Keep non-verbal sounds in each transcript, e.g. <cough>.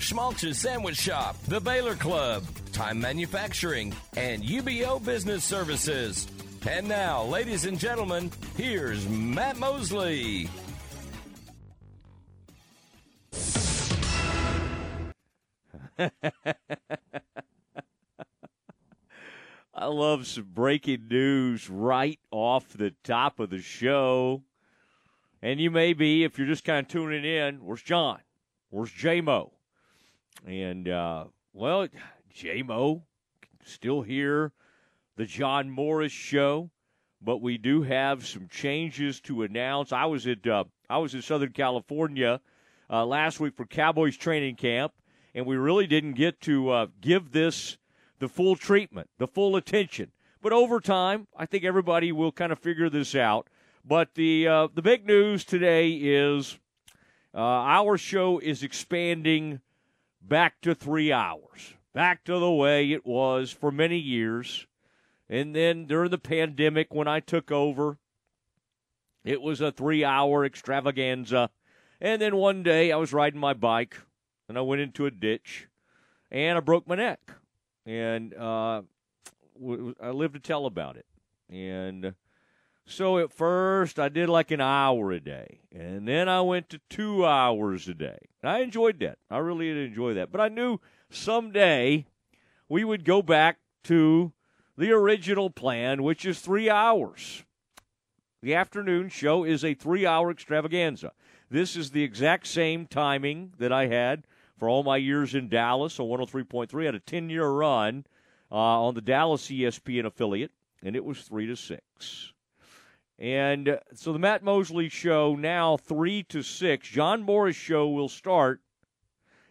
Schmaltz's Sandwich Shop, the Baylor Club, Time Manufacturing, and UBEO Business Services. And now, ladies and gentlemen, here's Matt Mosley. <laughs> I love some breaking news right off the top of the show. And you may be, if you're just kind of tuning in, where's John? Where's J-Mo? And, uh, well, J-Mo still here, the John Morris show, but we do have some changes to announce. I was at, uh, I was in Southern California uh, last week for Cowboys training camp, and we really didn't get to uh, give this the full treatment, the full attention. But over time, I think everybody will kind of figure this out. But the uh, the big news today is uh, our show is expanding back to three hours, back to the way it was for many years. And then during the pandemic, when I took over, it was a three hour extravaganza. And then one day I was riding my bike and I went into a ditch and I broke my neck and uh, I live to tell about it. And so at first I did like an hour a day, and then I went to two hours a day. And I enjoyed that. I really did enjoy that. But I knew someday we would go back to the original plan, which is three hours. The afternoon show is a three hour extravaganza. This is the exact same timing that I had for all my years in Dallas on 103.3. I had a 10 year run uh, on the Dallas ESPN affiliate, and it was 3 to 6. And uh, so the Matt Mosley show now 3 to 6. John Morris show will start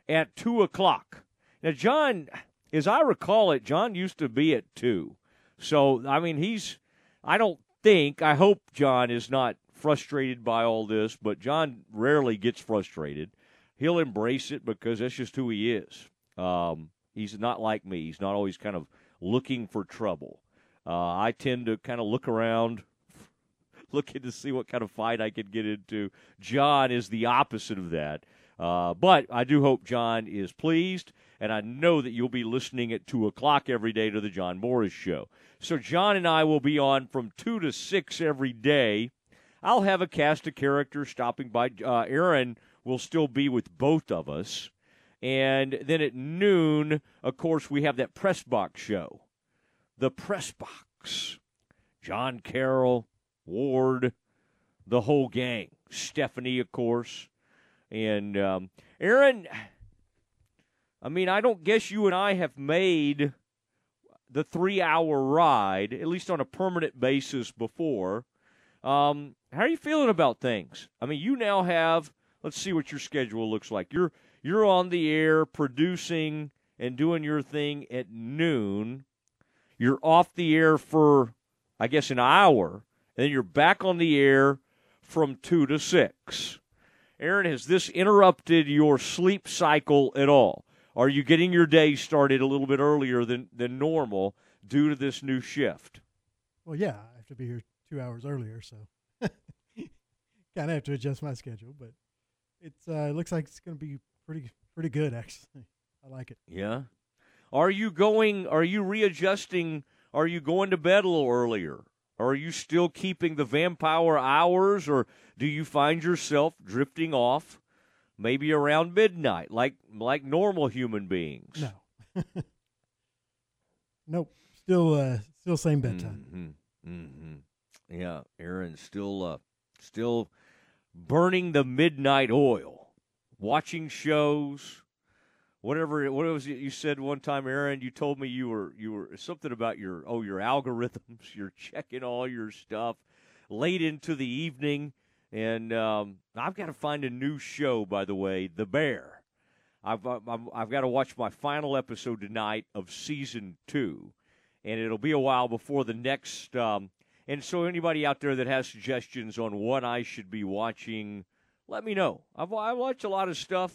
at 2 o'clock. Now, John, as I recall it, John used to be at 2. So, I mean, he's, I don't think, I hope John is not frustrated by all this, but John rarely gets frustrated he'll embrace it because that's just who he is. Um, he's not like me. He's not always kind of looking for trouble. Uh, I tend to kind of look around, <laughs> looking to see what kind of fight I can get into. John is the opposite of that. Uh, but I do hope John is pleased, and I know that you'll be listening at 2 o'clock every day to the John Morris Show. So John and I will be on from 2 to 6 every day. I'll have a cast of characters stopping by. Uh, Aaron will still be with both of us. And then at noon, of course, we have that press box show. The press box. John Carroll, Ward, the whole gang. Stephanie, of course. And um, Aaron, I mean, I don't guess you and I have made the three hour ride, at least on a permanent basis, before. Um, how are you feeling about things? I mean, you now have let's see what your schedule looks like. You're you're on the air producing and doing your thing at noon. You're off the air for I guess an hour, then you're back on the air from 2 to 6. Aaron, has this interrupted your sleep cycle at all? Are you getting your day started a little bit earlier than, than normal due to this new shift? Well, yeah, I have to be here two hours earlier, so <laughs> kind of have to adjust my schedule. But it's uh, it looks like it's going to be pretty pretty good actually. I like it. Yeah. Are you going? Are you readjusting? Are you going to bed a little earlier? Or are you still keeping the vampire hours, or do you find yourself drifting off, maybe around midnight, like like normal human beings? No. <laughs> nope. Still, uh, still same bedtime. Mm-hmm. Mm-hmm. Yeah, Aaron, still, uh, still burning the midnight oil, watching shows, whatever. What was it you said one time, Aaron? You told me you were you were something about your oh your algorithms. <laughs> You're checking all your stuff late into the evening, and um, I've got to find a new show. By the way, The Bear. I've I've, I've got to watch my final episode tonight of season two, and it'll be a while before the next. Um, and so, anybody out there that has suggestions on what I should be watching, let me know. I've I watch a lot of stuff.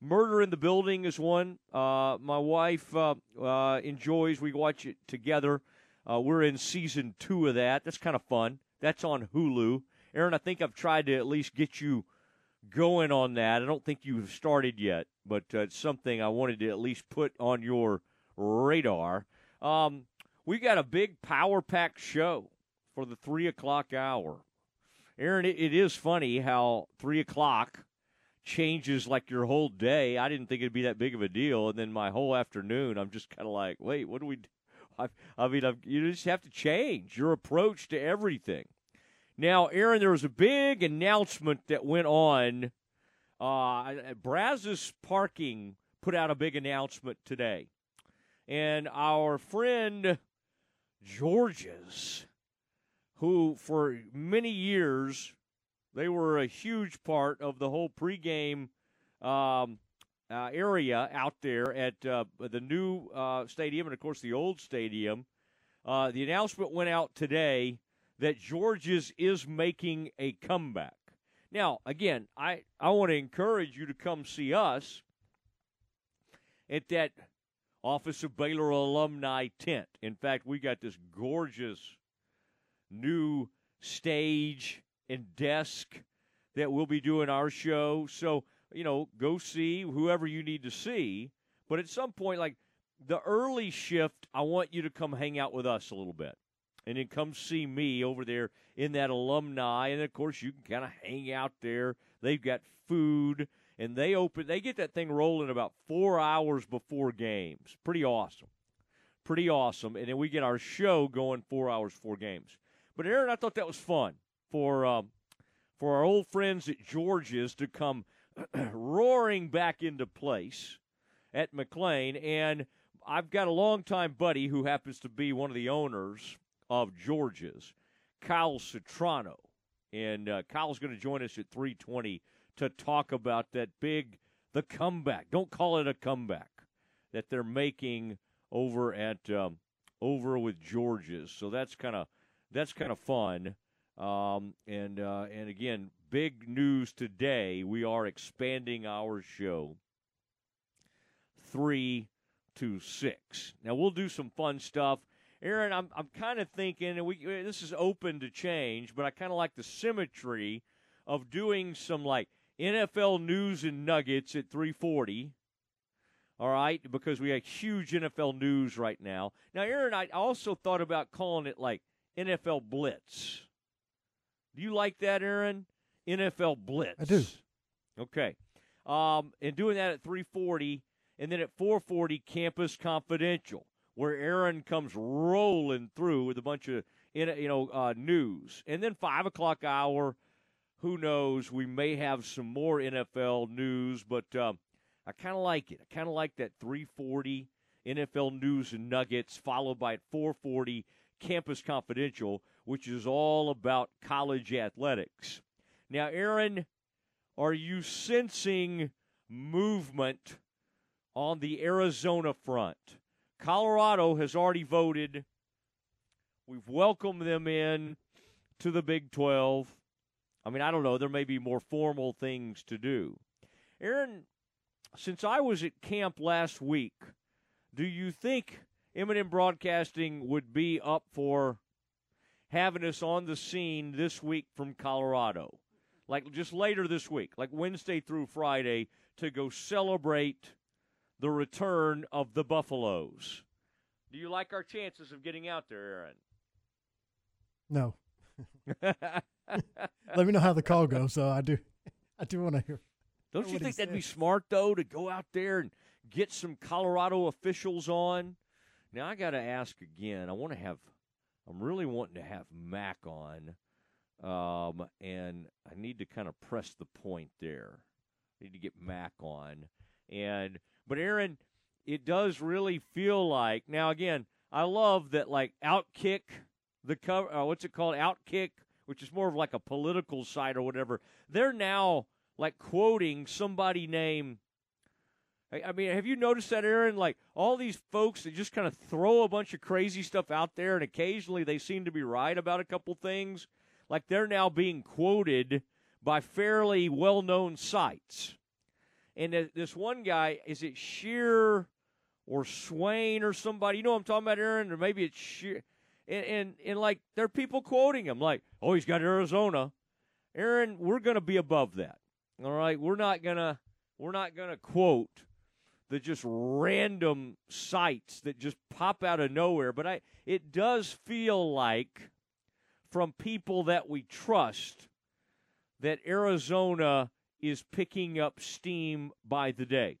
Murder in the Building is one. Uh, my wife uh, uh, enjoys. We watch it together. Uh, we're in season two of that. That's kind of fun. That's on Hulu. Aaron, I think I've tried to at least get you going on that. I don't think you've started yet, but uh, it's something I wanted to at least put on your radar. Um, we got a big power pack show for the three o'clock hour. Aaron, it, it is funny how three o'clock changes like your whole day. I didn't think it'd be that big of a deal, and then my whole afternoon, I'm just kind of like, wait, what do we? Do? <laughs> I, I mean, I've, you just have to change your approach to everything. Now, Aaron, there was a big announcement that went on. Uh, Brazos Parking put out a big announcement today. And our friend George's, who for many years, they were a huge part of the whole pregame um, uh, area out there at uh, the new uh, stadium and, of course, the old stadium. Uh, the announcement went out today that George's is making a comeback. Now, again, I, I want to encourage you to come see us at that Office of Baylor alumni tent. In fact, we got this gorgeous new stage and desk that we'll be doing our show. So, you know, go see whoever you need to see. But at some point, like the early shift, I want you to come hang out with us a little bit and then come see me over there in that alumni. And of course, you can kind of hang out there. They've got food, and they open. They get that thing rolling about four hours before games. Pretty awesome, pretty awesome. And then we get our show going four hours before games. But Aaron, I thought that was fun for um, for our old friends at George's to come <clears throat> roaring back into place at McLane. and. I've got a longtime buddy who happens to be one of the owners of George's, Kyle Citrano. And uh, Kyle's going to join us at 320 to talk about that big, the comeback. Don't call it a comeback that they're making over at um, over with George's. So that's kind of that's kind of fun. Um, and uh, and again, big news today. We are expanding our show three to six. Now we'll do some fun stuff. Aaron, I'm I'm kind of thinking, and we this is open to change, but I kind of like the symmetry of doing some like NFL news and nuggets at 340. All right, because we have huge NFL news right now. Now, Aaron, I also thought about calling it like NFL Blitz. Do you like that, Aaron? NFL Blitz. I do. Okay. Um, and doing that at 340, and then at 440, Campus Confidential where Aaron comes rolling through with a bunch of you know uh, news, and then five o'clock hour. Who knows? We may have some more NFL news, but um, I kind of like it. I kind of like that 340 NFL news and nuggets, followed by at 440 Campus Confidential, which is all about college athletics. Now, Aaron, are you sensing movement on the Arizona front? Colorado has already voted. We've welcomed them in to the Big 12. I mean, I don't know. There may be more formal things to do. Aaron, since I was at camp last week, do you think M&M Broadcasting would be up for having us on the scene this week from Colorado? Like just later this week, like Wednesday through Friday, to go celebrate the return of the Buffaloes. Do you like our chances of getting out there, Aaron? No. <laughs> Let me know how the call goes. So I do, I do want to hear. Don't you think that'd be smart though to go out there and get some Colorado officials on? Now I got to ask again. I want to have. I'm really wanting to have Mac on, um, and I need to kind of press the point there. I need to get Mac on, and but Aaron, it does really feel like now. Again, I love that like Outkick, the cover. Uh, what's it called? Outkick, which is more of like a political site or whatever. They're now like quoting somebody named I mean, have you noticed that, Aaron? Like all these folks that just kind of throw a bunch of crazy stuff out there, and occasionally they seem to be right about a couple things. Like they're now being quoted by fairly well-known sites. And this one guy, is it Sheer or Swain or somebody? You know what I'm talking about, Aaron? Or maybe it's Sheer. And, and, and like there are people quoting him, like, "Oh, he's got Arizona." Aaron, we're going to be above that. All right, we're not gonna we're not gonna quote the just random sites that just pop out of nowhere. But I, it does feel like from people that we trust that Arizona is picking up steam by the day.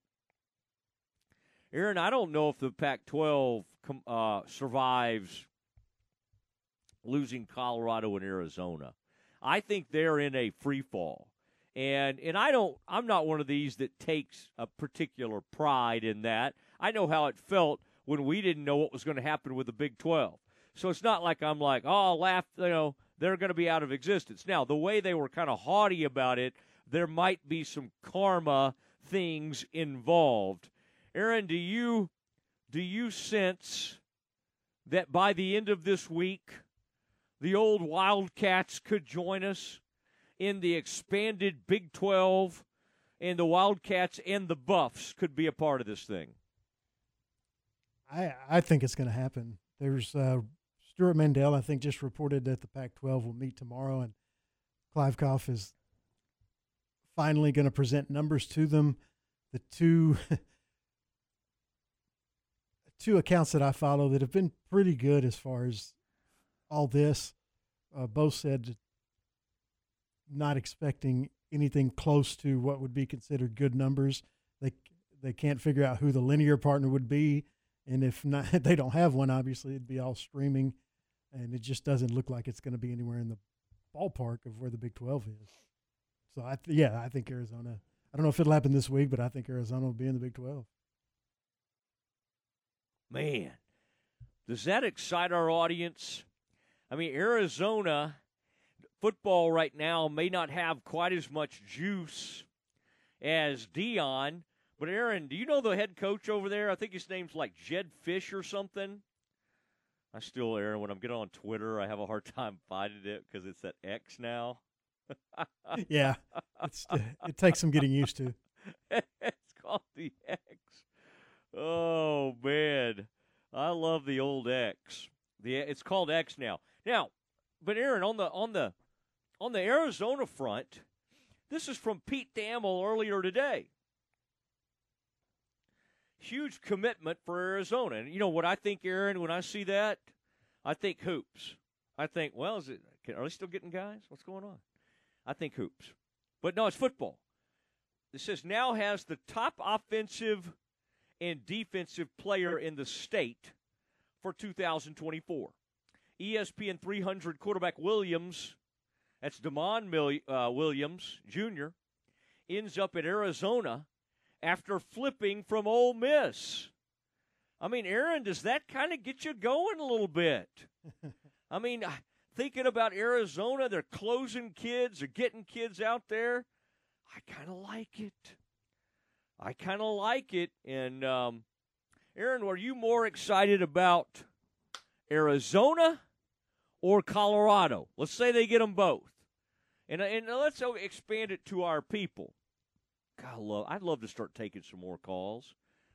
Aaron, I don't know if the Pac 12 uh, survives losing Colorado and Arizona. I think they're in a free fall. And and I don't I'm not one of these that takes a particular pride in that. I know how it felt when we didn't know what was going to happen with the Big 12. So it's not like I'm like, "Oh, laugh, you know, they're going to be out of existence." Now, the way they were kind of haughty about it, there might be some karma things involved. Aaron, do you do you sense that by the end of this week the old Wildcats could join us? In the expanded Big 12 and the Wildcats and the Buffs could be a part of this thing? I I think it's going to happen. There's uh, Stewart Mandel, I think, just reported that the Pac-12 will meet tomorrow, and Kliavkoff is finally going to present numbers to them. The two <laughs> two accounts that I follow that have been pretty good as far as all this, uh, both said not expecting anything close to what would be considered good numbers. They they can't figure out who the linear partner would be, and if not, <laughs> they don't have one. Obviously, it'd be all streaming, and it just doesn't look like it's going to be anywhere in the ballpark of where the Big Twelve is. So I th- yeah, I think Arizona. I don't know if it'll happen this week, but I think Arizona will be in the Big Twelve. Man, does that excite our audience? I mean, Arizona football right now may not have quite as much juice as Deion. But Aaron, do you know the head coach over there? I think his name's like Jedd Fisch or something. I still, Aaron, when I'm getting on Twitter, I have a hard <laughs> time finding it because it's at X now. <laughs> yeah, uh, it takes some getting used to. <laughs> it's called the X. Oh man, I love the old X. The it's called X now. Now, but Aaron, on the on the on the Arizona front, this is from Pete Thamel earlier today. Huge commitment for Arizona. And you know what I think, Aaron, when I see that? I think hoops. I think, well, is it are they still getting guys? What's going on? I think hoops. But no, it's football. This says now has the top offensive and defensive player in the state for 2024. ESPN 300 quarterback Williams that's Demond uh, Williams Jr. ends up at Arizona after flipping from Ole Miss. I mean, Aaron, does that kind of get you going a little bit? <laughs> I mean, thinking about Arizona, they're closing kids, they're getting kids out there. I kind of like it. I kind of like it. And, um, Aaron, were you more excited about Arizona or Colorado. Let's say they get them both. And, and let's expand it to our people. God, love, I'd love to start taking some more calls.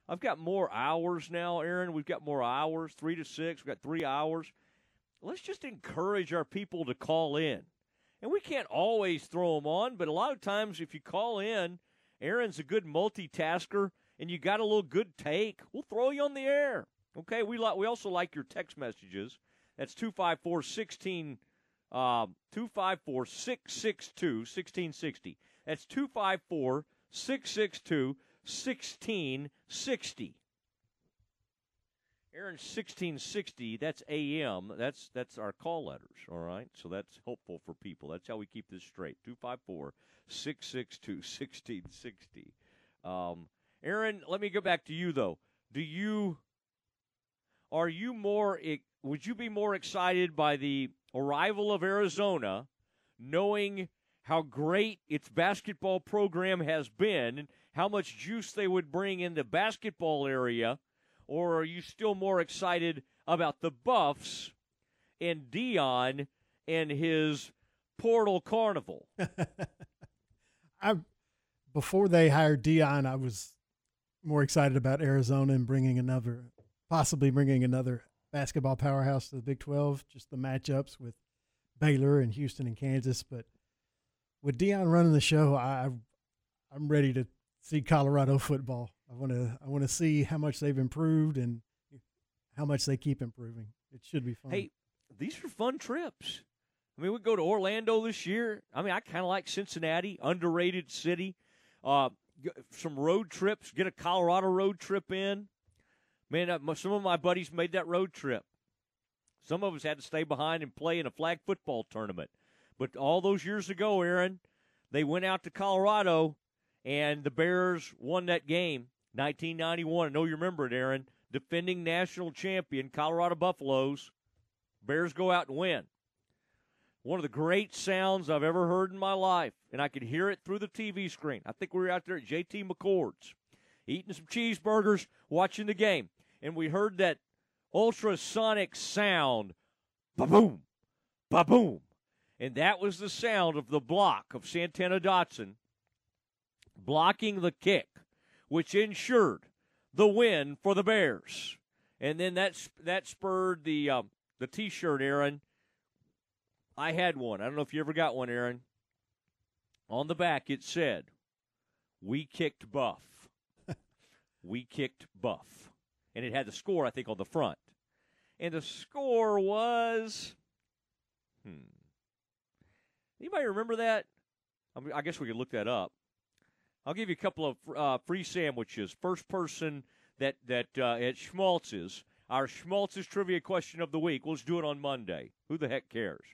I've got more hours now, Aaron. We've got more hours, three to six. We've got three hours. Let's just encourage our people to call in. And we can't always throw them on, but a lot of times if you call in, Aaron's a good multitasker and you got a little good take, we'll throw you on the air. Okay, we like we also like your text messages. That's 254 16 um, 254 662 1660. That's 254 662 1660. Aaron 1660, that's AM. That's that's our call letters, all right? So that's helpful for people. That's how we keep this straight. 254 662 1660. Um, Aaron, let me go back to you though. Do you are you more would you be more excited by the arrival of Arizona, knowing how great its basketball program has been how much juice they would bring in the basketball area, or are you still more excited about the Buffs and Deion and his portal carnival? <laughs> I before they hired Deion, I was more excited about Arizona and bringing another, possibly bringing another basketball powerhouse of the Big Twelve. Just the matchups with Baylor and Houston and Kansas, but with Deion running the show, I I'm ready to see Colorado football. I want to I want to see how much they've improved and how much they keep improving. It should be fun. Hey, these are fun trips. I mean, we go to Orlando this year. I mean, I kind of like Cincinnati, underrated city. Uh, some road trips. Get a Colorado road trip in. Man, uh, some of my buddies made that road trip. Some of us had to stay behind and play in a flag football tournament. But all those years ago, Aaron, they went out to Colorado, and the Bears won that game, 1991. I know you remember it, Aaron. Defending national champion, Colorado Buffaloes. Bears go out and win. One of the great sounds I've ever heard in my life, and I could hear it through the TV screen. I think we were out there at JT McCord's, eating some cheeseburgers, watching the game, and we heard that ultrasonic sound, ba boom, ba boom, and that was the sound of the block of Santana Dotson blocking the kick, which ensured the win for the Bears. And then that that spurred the um, the T-shirt, Aaron. I had one. I don't know if you ever got one, Aaron. On the back it said, "We kicked Buff." <laughs> we kicked Buff, and it had the score I think on the front, and the score was, hmm. Anybody remember that? I, guess we could look that up. I'll give you a couple of uh, free sandwiches. First person that that uh, at Schmaltz's, our Schmaltz's trivia question of the week. We'll just do it on Monday. Who the heck cares?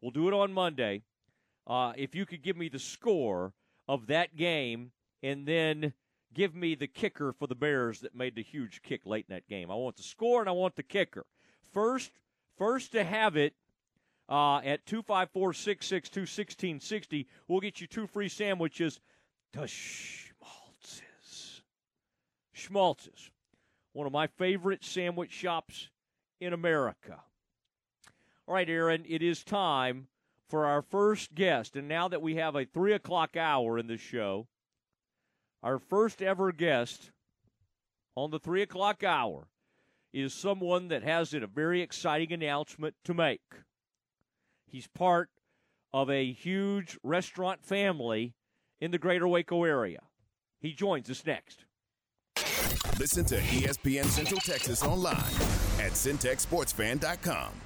We'll do it on Monday. Uh, if you could give me the score of that game and then give me the kicker for the Bears that made the huge kick late in that game. I want the score and I want the kicker. First, first to have it uh, at 254 662 1660. We'll get you two free sandwiches to Schmaltz's. Schmaltz's, one of my favorite sandwich shops in America. All right, Aaron, it is time for our first guest. And now that we have a 3 o'clock hour in the show, our first ever guest on the 3 o'clock hour is someone that has a very exciting announcement to make. He's part of a huge restaurant family in the greater Waco area. He joins us next. Listen to ESPN Central Texas online at centexsportsfan.com.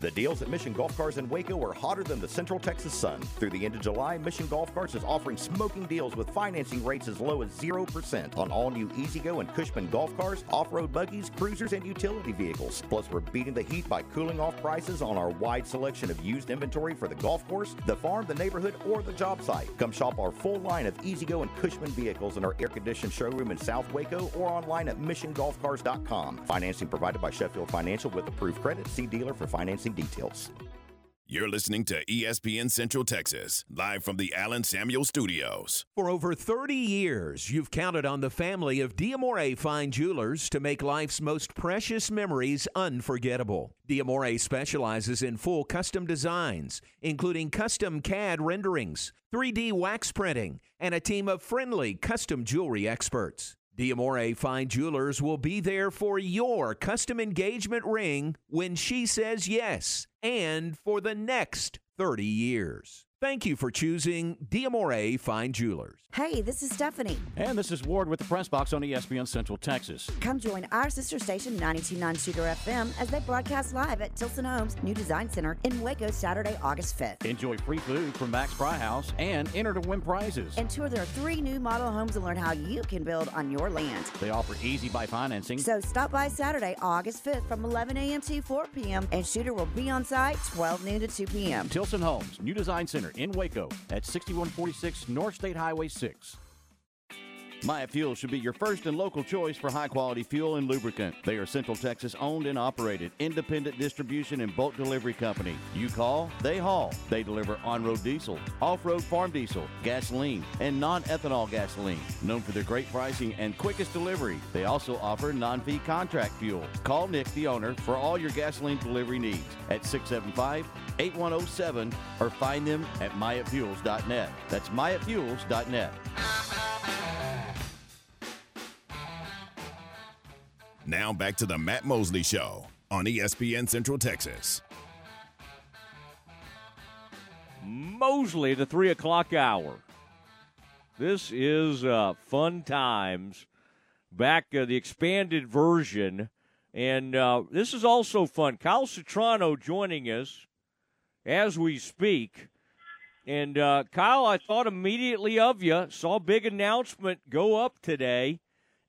The deals at Mission Golf Cars in Waco are hotter than the Central Texas sun. Through the end of July, Mission Golf Cars is offering smoking deals with financing rates as low as 0% on all new E-Z-GO and Cushman golf cars, off-road buggies, cruisers, and utility vehicles. Plus, we're beating the heat by cooling off prices on our wide selection of used inventory for the golf course, the farm, the neighborhood, or the job site. Come shop our full line of E-Z-GO and Cushman vehicles in our air-conditioned showroom in South Waco or online at missiongolfcars.com. Financing provided by Sheffield Financial with approved credit. See dealer for financing details. You're listening to ESPN Central Texas, live from the Allen Samuel Studios. For over 30 years, you've counted on the family of Diamore Fine Jewelers to make life's most precious memories unforgettable. Diamore specializes in full custom designs, including custom CAD renderings, 3D wax printing, and a team of friendly custom jewelry experts. Diamore Fine Jewelers will be there for your custom engagement ring when she says yes and for the next 30 years. Thank you for choosing Diamore Fine Jewelers. Hey, this is Stephanie. And this is Ward with the Press Box on ESPN Central Texas. Come join our sister station, 929 Shooter FM, as they broadcast live at Tilson Homes New Design Center in Waco Saturday, August 5th. Enjoy free food from Max Fry House and enter to win prizes. And tour their three new model homes and learn how you can build on your land. They offer easy buy financing. So stop by Saturday, August 5th from 11 a.m. to 4 p.m. and Shooter will be on site 12 noon to 2 p.m. Tilson Homes New Design Center in Waco at 6146 North State Highway 6. Maya Fuel should be your first and local choice for high quality fuel and lubricant. They are Central Texas owned and operated, independent distribution and bulk delivery company. You call, they haul. They deliver on road diesel, off road farm diesel, gasoline, and non ethanol gasoline. Known for their great pricing and quickest delivery, they also offer non fee contract fuel. Call Nick, the owner, for all your gasoline delivery needs at 675 8107 or find them at mayafuels.net. That's mayafuels.net. Now back to the Matt Mosley Show on ESPN Central Texas. Mosley, the three o'clock hour. This is uh, fun times. Back uh, the expanded version, and uh, this is also fun. Kyle Citrano joining us as we speak. And uh, Kyle, I thought immediately of you. Saw a big announcement go up today.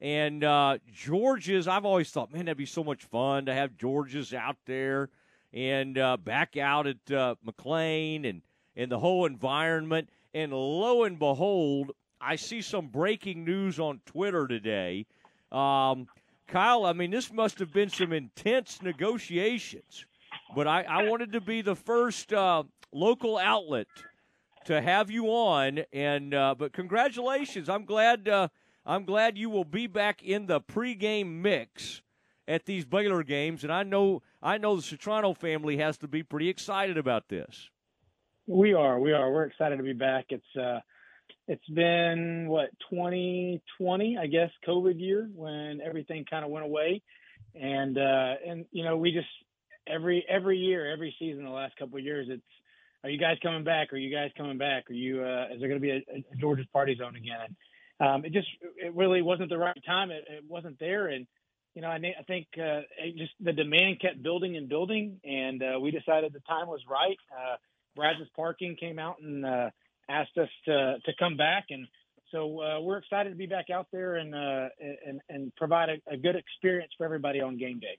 And uh, George's, I've always thought, man, that'd be so much fun to have George's out there and uh, back out at uh, McLane and, and the whole environment. And lo and behold, I see some breaking news on Twitter today. Um, Kyle, I mean, this must have been some intense negotiations, but I, I wanted to be the first uh, local outlet to have you on. And uh, but congratulations, I'm glad. Uh, I'm glad you will be back in the pregame mix at these Baylor games, and I know I know the Citrano family has to be pretty excited about this. We are, we are. We're excited to be back. It's uh, it's been what 2020, I guess, COVID year when everything kind of went away, and uh, and you know we just every every year, every season, the last couple of years, it's are you guys coming back? Are you guys coming back? Are you uh, is there going to be a, a George's party zone again? Um, it just it really wasn't the right time. It, it wasn't there, and you know I, I think uh, just the demand kept building and building, and uh, we decided the time was right. Uh, Parking came out and uh, asked us to to come back, and so uh, we're excited to be back out there and uh, and and provide a, a good experience for everybody on game day.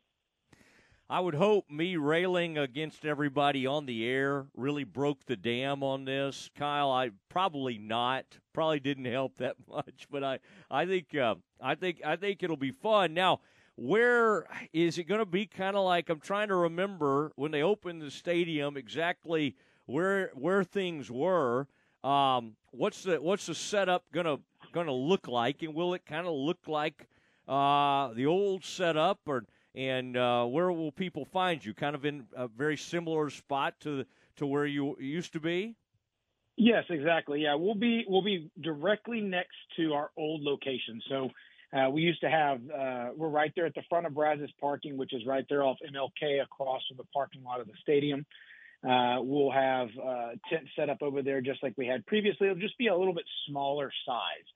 I would hope me railing against everybody on the air really broke the dam on this, Kyle. I probably not. Probably didn't help that <laughs> much, but I I think uh, I think I think it'll be fun. Now, where is it going to be? Kind of like I'm trying to remember when they opened the stadium exactly where where things were. Um, what's the what's the setup gonna gonna look like, and will it kind of look like uh, the old setup or? And uh, where will people find you? Kind of in a very similar spot to to where you used to be. Yes, exactly. Yeah, we'll be we'll be directly next to our old location. So uh, we used to have uh, we're right there at the front of Brazos Parking, which is right there off MLK across from the parking lot of the stadium. Uh, we'll have uh, tent set up over there just like we had previously. It'll just be a little bit smaller size.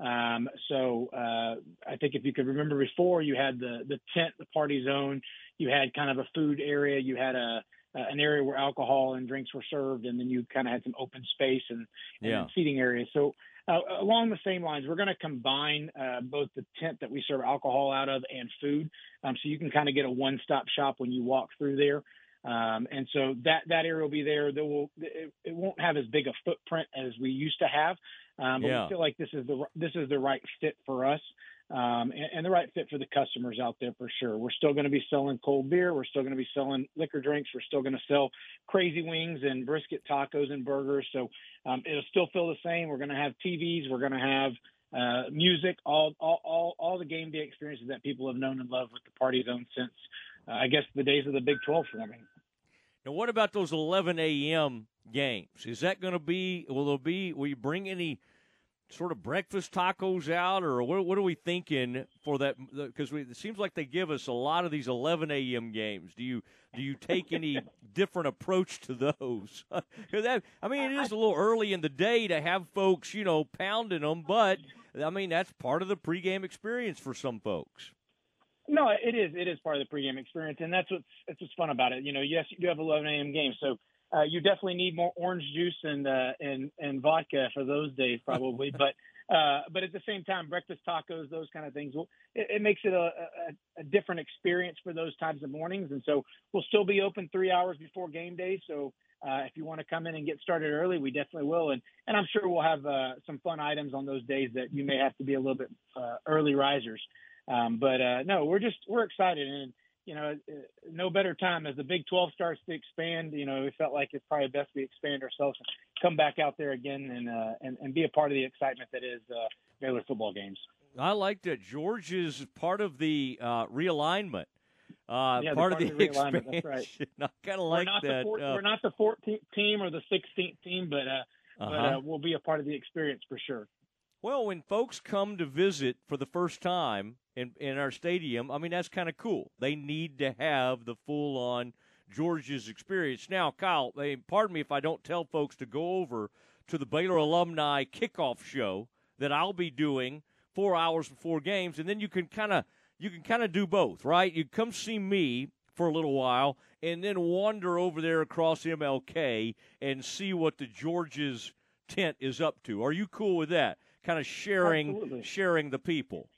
Um, so uh, I think if you could remember before, you had the the tent, the party zone. You had kind of a food area. You had a an area where alcohol and drinks were served, and then you kind of had some open space and, and yeah. seating areas. So uh, along the same lines, we're going to combine uh, both the tent that we serve alcohol out of and food, um, so you can kind of get a one-stop shop when you walk through there. Um, and so that that area will be there. There will it, it won't have as big a footprint as we used to have, um, but Yeah. we feel like this is the this is the right fit for us. Um, and, and the right fit for the customers out there for sure. We're still going to be selling cold beer. We're still going to be selling liquor drinks. We're still going to sell crazy wings and brisket tacos and burgers. So um, it'll still feel the same. We're going to have TVs. We're going to have uh, music, all, all, all, all the game day experiences that people have known and loved with the Party Zone since, uh, I guess, the days of the Big 12 forming. Now, what about those 11 a.m. games? Is that going to be? Will there be? Will you bring any sort of breakfast tacos out, or what, what are we thinking for that? Because it seems like they give us a lot of these 11 a.m. games. Do you do you take any <laughs> different approach to those? <laughs> That, I mean, it is a little early in the day to have folks, you know, pounding them, but I mean that's part of the pregame experience for some folks. No, it is. It is part of the pregame experience, and that's what's that's what's fun about it. You know, yes, you do have 11 a.m. games, so uh, you definitely need more orange juice and uh, and and vodka for those days, probably. <laughs> but uh, but at the same time, breakfast tacos, those kind of things, will, it, it makes it a, a, a different experience for those types of mornings. And so we'll still be open three hours before game day. So uh, if you want to come in and get started early, we definitely will. And and I'm sure we'll have uh, some fun items on those days that you may have to be a little bit uh, early risers. Um, but uh, no, we're just we're excited and you know, uh, no better time as the Big 12 starts to expand. You know, we felt like it's probably best we expand ourselves and come back out there again and uh, and, and be a part of the excitement that is uh, Baylor football games. I liked it. George is part of the uh, realignment. Uh, yeah, part, part, of the, the expansion. That's right. <laughs> I kind of like that. Four, uh, we're not the 14th team or the 16th team, but uh, uh-huh. but uh, we'll be a part of the experience for sure. Well, when folks come to visit for the first time in, in our stadium, I mean, that's kind of cool. They need to have the full on George's experience. Now, Kyle, hey, pardon me if I don't tell folks to go over to the Baylor Alumni Kickoff Show that I'll be doing four hours before games, and then you can kind of you can kind of do both, right? You come see me for a little while, and then wander over there across MLK and see what the George's tent is up to. Are you cool with that? Kind of sharing Absolutely. sharing the people.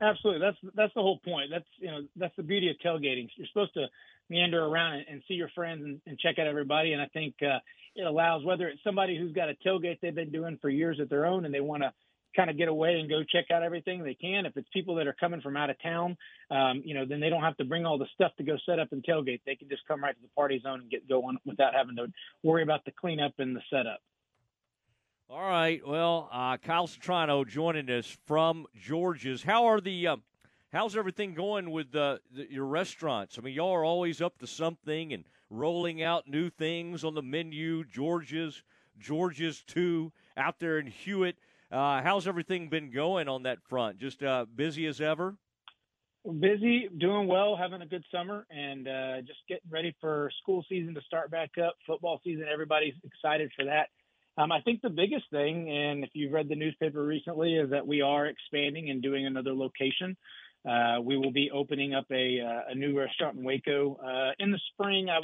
Absolutely, that's that's the whole point. That's you know that's the beauty of tailgating. You're supposed to meander around and, and see your friends and, and, check out everybody. And I think uh, it allows whether it's somebody who's got a tailgate they've been doing for years at their own and they want to kind of get away and go check out everything they can. If it's people that are coming from out of town, um, you know, then they don't have to bring all the stuff to go set up and tailgate. They can just come right to the party zone and get going without having to worry about the cleanup and the setup. All right. Well, uh, Kyle Citrano joining us from George's. How are the uh, how's everything going with the, your restaurants? I mean, y'all are always up to something and rolling out new things on the menu. George's, George's too, out there in Hewitt. Uh, how's everything been going on that front? Just uh, busy as ever. Busy, doing well, having a good summer, and uh, just getting ready for school season to start back up. Football season, everybody's excited for that. Um, I think the biggest thing, and if you've read the newspaper recently, is that we are expanding and doing another location. Uh, we will be opening up a, uh, a new restaurant in Waco uh, in the spring. I,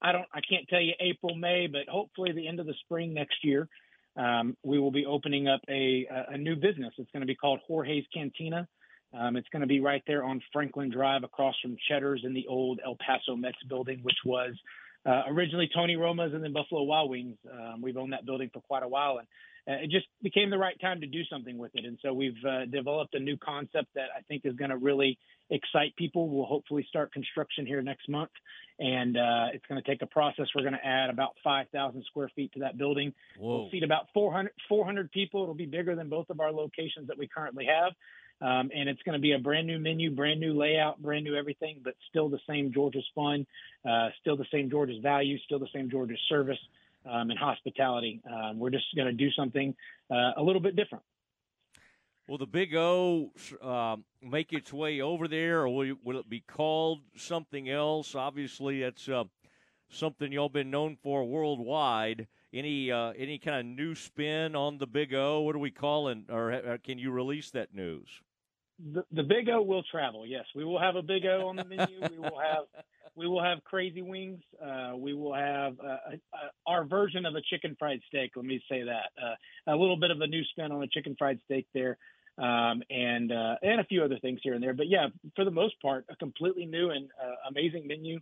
I don't, I can't tell you April, May, but hopefully the end of the spring next year, um, we will be opening up a, a new business. It's going to be called Jorge's Cantina. Um, it's going to be right there on Franklin Drive, across from Cheddar's in the old El Paso Mets building, which was uh, originally Tony Roma's and then Buffalo Wild Wings. Um, we've owned that building for quite a while, and uh, it just became the right time to do something with it. And so we've uh, developed a new concept that I think is going to really excite people. We'll hopefully start construction here next month, and uh, it's going to take a process. We're going to add about 5,000 square feet to that building. Whoa. We'll seat about 400, 400 people. It'll be bigger than both of our locations that we currently have. Um, and it's going to be a brand new menu, brand new layout, brand new everything, but still the same George's fun, uh, still the same George's value, still the same George's service um, and hospitality. Um, we're just going to do something uh, a little bit different. Will the Big O um, make its way over there, or will, will, it be called something else? Obviously, that's uh, something y'all been known for worldwide. Any uh, any kind of new spin on the Big O? What are we calling, or uh, can you release that news? The, the Big O will travel. Yes, we will have a Big O on the menu. we will have <laughs> we will have crazy wings. Uh, we will have uh, our version of a chicken fried steak. Let me say that uh, a little bit of a new spin on a chicken fried steak there, um, and uh, and a few other things here and there. But yeah, for the most part, a completely new and uh, amazing menu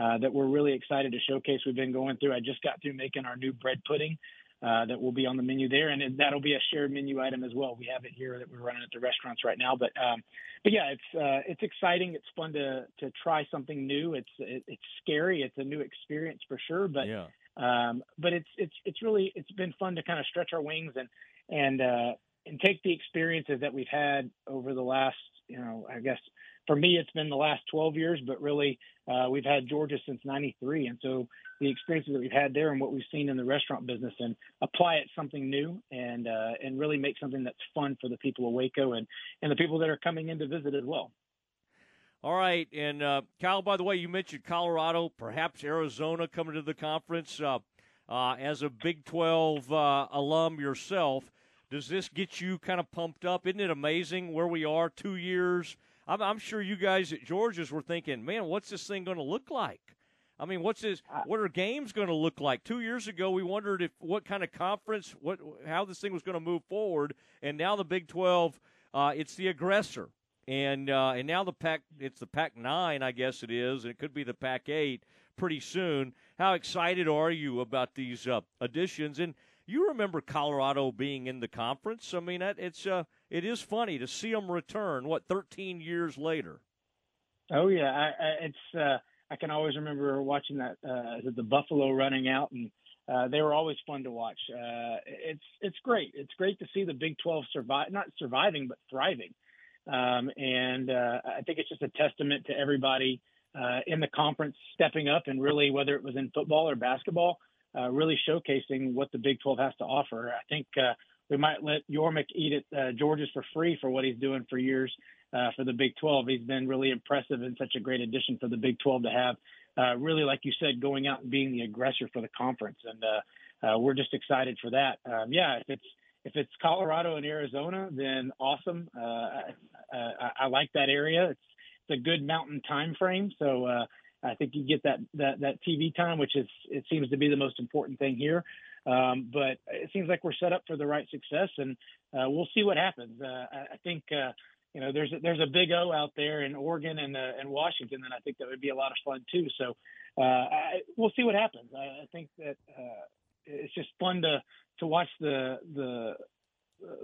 uh, that we're really excited to showcase. We've been going through. I just got through making our new bread pudding. Uh, that will be on the menu there, and it, that'll be a shared menu item as well. We have it here that we're running at the restaurants right now, but um, but yeah, it's uh, it's exciting. It's fun to to try something new. It's it, it's scary. It's a new experience for sure, but yeah. um, but it's it's it's really it's been fun to kind of stretch our wings and and uh, and take the experiences that we've had over the last you know I guess for me, it's been the last 12 years, but really, uh, we've had George's since '93, and so the experiences that we've had there and what we've seen in the restaurant business, and apply it something new, and uh, and really make something that's fun for the people of Waco and and the people that are coming in to visit as well. All right, and uh, Kyle. By the way, you mentioned Colorado, perhaps Arizona coming to the conference. Uh, uh, as a Big 12 uh, alum yourself, does this get you kind of pumped up? Isn't it amazing where we are two years? I'm, I'm sure you guys at George's were thinking, man, what's this thing going to look like? I mean, what's this? What are games going to look like? Two years ago, we wondered if what kind of conference, what, how this thing was going to move forward, and now the Big Twelve, uh, it's the aggressor, and uh, and now the Pac, it's the Pac nine, I guess it is, and it could be the Pac eight pretty soon. How excited are you about these uh, additions? And you remember Colorado being in the conference? I mean, it's uh, it is funny to see them return. What 13 years later? Oh yeah, I, I, it's. Uh, I can always remember watching that. Uh, the Buffalo running out, and uh, they were always fun to watch. Uh, it's it's great. It's great to see the Big 12 survive, not surviving, but thriving. Um, and uh, I think it's just a testament to everybody uh, in the conference stepping up and really, whether it was in football or basketball, uh, really showcasing what the Big 12 has to offer. I think uh, we might let Yormark eat at uh, George's for free for what he's doing for years uh, for the Big 12. He's been really impressive and such a great addition for the Big 12 to have. Uh, really, like you said, going out and being the aggressor for the conference, and uh, uh, we're just excited for that. Um, yeah, if it's if it's Colorado and Arizona, then awesome. Uh, I, I, I like that area. It's it's a good mountain time frame, so uh, I think you get that that that TV time, which is it seems to be the most important thing here. Um, but it seems like we're set up for the right success, and uh, we'll see what happens. Uh, I, I think uh, you know there's a, there's a big O out there in Oregon and uh, and Washington, and I think that would be a lot of fun too. So uh, I, we'll see what happens. I, I think that uh, it's just fun to to watch the the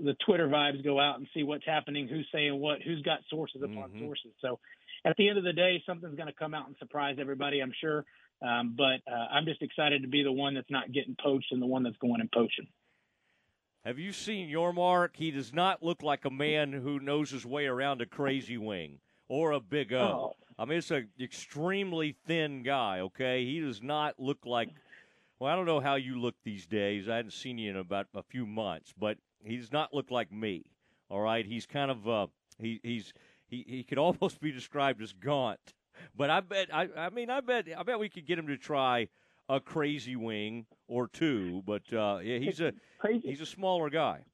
the Twitter vibes go out and see what's happening, who's saying what, who's got sources upon mm-hmm. sources. So at the end of the day, something's going to come out and surprise everybody, I'm sure. Um, but uh, I'm just excited to be the one that's not getting poached and the one that's going and poaching. Have you seen Yormark? He does not look like a man who knows his way around a crazy wing or a big O. Oh. I mean, it's an extremely thin guy. Okay, he does not look like. Well, I don't know how you look these days. I hadn't seen you in about a few months, but he does not look like me. All right, he's kind of uh, he he's he he could <laughs> almost be described as gaunt. But I bet I I mean I bet I bet we could get him to try a crazy wing or two. But uh, yeah, he's a crazy. he's a smaller guy.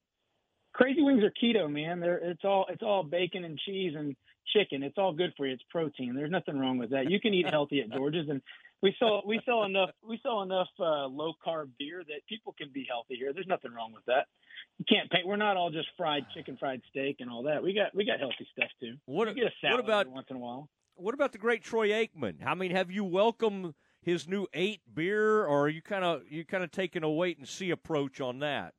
Crazy wings are keto, man. They're it's all it's all bacon and cheese and chicken. It's all good for you. It's protein. There's nothing wrong with that. You can eat healthy at George's, and we sell we sell enough we sell enough uh, low carb beer that people can be healthy here. There's nothing wrong with that you can't pay. We're not all just fried chicken, fried steak, and all that. We got we got healthy stuff too. What, we get a salad what about once in a while? What about the great Troy Aikman? I mean, have you welcomed his new eight beer, or are you kind of you kind of taking a wait and see approach on that?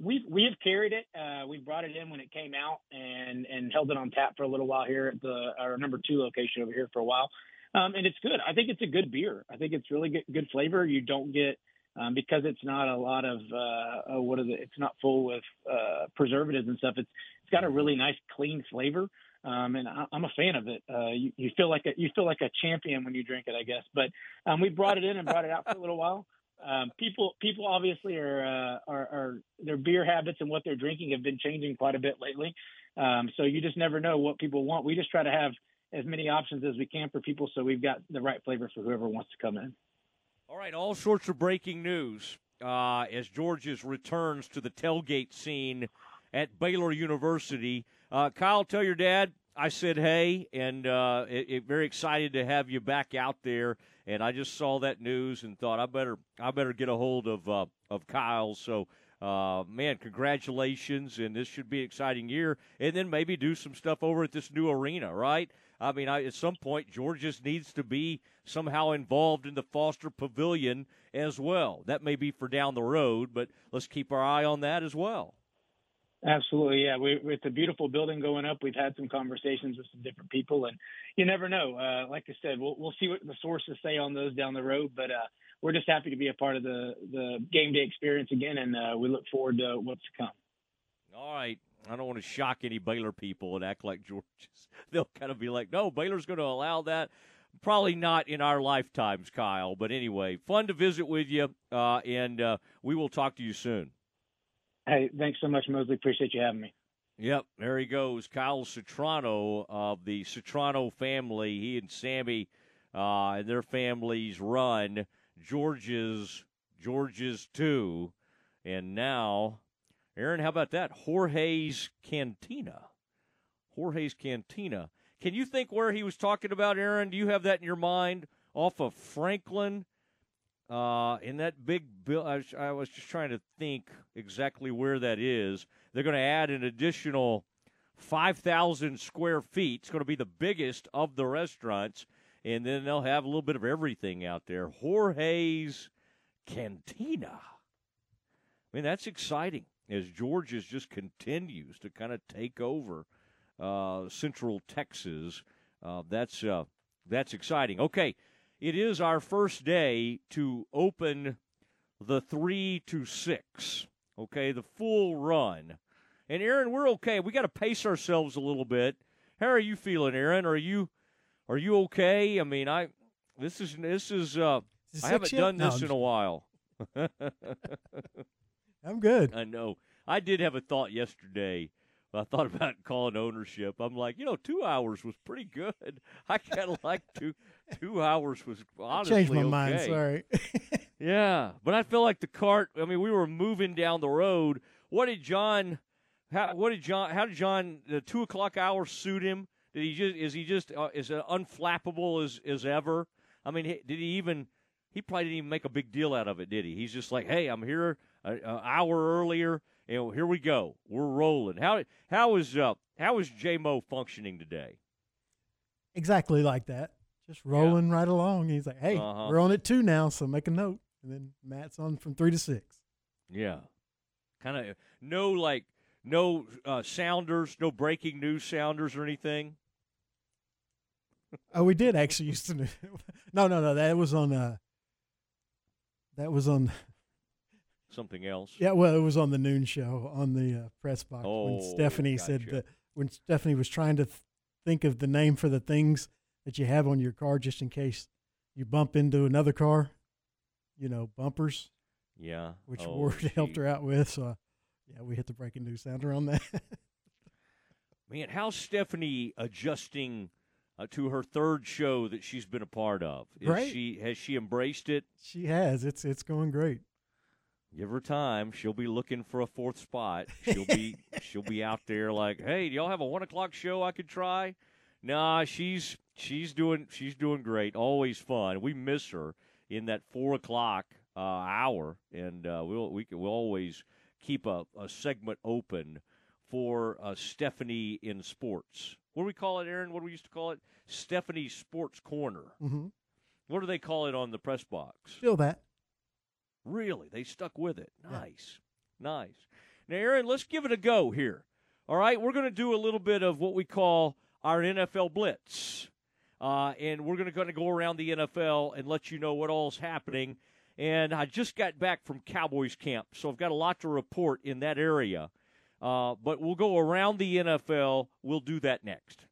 We've we've carried it. Uh, we brought it in when it came out and and held it on tap for a little while here at the our number two location over here for a while. Um, and it's good. I think it's a good beer. I think it's really good, good flavor. You don't get um, because it's not a lot of uh, what is it? It's not full with uh, preservatives and stuff. It's it's got a really nice clean flavor, um, and I, am a fan of it. Uh, you, you feel like a you feel like a champion when you drink it, I guess. But um, we brought it in and brought it out for a little while. Um, people people obviously are, uh, are, are their beer habits and what they're drinking have been changing quite a bit lately. Um, so you just never know what people want. We just try to have as many options as we can for people, so we've got the right flavor for whoever wants to come in. All right, all sorts of breaking news uh, as George's returns to the tailgate scene at Baylor University. Uh, Kyle, tell your dad I said hey, and uh, it, it, very excited to have you back out there. And I just saw that news and thought I better I better get a hold of uh, of Kyle. So. Uh, man, congratulations, and this should be an exciting year. And then maybe do some stuff over at this new arena, right? I mean, I, at some point, George's needs to be somehow involved in the Foster Pavilion as well. That may be for down the road, but let's keep our eye on that as well. Absolutely, yeah. We, with the beautiful building going up, we've had some conversations with some different people, and you never know. Uh, like I said, we'll we'll see what the sources say on those down the road, but uh, we're just happy to be a part of the the game day experience again, and uh, we look forward to what's to come. All right, I don't want to shock any Baylor people and act like George's. <laughs> They'll kind of be like, no, Baylor's going to allow that. Probably not in our lifetimes, Kyle. But anyway, fun to visit with you, uh, and uh, we will talk to you soon. Hey, thanks so much, Mosley. Appreciate you having me. Yep, there he goes, Kyle Citrano of the Citrano family. He and Sammy uh, and their families run George's George's too. and now, Aaron, how about that? Jorge's Cantina. Jorge's Cantina. Can you think where he was talking about, Aaron? Do you have that in your mind? Off of Franklin, uh, in that big bill. I was, I was just trying to think exactly where that is. They're going to add an additional 5,000 square feet. It's going to be the biggest of the restaurants, and then they'll have a little bit of everything out there. Jorge's Cantina. I mean, that's exciting as George's just continues to kind of take over uh, Central Texas. Uh, that's uh, that's exciting. Okay, it is our first day to open the three to six. Okay, the full run. And Aaron, we're okay. We got to pace ourselves a little bit. How are you feeling, Aaron? Are you are you okay? I mean, I this is this is uh I haven't done No, this in a while. <laughs> I'm good. I know. I did have a thought yesterday. I thought about <laughs> calling ownership. I'm like, you know, two hours was pretty good. <laughs> I kind of like two two hours was honestly Changed my mind. Sorry. <laughs> Yeah, but I feel like the cart. I mean, we were moving down the road. What did John? How, what did John? How did John? The two o'clock hour suit him? Did he just? Is he just? Uh, is it unflappable as as ever? I mean, did he even? He probably didn't even make a big deal out of it, did he? He's just like, hey, I'm here an hour earlier, and here we go. We're rolling. How how is uh how is J Mo functioning today? exactly like that. Just rolling right along. He's like, "Hey, Uh-huh. we're on at two now, so make a note." And then Matt's on from three to six. Yeah, kind of no like no uh, sounders, no breaking news sounders or anything. Oh, we did actually <laughs> used to. no, no, no. That was on. Uh, that was on. Something else. Yeah, well, it was on the noon show on the uh, press box when Oh, Stephanie said that when Stephanie was trying to th- think of the name for the things that you have on your car just in case you bump into another car, you know, bumpers, Yeah. which Oh, Ward <laughs> helped her out with. So, uh, yeah, we hit the breaking news sounder on that. <laughs> Man, how's Stephanie adjusting uh, to her third show that she's been a part of? Is she has she embraced it? she has. It's it's going great. Give her time. She'll be looking for a fourth spot. She'll be <laughs> she'll be out there like, hey, do y'all have a one o'clock show I could try? Nah, she's she's doing she's doing great. Always fun. We miss her in that four o'clock uh, hour, and uh, we'll we can, we'll always keep a, a segment open for uh, Stephanie in sports. What do we call it, Aaron? What do we used to call it? Stephanie Sports Corner. Mm-hmm. What do they call it on the press box? Still that. Really? They stuck with it. Nice. Nice. Now, Aaron, let's give it a go here. All right, we're going to do a little bit of what we call our NFL Blitz. Uh, and we're going to kind of go around the NFL and let you know what all's happening. And I just got back from Cowboys camp, so I've got a lot to report in that area. Uh, but we'll go around the NFL. We'll do that next.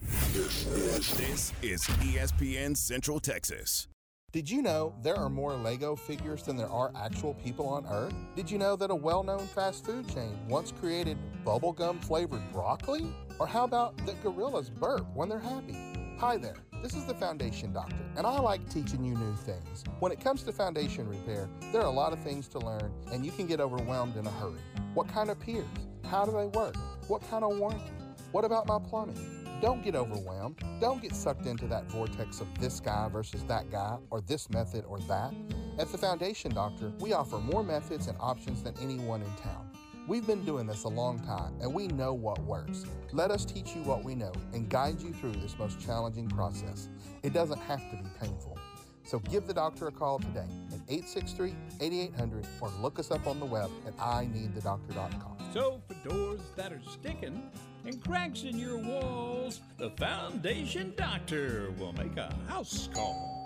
This is ESPN Central Texas. Did you know there are more Lego figures than there are actual people on Earth? Did you know that a well known fast food chain once created bubblegum flavored broccoli? Or how about that gorillas burp when they're happy? Hi there, this is the Foundation Doctor, and I like teaching you new things. When it comes to foundation repair, there are a lot of things to learn, and you can get overwhelmed in a hurry. What kind of piers? How do they work? What kind of warranty? What about my plumbing? Don't get overwhelmed. Don't get sucked into that vortex of this guy versus that guy, or this method or that. At the Foundation Doctor, we offer more methods and options than anyone in town. We've been doing this a long time, and we know what works. Let us teach you what we know and guide you through this most challenging process. It doesn't have to be painful. So give the doctor a call today at 863 8800 or look us up on the web at ineedthedoctor.com. So, for doors that are sticking and cracks in your walls, the Foundation Doctor will make a house call.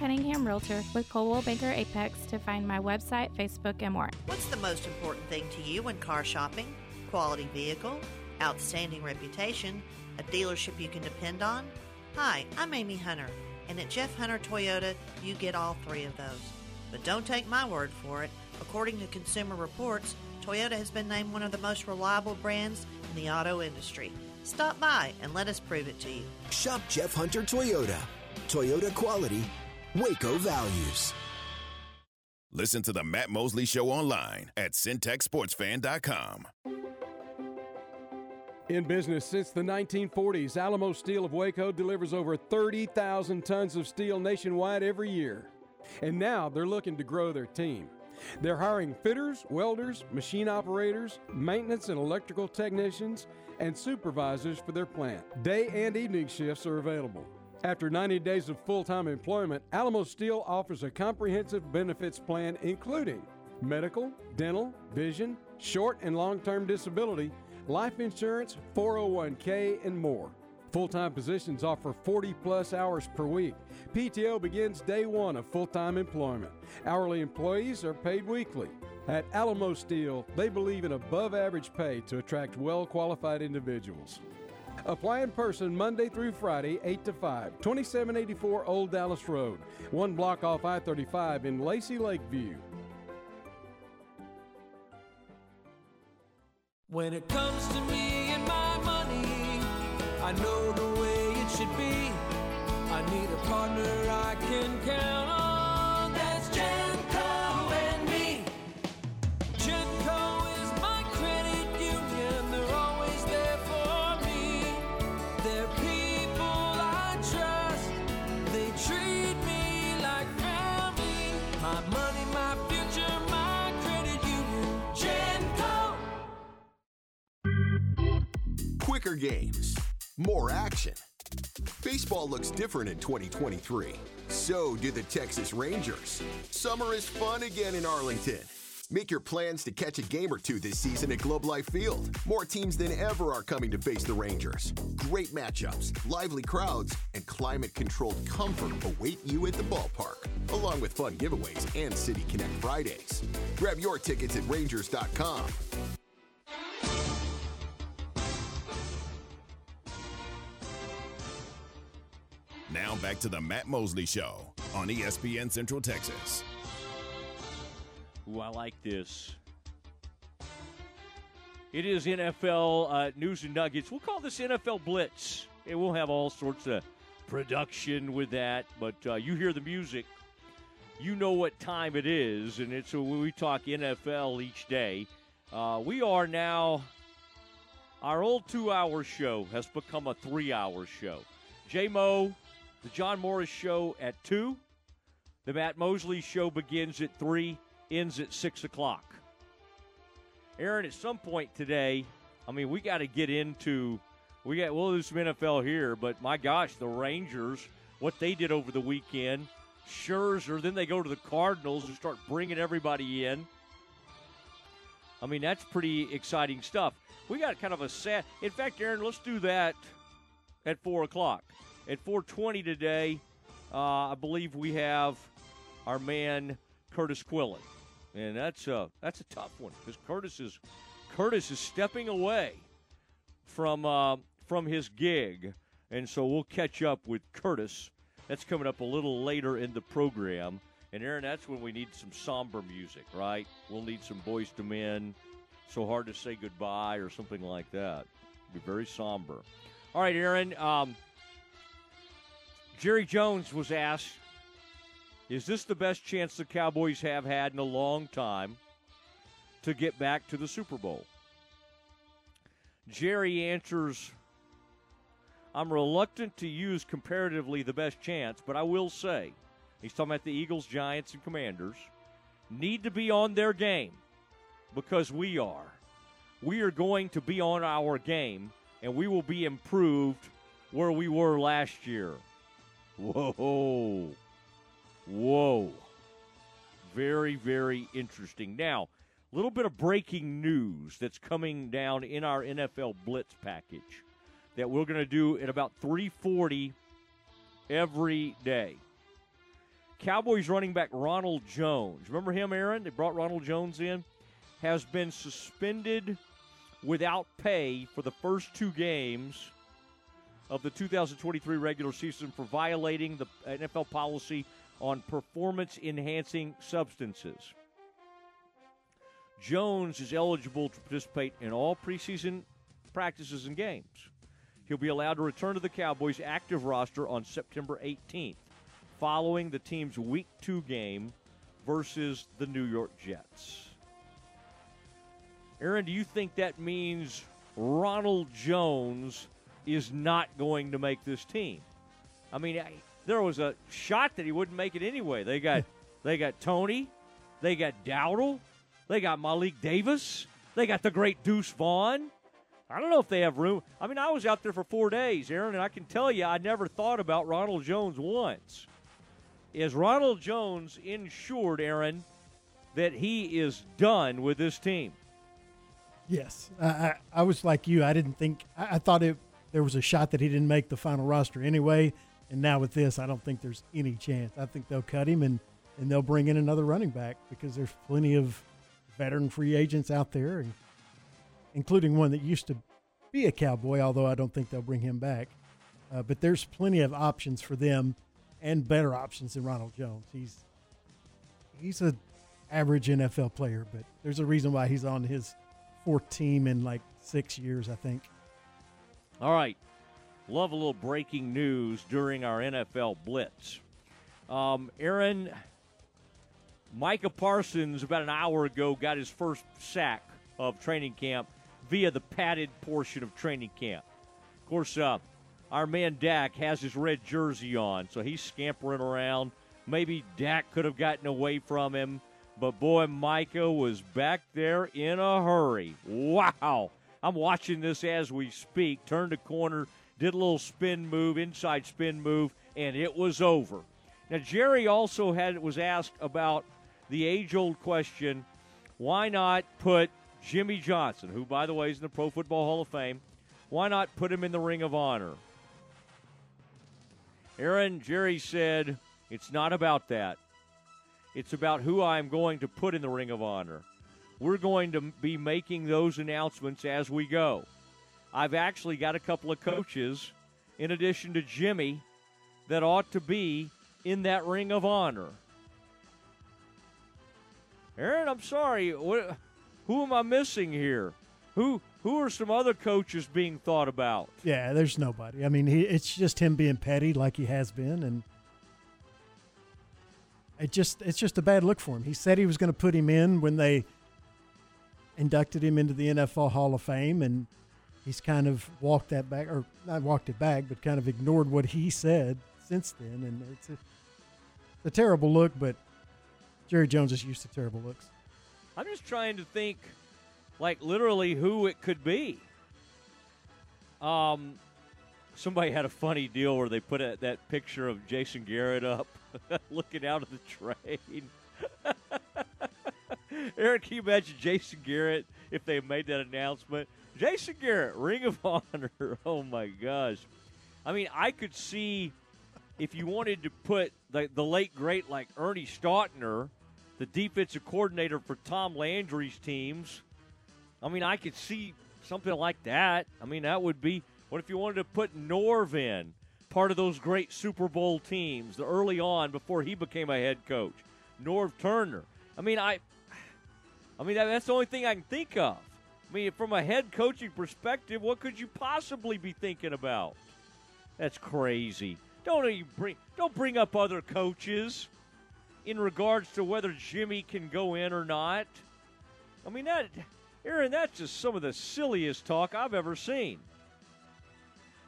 Cunningham Realtor with Coldwell Banker Apex to find my website, Facebook, and more. What's the most important thing to you when car shopping? Quality vehicle, outstanding reputation, a dealership you can depend on? Hi, I'm Amy Hunter, and at Jeff Hunter Toyota, you get all three of those. But don't take my word for it. According to Consumer Reports, Toyota has been named one of the most reliable brands in the auto industry. Stop by and let us prove it to you. Shop Jeff Hunter Toyota. Toyota quality, Waco values. Listen to the Matt Mosley Show online at centexsportsfan.com. In business since the 1940s, Alamo Steel of Waco delivers over 30,000 tons of steel nationwide every year. And now they're looking to grow their team. They're hiring fitters, welders, machine operators, maintenance and electrical technicians, and supervisors for their plant. Day and evening shifts are available. After 90 days of full time employment, Alamo Steel offers a comprehensive benefits plan including medical, dental, vision, short and long term disability, life insurance, 401k, and more. Full time positions offer 40 plus hours per week. PTO begins day one of full time employment. Hourly employees are paid weekly. At Alamo Steel, they believe in above average pay to attract well qualified individuals. Apply in person Monday through Friday, 8 to 5, 2784 Old Dallas Road, one block off I 35 in Lacy Lakeview. When it comes to me and my money, I know the way it should be. I need a partner I can count on. Quicker games, more action. Baseball looks different in 2023. So do the Texas Rangers. Summer is fun again in Arlington. Make your plans to catch a game or two this season at Globe Life Field. More teams than ever are coming to face the Rangers. Great matchups, lively crowds, and climate controlled comfort await you at the ballpark, along with fun giveaways and City Connect Fridays. Grab your tickets at Rangers.com. Now back to the Matt Mosley Show on ESPN Central Texas. Ooh, I like this. It is NFL uh, news and nuggets. We'll call this NFL Blitz. And we'll have all sorts of production with that. But uh, you hear the music, you know what time it is. And it's when we talk NFL each day. Uh, we are now, our old two hour show has become a three hour show. J Mo, the John Morris show at 2. The Matt Mosley show begins at 3, ends at 6 o'clock. Aaron, at some point today, I mean, we got to get into, we got, we'll do some NFL here, but my gosh, the Rangers, what they did over the weekend, Scherzer, then they go to the Cardinals and start bringing everybody in. I mean, that's pretty exciting stuff. We got kind of a sad, in fact, Aaron, let's do that at 4 o'clock. At 4:20 today, uh, I believe we have our man Curtis Quillen, and that's a that's a tough one because Curtis is Curtis is stepping away from uh, from his gig, and so we'll catch up with Curtis. That's coming up a little later in the program. And Aaron, that's when we need some somber music, right? We'll need some Boyz II Men, So Hard to Say Goodbye, or something like that. Be very somber. All right, Aaron. Um, Jerry Jones was asked, Is this the best chance the Cowboys have had in a long time to get back to the Super Bowl? Jerry answers, I'm reluctant to use comparatively the best chance, but I will say he's talking about the Eagles, Giants, and Commanders, need to be on their game because we are. We are going to be on our game, and we will be improved where we were last year. Whoa. Whoa. Very, very interesting. Now, a little bit of breaking news that's coming down in our NFL Blitz package that we're going to do at about 340 every day. Cowboys running back Ronald Jones. Remember him, Aaron? They brought Ronald Jones in. Has been suspended without pay for the first two games of the 2023 regular season for violating the NFL policy on performance enhancing substances. Jones is eligible to participate in all preseason practices and games. He'll be allowed to return to the Cowboys' active roster on September 18th, following the team's Week 2 game versus the New York Jets. Aaron, do you think that means Ronald Jones is not going to make this team? I mean, I, there was a shot that he wouldn't make it anyway. They got <laughs> they got Tony, they got Dowdle, they got Malik Davis, they got the great Deuce Vaughn. I don't know if they have room. I mean, I was out there for four days, Aaron, and I can tell you, I never thought about Ronald Jones once. Is Ronald Jones insured, Aaron, that he is done with this team? Yes, I, I, I was like you. I didn't think. I, I thought it there was a shot that he didn't make the final roster anyway. And now with this, I don't think there's any chance. I think they'll cut him and and they'll bring in another running back because there's plenty of veteran free agents out there, including one that used to be a Cowboy. Although I don't think they'll bring him back. Uh, but there's plenty of options for them, and better options than Ronald Jones. He's he's a average NFL player, but there's a reason why he's on his fourth team in like six years, I think. All right. Love a little breaking news during our NFL Blitz. Um, Aaron, Micah Parsons, about an hour ago, got his first sack of training camp via the padded portion of training camp. Of course, uh, our man Dak has his red jersey on, so he's scampering around. Maybe Dak could have gotten away from him, but boy, Micah was back there in a hurry. Wow. I'm watching this as we speak. Turned a corner, did a little spin move, inside spin move, and it was over. Now Jerry also had was asked about the age-old question: Why not put Jimmy Johnson, who by the way is in the Pro Football Hall of Fame, why not put him in the Ring of Honor? Aaron Jerry said it's not about that. It's about who I'm going to put in the Ring of Honor. We're going to be making those announcements as we go. I've actually got a couple of coaches, in addition to Jimmy, that ought to be in that Ring of Honor. Aaron, I'm sorry. What, who am I missing here? Who who are some other coaches being thought about? Yeah, there's nobody. I mean, he, it's just him being petty like he has been, and it just it's just a bad look for him. He said he was going to put him in when they inducted him into the NFL Hall of Fame, and he's kind of walked that back, or not walked it back, but kind of ignored what he said since then. And it's a, a terrible look, but Jerry Jones is used to terrible looks. I'm just trying to think, like literally, who it could be. Um, somebody had a funny deal where they put a, that picture of Jason Garrett up, <laughs> looking out of the train. <laughs> <laughs> Eric, can you imagine Jason Garrett if they made that announcement? Jason Garrett, Ring of <laughs> Honor. Oh my gosh. I mean, I could see if you wanted to put the, the late great like Ernie Stautner, the defensive coordinator for Tom Landry's teams. I mean, I could see something like that. I mean, that would be. What if you wanted to put Norv in, part of those great Super Bowl teams, the early on before he became a head coach? Norv Turner. I mean, I. I mean, that's the only thing I can think of. I mean, from a head coaching perspective, what could you possibly be thinking about? That's crazy. Don't bring don't bring up other coaches in regards to whether Jimmy can go in or not. I mean that Aaron, that's just some of the silliest talk I've ever seen.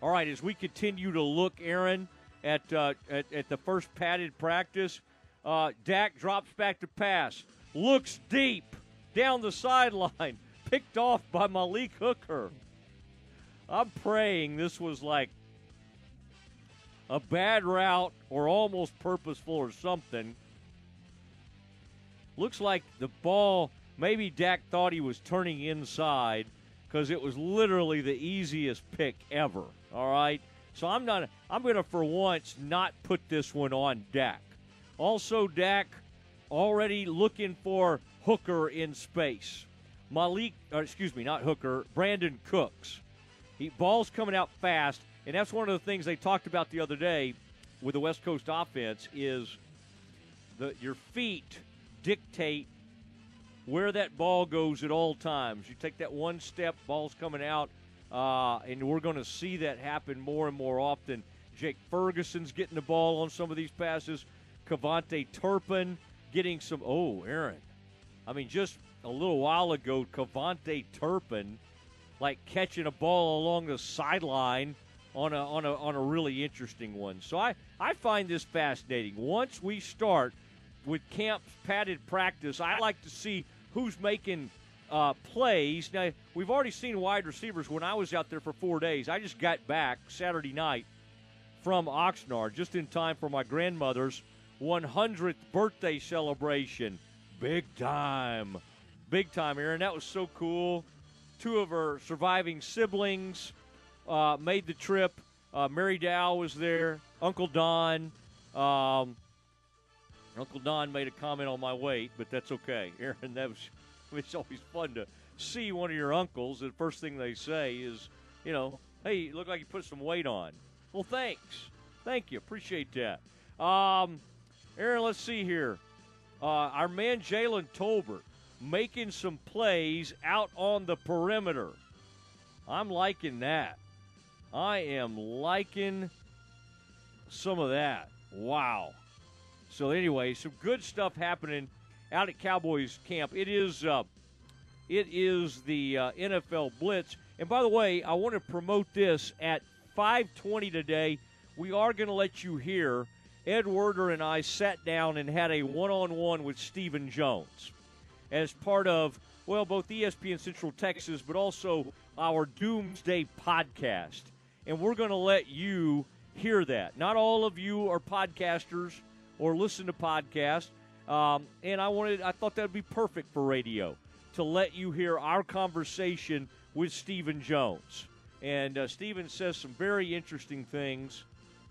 All right, as we continue to look, Aaron, at uh, at, at the first padded practice. Uh, Dak drops back to pass, looks deep down the sideline, <laughs> picked off by Malik Hooker. I'm praying this was like a bad route or almost purposeful or something. Looks like the ball, maybe Dak thought he was turning inside because it was literally the easiest pick ever. All right. So I'm not, I'm going to for once not put this one on Dak. Also, Dak already looking for Hooker in space. Malik, or excuse me, not Hooker, Brandin Cooks. He, ball's coming out fast, and that's one of the things they talked about the other day with the West Coast offense is the your feet dictate where that ball goes at all times. You take that one step, ball's coming out, uh, and we're going to see that happen more and more often. Jake Ferguson's getting the ball on some of these passes. KaVontae Turpin getting some. Oh, Aaron. I mean, just a little while ago, KaVontae Turpin, like catching a ball along the sideline on a on a on a really interesting one. So I I find this fascinating. Once we start with camp's padded practice, I like to see who's making uh, plays. Now we've already seen wide receivers. When I was out there for four days, I just got back Saturday night from Oxnard just in time for my grandmother's 100th birthday celebration. Big time. Big time, Aaron. That was so cool. Two of her surviving siblings uh, made the trip. Uh, Mary Dow was there. Uncle Don. Um, Uncle Don made a comment on my weight, but that's okay. <laughs> Aaron, that was it's always fun to see one of your uncles. The first thing they say is, you know, hey, you look like you put some weight on. Well, thanks. Thank you. Appreciate that. Um, Aaron, let's see here. Uh, our man Jalen Tolbert making some plays out on the perimeter. I'm liking that. I am liking some of that. Wow. So anyway, some good stuff happening out at Cowboys camp. It is uh, it is the uh, NFL Blitz. And by the way, I want to promote this at 5:20 today. We are going to let you hear Ed Werder and I sat down and had a one-on-one with Stephen Jones as part of well both ESPN Central Texas, but also our Doomsday podcast. And we're going to let you hear that. Not all of you are podcasters or listen to podcasts. Um, and I wanted, I thought that would be perfect for radio to let you hear our conversation with Stephen Jones. And uh, Stephen says some very interesting things,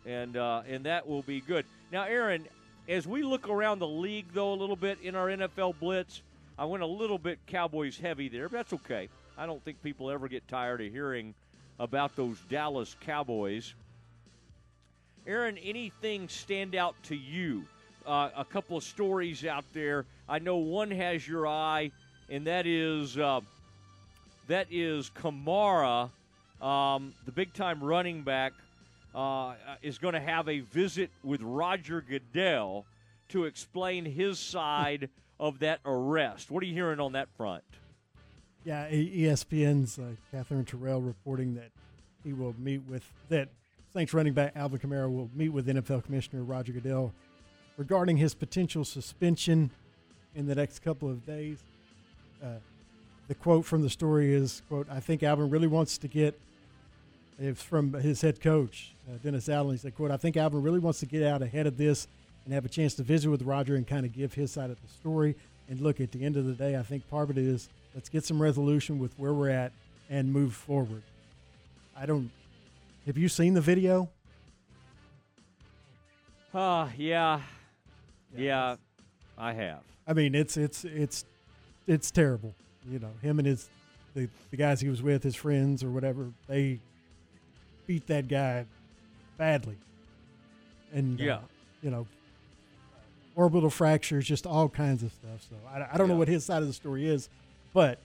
and uh, and that will be good. Now, Aaron, as we look around the league, though, a little bit in our NFL blitz, I went a little bit Cowboys heavy there, but that's okay. I don't think people ever get tired of hearing about those Dallas Cowboys. Aaron, anything stand out to you? Uh, a couple of stories out there. I know one has your eye, and that is uh, that is Kamara, um, the big time running back, uh, is going to have a visit with Roger Goodell to explain his <laughs> side of that arrest. What are you hearing on that front? Yeah, ESPN's uh, Katherine Terrell reporting that he will meet with that Saints running back Alvin Kamara will meet with NFL Commissioner Roger Goodell regarding his potential suspension in the next couple of days. Uh, the quote from the story is, "quote I think Alvin really wants to get." It's from his head coach uh, Dennis Allen. He said, "quote I think Alvin really wants to get out ahead of this and have a chance to visit with Roger and kind of give his side of the story. And look, at the end of the day, I think part of it is let's get some resolution with where we're at and move forward. I don't. Have you seen the video? Uh, yeah. Yeah, I have. I mean, it's it's it's it's terrible. You know, him and his the, the guys he was with, his friends or whatever, they beat that guy badly. And uh, Yeah. you know, orbital fractures, just all kinds of stuff. So I, I don't know what his side of the story is, but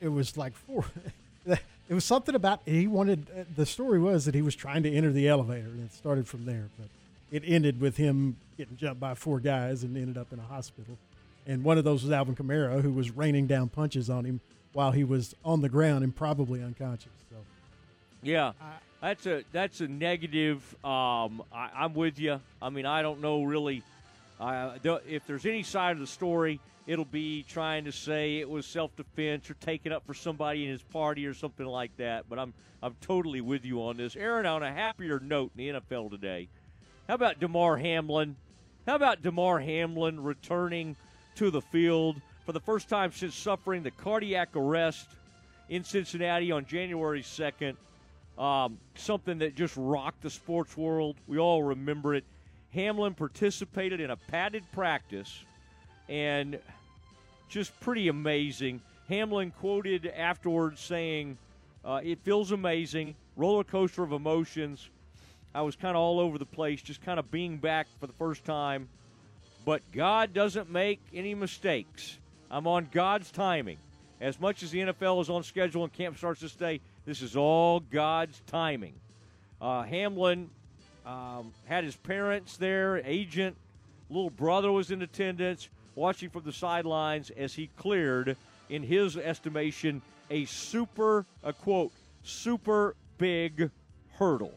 it was like four. <laughs> It was something about he wanted. uh, The story was that he was trying to enter the elevator, and it started from there. But it ended with him getting jumped by four guys and ended up in a hospital. And one of those was Alvin Kamara, who was raining down punches on him while he was on the ground and probably unconscious. So Yeah. That's a that's a negative. Um, I, I'm with you. I mean, I don't know really. Uh, if there's any side of the story, it'll be trying to say it was self-defense or taking up for somebody in his party or something like that. But I'm I'm totally with you on this, Aaron. On a happier note in the NFL today, how about Damar Hamlin? How about Damar Hamlin returning to the field for the first time since suffering the cardiac arrest in Cincinnati on January 2nd? Um, something that just rocked the sports world. We all remember it. Hamlin participated in a padded practice and just pretty amazing. Hamlin quoted afterwards saying, uh, It feels amazing, roller coaster of emotions. I was kind of all over the place, just kind of being back for the first time. But God doesn't make any mistakes. I'm on God's timing. As much as the NFL is on schedule and camp starts this day, this is all God's timing. Uh, Hamlin um, had his parents there, agent, little brother was in attendance, watching from the sidelines as he cleared, in his estimation, a super, a quote, super big hurdle.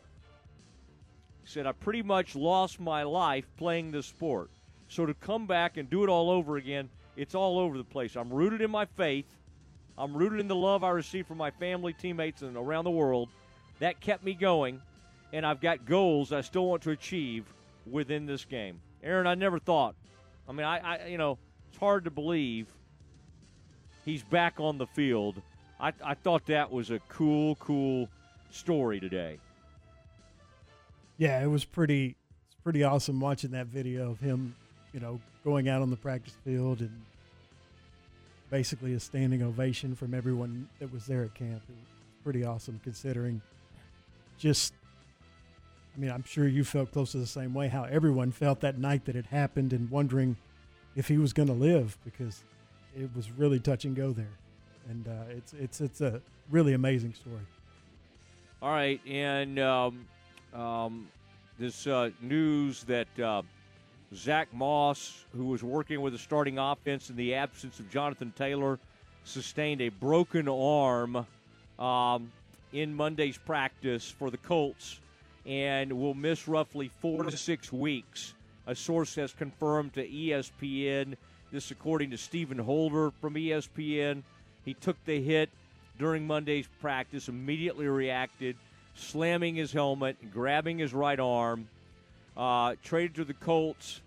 He said, I pretty much lost my life playing this sport. So to come back and do it all over again, it's all over the place. I'm rooted in my faith. I'm rooted in the love I received from my family, teammates, and around the world. That kept me going, and I've got goals I still want to achieve within this game. Aaron, I never thought. I mean, I, I you know, it's hard to believe he's back on the field. I, I thought that was a cool, cool story today. Yeah, it was pretty. It's pretty awesome watching that video of him, you know, going out on the practice field and basically a standing ovation from everyone that was there at camp. It was pretty awesome considering just. I mean, I'm sure you felt close to the same way. How everyone felt that night that it happened, and wondering if he was going to live because it was really touch and go there, and uh, it's it's it's a really amazing story. All right, and um, um, this uh, news that uh, Zack Moss, who was working with the starting offense in the absence of Jonathan Taylor, sustained a broken arm um, in Monday's practice for the Colts and will miss roughly four to six weeks. A source has confirmed to ESPN. This, according to Stephen Holder from ESPN. He took the hit during Monday's practice, immediately reacted, slamming his helmet, grabbing his right arm. Uh, traded to the Colts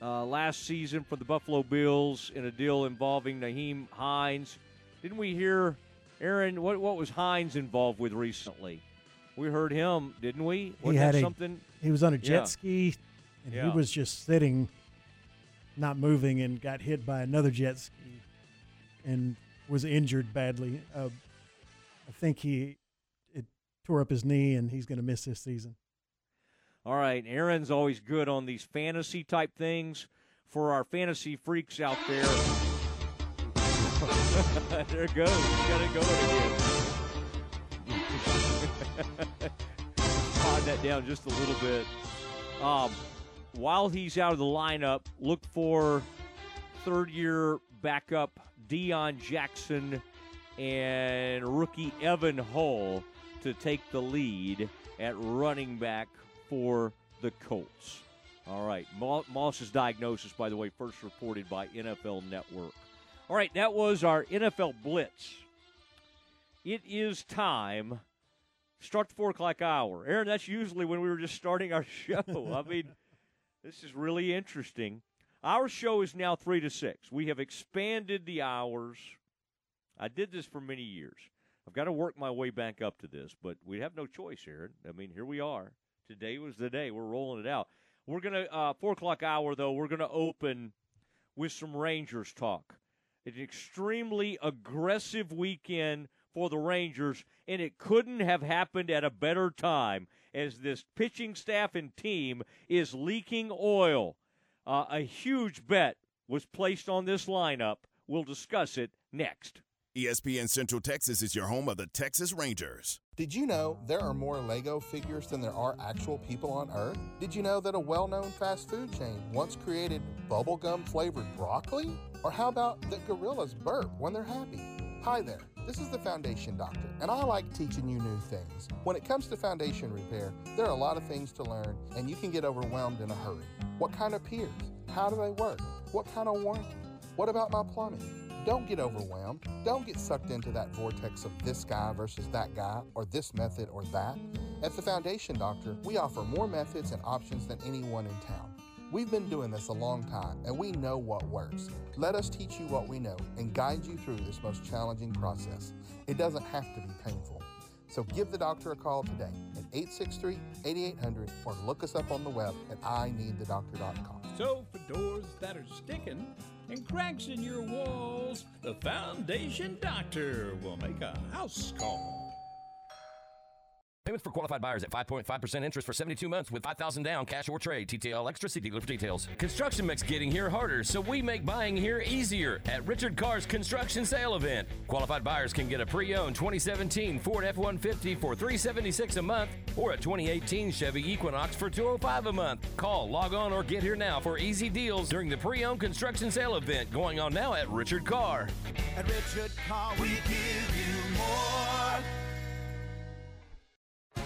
uh, last season for the Buffalo Bills in a deal involving Nyheim Hines. Didn't we hear, Aaron? What what was Hines involved with recently? We heard him, didn't we? Wasn't he had a, something? He was on a jet Yeah. ski, and Yeah. he was just sitting, not moving, and got hit by another jet ski, and was injured badly. Uh, I think he it tore up his knee, and he's going to miss this season. All right, Aaron's always good on these fantasy type things. For our fantasy freaks out there, <laughs> there it goes. You got it going again. Pod that down just a little bit. Um, while he's out of the lineup, look for third-year backup Deon Jackson and rookie Evan Hull to take the lead at running back for the Colts. All right. Moss's diagnosis, by the way, first reported by NFL Network. All right, that was our NFL Blitz. It is time. Start the four o'clock hour. Aaron, that's usually when we were just starting our <laughs> show. I mean, this is really interesting. Our show is now three to six. We have expanded the hours. I did this for many years. I've got to work my way back up to this, but we have no choice, Aaron. I mean, here we are. Today was the day. We're rolling it out. We're gonna uh, four o'clock hour though. We're gonna open with some Rangers talk. It's An extremely aggressive weekend for the Rangers, and it couldn't have happened at a better time as this pitching staff and team is leaking oil. Uh, a huge bet was placed on this lineup. We'll discuss it next. ESPN Central Texas is your home of the Texas Rangers. Did you know there are more Lego figures than there are actual people on Earth? Did you know that a well known fast food chain once created bubblegum flavored broccoli? Or how about that gorillas burp when they're happy? Hi there, This is the Foundation Doctor, and I like teaching you new things. When it comes to foundation repair, there are a lot of things to learn, and you can get overwhelmed in a hurry. What kind of piers? How do they work? What kind of warranty? What about my plumbing? Don't get overwhelmed. Don't get sucked into that vortex of this guy versus that guy, or this method or that. At the Foundation Doctor, we offer more methods and options than anyone in town. We've been doing this a long time and we know what works. Let us teach you what we know and guide you through this most challenging process. It doesn't have to be painful. So give the doctor a call today at 863 8800 or look us up on the web at ineedthedoctor.com. So, for doors that are sticking and cracks in your walls, the Foundation Doctor will make a house call. Payments for qualified buyers at 5.5% interest for 72 months with 5000 down, cash or trade. TTL Extra See dealer for details. Construction makes getting here harder, so we make buying here easier at Richard Carr's construction sale event. Qualified buyers can get a pre-owned 2017 Ford F-150 for 376 a month or a 2018 Chevy Equinox for 205 a month. Call, log on, or get here now for easy deals during the pre-owned construction sale event going on now at Richard Carr. At Richard Car, we give you more.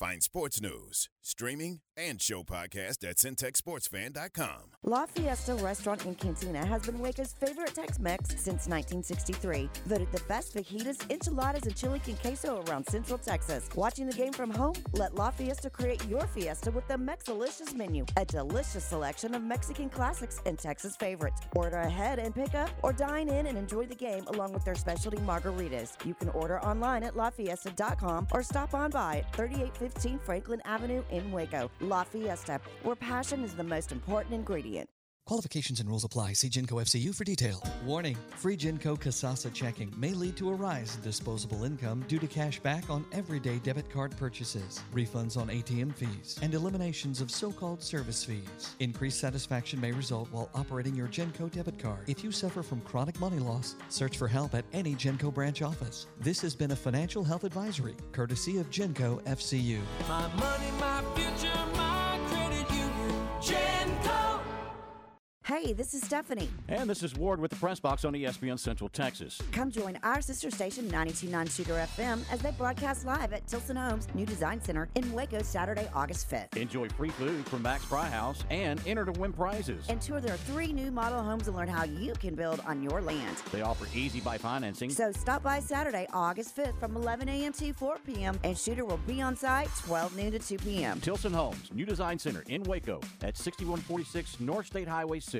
Find sports news, streaming, and show podcast at centexsportsfan.com. La Fiesta Restaurant and Cantina has been Waco's favorite Tex-Mex since 1963. Voted the best fajitas, enchiladas, and chili con queso around Central Texas. Watching the game from home? Let La Fiesta create your fiesta with the Mexalicious menu, a delicious selection of Mexican classics and Texas favorites. Order ahead and pick up, or dine in and enjoy the game along with their specialty margaritas. You can order online at lafiesta.com or stop on by at 3815 Franklin Avenue in Waco. La Fiesta, where passion is the most important ingredient. Qualifications and rules apply. See Genco FCU for detail. Warning free Genco Casasa checking may lead to a rise in disposable income due to cash back on everyday debit card purchases, refunds on ATM fees, and eliminations of so called service fees. Increased satisfaction may result while operating your Genco debit card. If you suffer from chronic money loss, search for help at any Genco branch office. This has been a financial health advisory courtesy of Genco FCU. My money, my future, my credit union. Genco. Hey, this is Stephanie. And this is Ward with the Press Box on ESPN Central Texas. Come join our sister station 929 Shooter FM as they broadcast live at Tilson Homes New Design Center in Waco Saturday, August 5th. Enjoy free food from Max Fry House and enter to win prizes. And tour their three new model homes and learn how you can build on your land. They offer easy buy financing. So stop by Saturday, August 5th from 11 a.m. to 4 p.m. and Shooter will be on site 12 noon to 2 p.m. Tilson Homes New Design Center in Waco at 6146 North State Highway 6.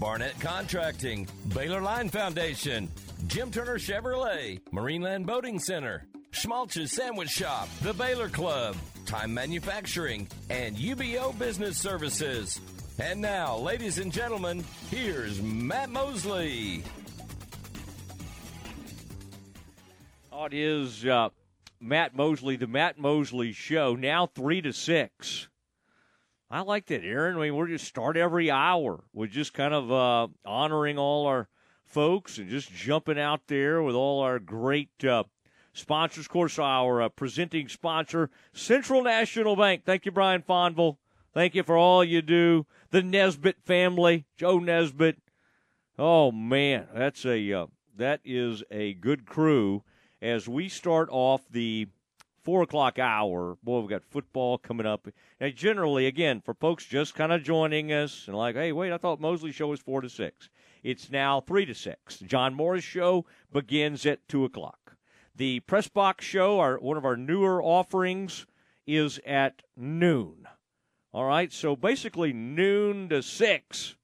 Barnett Contracting, Baylor Line Foundation, Jim Turner Chevrolet, Marineland Boating Center, Schmaltz's Sandwich Shop, The Baylor Club, Time Manufacturing, and UBEO Business Services. And now, ladies and gentlemen, here's Matt Mosley. Oh, it is uh, Matt Mosley, the Matt Mosley Show, now 3 to 6. I like that, Aaron. I mean, we're just start every hour. We're just kind of uh, honoring all our folks and just jumping out there with all our great uh, sponsors. Of course, our uh, presenting sponsor, Central National Bank. Thank you, Brian Fonville. Thank you for all you do. The Nesbitt family, Joe Nesbitt. Oh man, that's a uh, that is a good crew. As we start off the four o'clock hour, boy, we've got football coming up. And generally, again, for folks just kind of joining us and like, hey, wait, I thought Mosley show was four to six. It's now three to six. John Morris show begins at two o'clock. The press box show, our one of our newer offerings, is at noon. All right, so basically noon to six,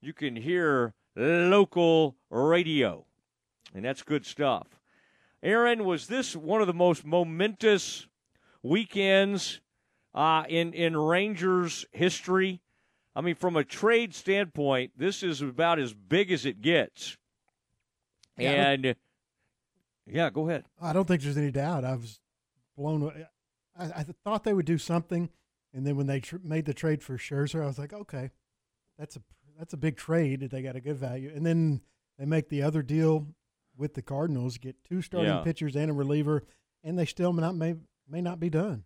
you can hear local radio, and that's good stuff. Aaron, was this one of the most momentous weekends uh, in in Rangers history? I mean, from a trade standpoint, this is about as big as it gets. Yeah, and yeah, go ahead. I don't think there's any doubt. I was blown away. I, I thought they would do something, and then when they tr- made the trade for Scherzer, I was like, okay, that's a that's a big trade. They got a good value, and then they make the other deal with the Cardinals, get two starting Yeah. pitchers and a reliever, and they still may not may may not be done.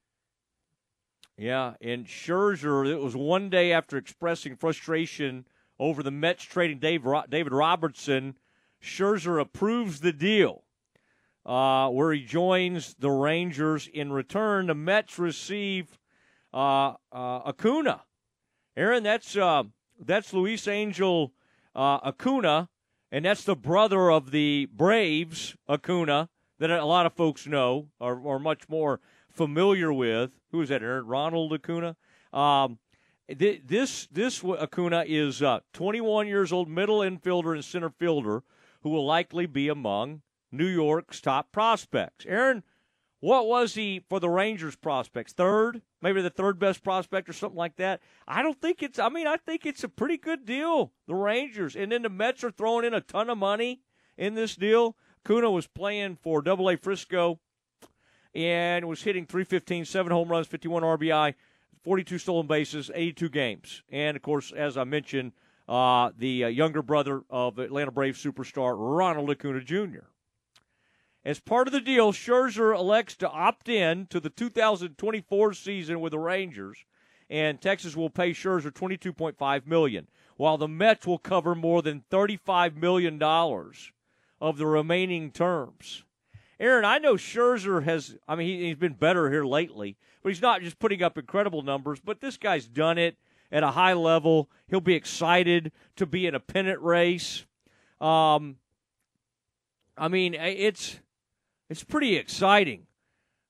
Yeah, and Scherzer, it was one day after expressing frustration over the Mets trading Dave, David Robertson, Scherzer approves the deal uh, where he joins the Rangers. In return, the Mets receive uh, uh, Acuna. Aaron, that's uh, that's Luis Angel uh, Acuna, and that's the brother of the Braves Acuna that a lot of folks know or are much more familiar with. Who is that? Aaron Ronald Acuna. Um, thi- this this Acuna is uh, 21 years old, middle infielder and center fielder, who will likely be among New York's top prospects. Aaron, what was he for the Rangers prospects? Third, maybe the third best prospect or something like that. I don't think it's. I mean, I think it's a pretty good deal. The Rangers, and then the Mets are throwing in a ton of money in this deal. Kuna was playing for Double A Frisco and was hitting 315, seven home runs, 51 RBI, 42 stolen bases, 82 games. And of course, as I mentioned, uh, the uh, younger brother of Atlanta Braves superstar Ronald Acuna Jr. As part of the deal, Scherzer elects to opt in to the 2024 season with the Rangers, and Texas will pay Scherzer 22.5 million, while the Mets will cover more than 35 million dollars of the remaining terms. Aaron, I know Scherzer has, I mean, he, he's been better here lately, but he's not just putting up incredible numbers, but this guy's done it at a high level. He'll be excited to be in a pennant race. Um, I mean, it's it's pretty exciting.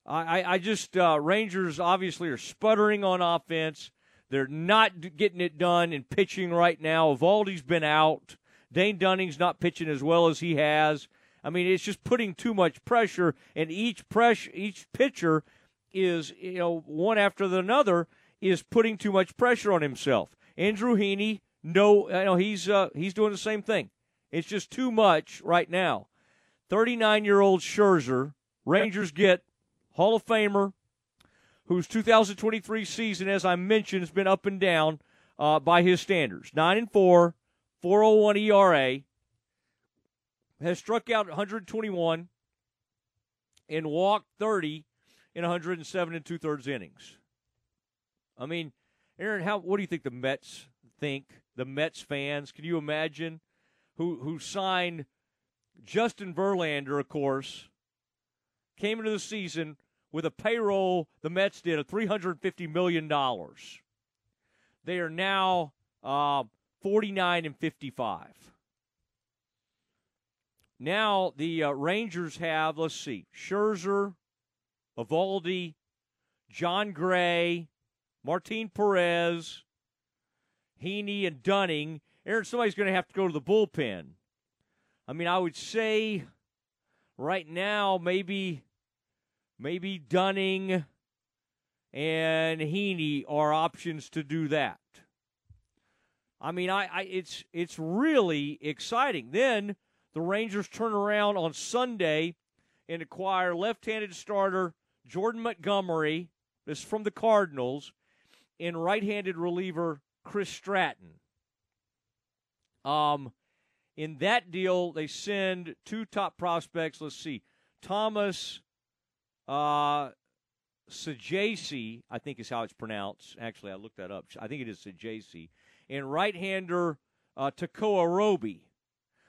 I, I, I just uh, Rangers obviously are sputtering on offense. They're not getting it done in pitching right now. Eovaldi's been out. Dane Dunning's not pitching as well as he has. I mean, it's just putting too much pressure, and each press each pitcher is you know one after another is putting too much pressure on himself. Andrew Heaney, no, you know he's uh, he's doing the same thing. It's just too much right now. 39 year old Scherzer, Rangers get Hall of Famer, whose 2023 season, as I mentioned, has been up and down uh, by his standards. 9 and 4, 401 ERA, has struck out 121 and walked 30 in 107 and two thirds innings. I mean, Aaron, how what do you think the Mets think? The Mets fans, can you imagine who who signed Justin Verlander, of course, came into the season with a payroll the Mets did of three hundred fifty million dollars. They are now uh, forty nine and fifty five. Now the uh, Rangers have let's see Scherzer, Eovaldi, Jon Gray, Martin Perez, Heaney, and Dunning. Aaron, somebody's going to have to go to the bullpen. I mean, I would say right now maybe maybe Dunning and Heaney are options to do that. I mean, I, I it's it's really exciting. Then the Rangers turn around on Sunday and acquire left-handed starter Jordan Montgomery, this is from the Cardinals, and right-handed reliever Chris Stratton. Um, in that deal, they send two top prospects. Let's see, Thomas uh, Saggese, I think is how it's pronounced. Actually, I looked that up. I think it is Saggese. And right-hander uh, Tekoah Roby.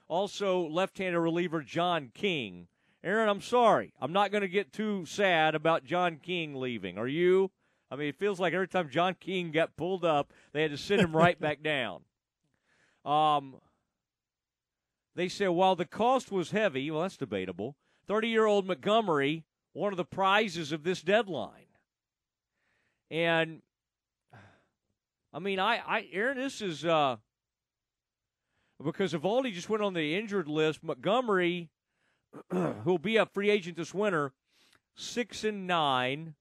Also, left-handed reliever John King. Aaron, I'm sorry. I'm not going to get too sad about John King leaving. Are you? I mean, it feels like every time John King got pulled up, they had to send him right back <laughs> down. Um, they said while the cost was heavy, well, that's debatable. 30 year old Montgomery, one of the prizes of this deadline. And I mean, I, I, Aaron, this is uh, because Eovaldi just went on the injured list. Montgomery, <clears throat> who'll be a free agent this winter, six and nine,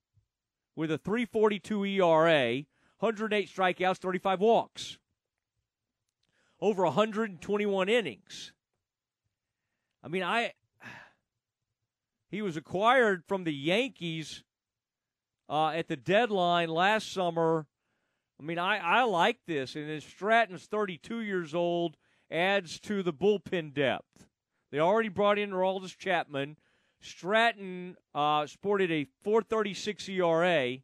with a 3.42 ERA, 108 strikeouts, 35 walks, over 121 innings. I mean, I he was acquired from the Yankees uh, at the deadline last summer. I mean, I, I like this. And Stratton's 32 years old, adds to the bullpen depth. They already brought in Aroldis Chapman. Stratton uh, sported a 436 ERA,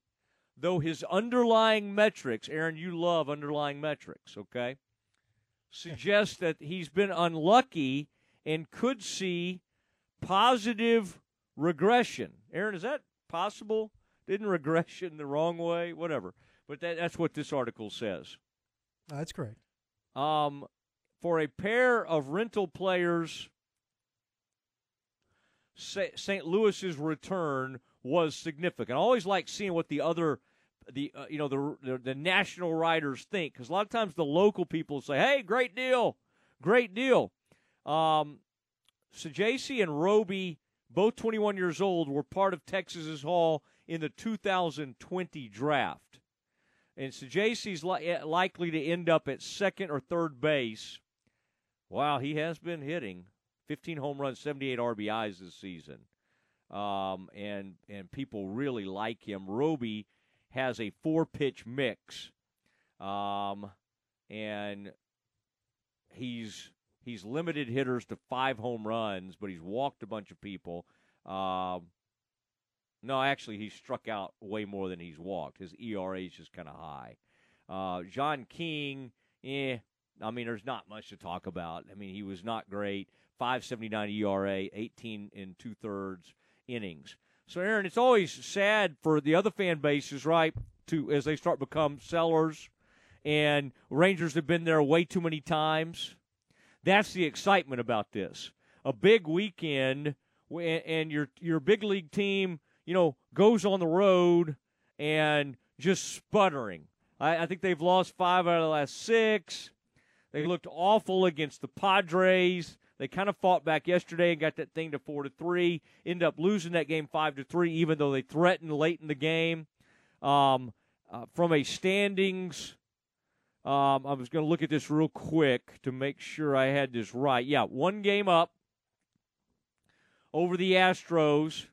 though his underlying metrics, Aaron, you love underlying metrics, okay? Suggest that he's been unlucky and could see positive regression. Aaron, is that possible? Didn't <laughs> regression the wrong way? Whatever. But that, that's what this article says. That's correct. Um, for a pair of rental players, St. Louis's return was significant. I always like seeing what the other, the uh, you know the, the, the national writers think because a lot of times the local people say, "Hey, great deal, great deal." Um, Saggese and Roby, both 21 years old, were part of Texas's haul in the 2020 draft. And Saggese's li- eh, likely to end up at second or third base. Wow, he has been hitting 15 home runs, 78 RBIs this season. Um, and and people really like him. Roby has a four pitch mix. Um, and he's he's limited hitters to five home runs, but he's walked a bunch of people. Um, no, actually, he's struck out way more than he's walked. His ERA is just kind of high. Uh, John King, eh. I mean, there's not much to talk about. I mean, he was not great. 579 ERA, 18 and two thirds innings. So, Aaron, it's always sad for the other fan bases, right? To as they start become sellers, and Rangers have been there way too many times. That's the excitement about this. A big weekend, and your your big league team you know, goes on the road and just sputtering. I, I think they've lost five out of the last six. They looked awful against the Padres. They kind of fought back yesterday and got that thing to four to three. End up losing that game five to three, even though they threatened late in the game. Um, uh, from a standings, um, I was going to look at this real quick to make sure I had this right. Yeah, one game up over the Astros.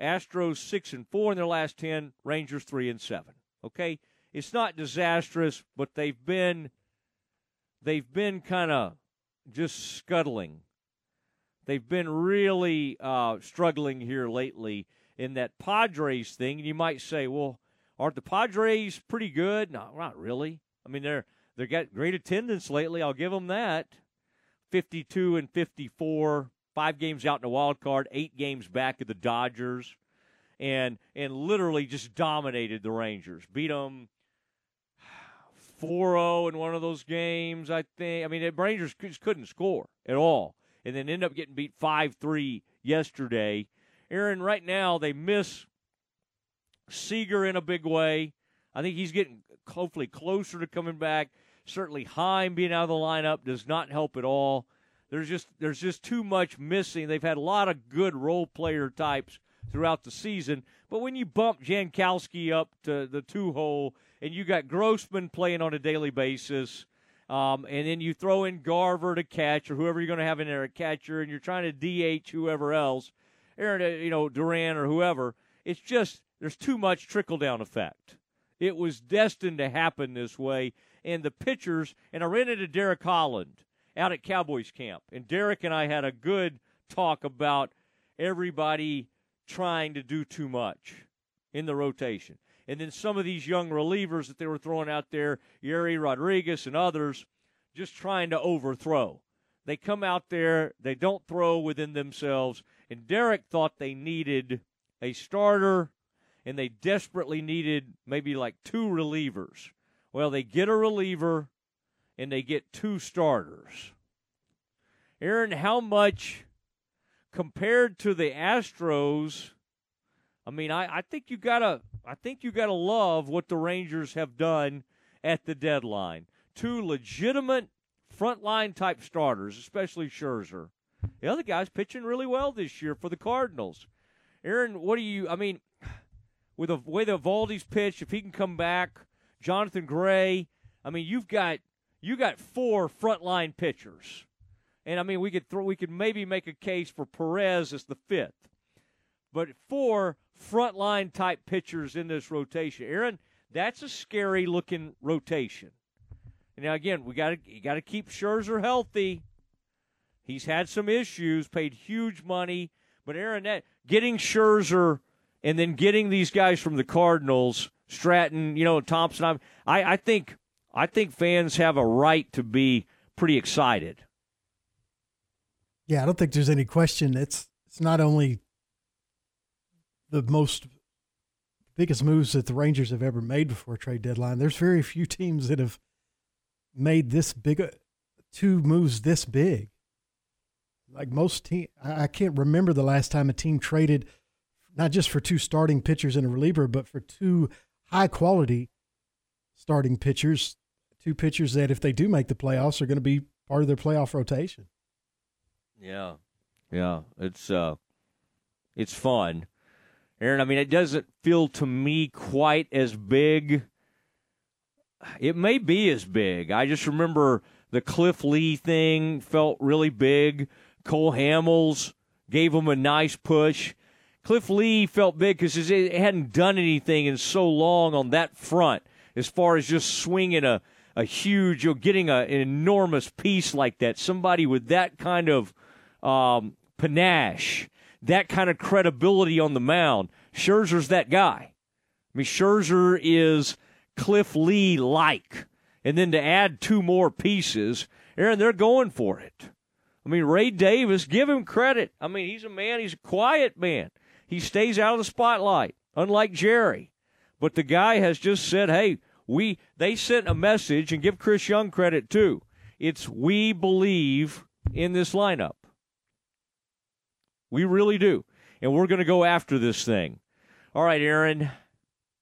Astros six and four in their last ten. Rangers three and seven. Okay, it's not disastrous, but they've been they've been kind of just scuttling. They've been really uh, struggling here lately in that Padres thing. And you might say, well, aren't the Padres pretty good? No, not really. I mean, they're they got great attendance lately. I'll give them that. Fifty-two and fifty-four five games out in the wild card, eight games back of the Dodgers, and and literally just dominated the Rangers. Beat them 4-0 in one of those games, I think. I mean, the Rangers just couldn't score at all, and then end up getting beat 5-3 yesterday. Aaron, right now they miss Seager in a big way. I think he's getting hopefully closer to coming back. Certainly, Heim being out of the lineup does not help at all. There's just there's just too much missing. They've had a lot of good role player types throughout the season, but when you bump Jankowski up to the two hole and you got Grossman playing on a daily basis, um, and then you throw in Garver to catch or whoever you're going to have in there at catcher, and you're trying to DH whoever else, Aaron, uh, you know Duran or whoever. It's just there's too much trickle down effect. It was destined to happen this way, and the pitchers. And I ran into Derek Holland out at Cowboys camp. And Derek and I had a good talk about everybody trying to do too much in the rotation. And then some of these young relievers that they were throwing out there, Yerry Rodriguez and others, just trying to overthrow. They come out there, they don't throw within themselves. And Derek thought they needed a starter and they desperately needed maybe like two relievers. Well, they get a reliever and they get two starters. Aaron, how much compared to the Astros, I mean, I, I think you gotta I think you gotta love what the Rangers have done at the deadline. Two legitimate frontline type starters, especially Scherzer. The other guy's pitching really well this year for the Cardinals. Aaron, what do you? I mean, with the way Eovaldi's pitched, if he can come back, Jonathan Gray. I mean, you've got you got four frontline pitchers, and I mean, we could throw we could maybe make a case for Perez as the fifth, but four frontline type pitchers in this rotation. Aaron, that's a scary looking rotation. Now again, we got to you got to keep Scherzer healthy. He's had some issues, paid huge money, but Aaron, that getting Scherzer and then getting these guys from the Cardinals, Stratton, you know, Thompson. I I think I think fans have a right to be pretty excited. Yeah, I don't think there's any question. It's it's not only the most biggest moves that the Rangers have ever made before trade deadline. There's very few teams that have made this big uh, two moves this big. Like most team, I can't remember the last time a team traded not just for two starting pitchers and a reliever, but for two high quality starting pitchers, two pitchers that if they do make the playoffs are going to be part of their playoff rotation. Yeah. Yeah, it's uh it's fun. Aaron, I mean it doesn't feel to me quite as big. It may be as big. I just remember the Cliff Lee thing felt really big. Cole Hamels gave him a nice push. Cliff Lee felt big because it hadn't done anything in so long on that front as far as just swinging a, a huge, you know, getting a, an enormous piece like that. Somebody with that kind of um, panache, that kind of credibility on the mound. Scherzer's that guy. I mean, Scherzer is Cliff Lee like. And then to add two more pieces, Aaron, they're going for it. I mean, Ray Davis, give him credit. I mean, he's a man, he's a quiet man. He stays out of the spotlight, unlike Jerry. But the guy has just said, hey, we they sent a message and give Chris Young credit too. It's we believe in this lineup. We really do. And we're going to go after this thing. All right, Aaron,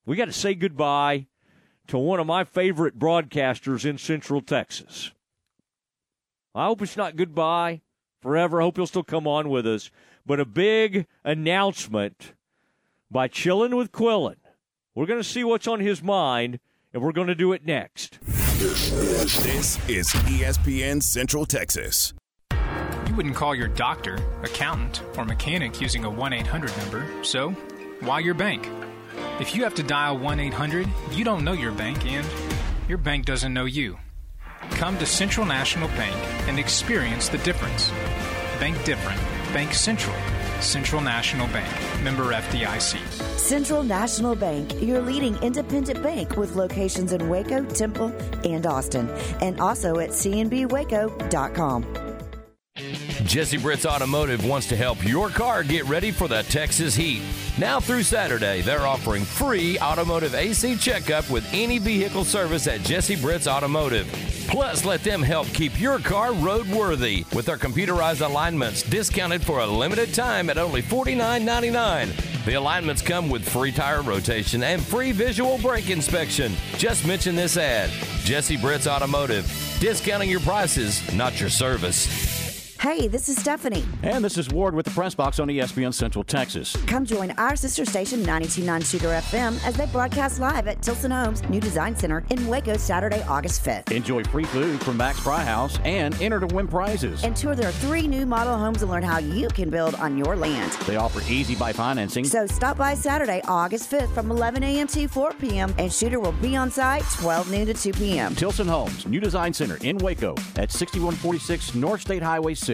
we got to say goodbye to one of my favorite broadcasters in Central Texas. I hope it's not goodbye forever. I hope he'll still come on with us but a big announcement by Chillin' with Quillen. We're going to see what's on his mind, and we're going to do it next. This is ESPN Central Texas. You wouldn't call your doctor, accountant, or mechanic using a 1 800 number, so why your bank? If you have to dial 1 800, you don't know your bank, and your bank doesn't know you. Come to Central National Bank and experience the difference. Bank different Bank Central. Central National Bank, member FDIC. Central National Bank, your leading independent bank with locations in Waco, Temple, and Austin, and also at cnbwaco.com. Jesse Britt's Automotive wants to help your car get ready for the Texas heat. Now through Saturday, they're offering free automotive AC checkup with any vehicle service at Jesse Britt's Automotive. Plus, let them help keep your car roadworthy with their computerized alignments discounted for a limited time at only $49.99. The alignments come with free tire rotation and free visual brake inspection. Just mention this ad Jesse Britt's Automotive, discounting your prices, not your service. Hey, this is Stephanie. And this is Ward with the Press Box on ESPN Central Texas. Come join our sister station, 929 Shooter FM, as they broadcast live at Tilson Homes New Design Center in Waco Saturday, August 5th. Enjoy free food from Max Fry House and enter to win prizes. And tour their three new model homes and learn how you can build on your land. They offer easy buy financing. So stop by Saturday, August 5th from 11 a.m. to 4 p.m. and Shooter will be on site 12 noon to 2 p.m. Tilson Homes New Design Center in Waco at 6146 North State Highway 6.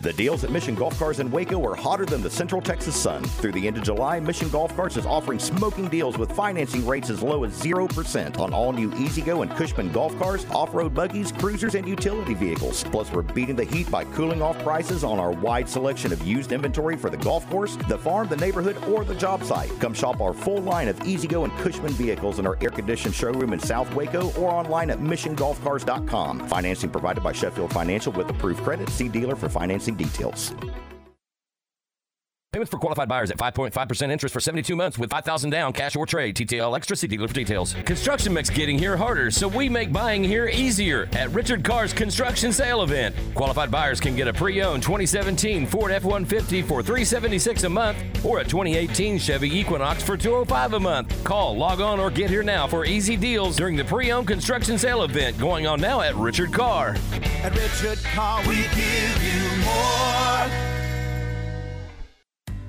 The deals at Mission Golf Cars in Waco are hotter than the Central Texas sun. Through the end of July, Mission Golf Cars is offering smoking deals with financing rates as low as 0% on all new E-Z-GO and Cushman golf cars, off-road buggies, cruisers, and utility vehicles. Plus, we're beating the heat by cooling off prices on our wide selection of used inventory for the golf course, the farm, the neighborhood, or the job site. Come shop our full line of E-Z-GO and Cushman vehicles in our air-conditioned showroom in South Waco or online at missiongolfcars.com. Financing provided by Sheffield Financial with approved credit. See dealer for financing details. Payments for qualified buyers at 5.5% interest for 72 months with 5000 down, cash or trade. TTL Extra See dealer for details. Construction makes getting here harder, so we make buying here easier at Richard Carr's construction sale event. Qualified buyers can get a pre-owned 2017 Ford F-150 for 376 a month or a 2018 Chevy Equinox for 205 a month. Call, log on, or get here now for easy deals during the pre-owned construction sale event going on now at Richard Carr. At Richard Car, we give you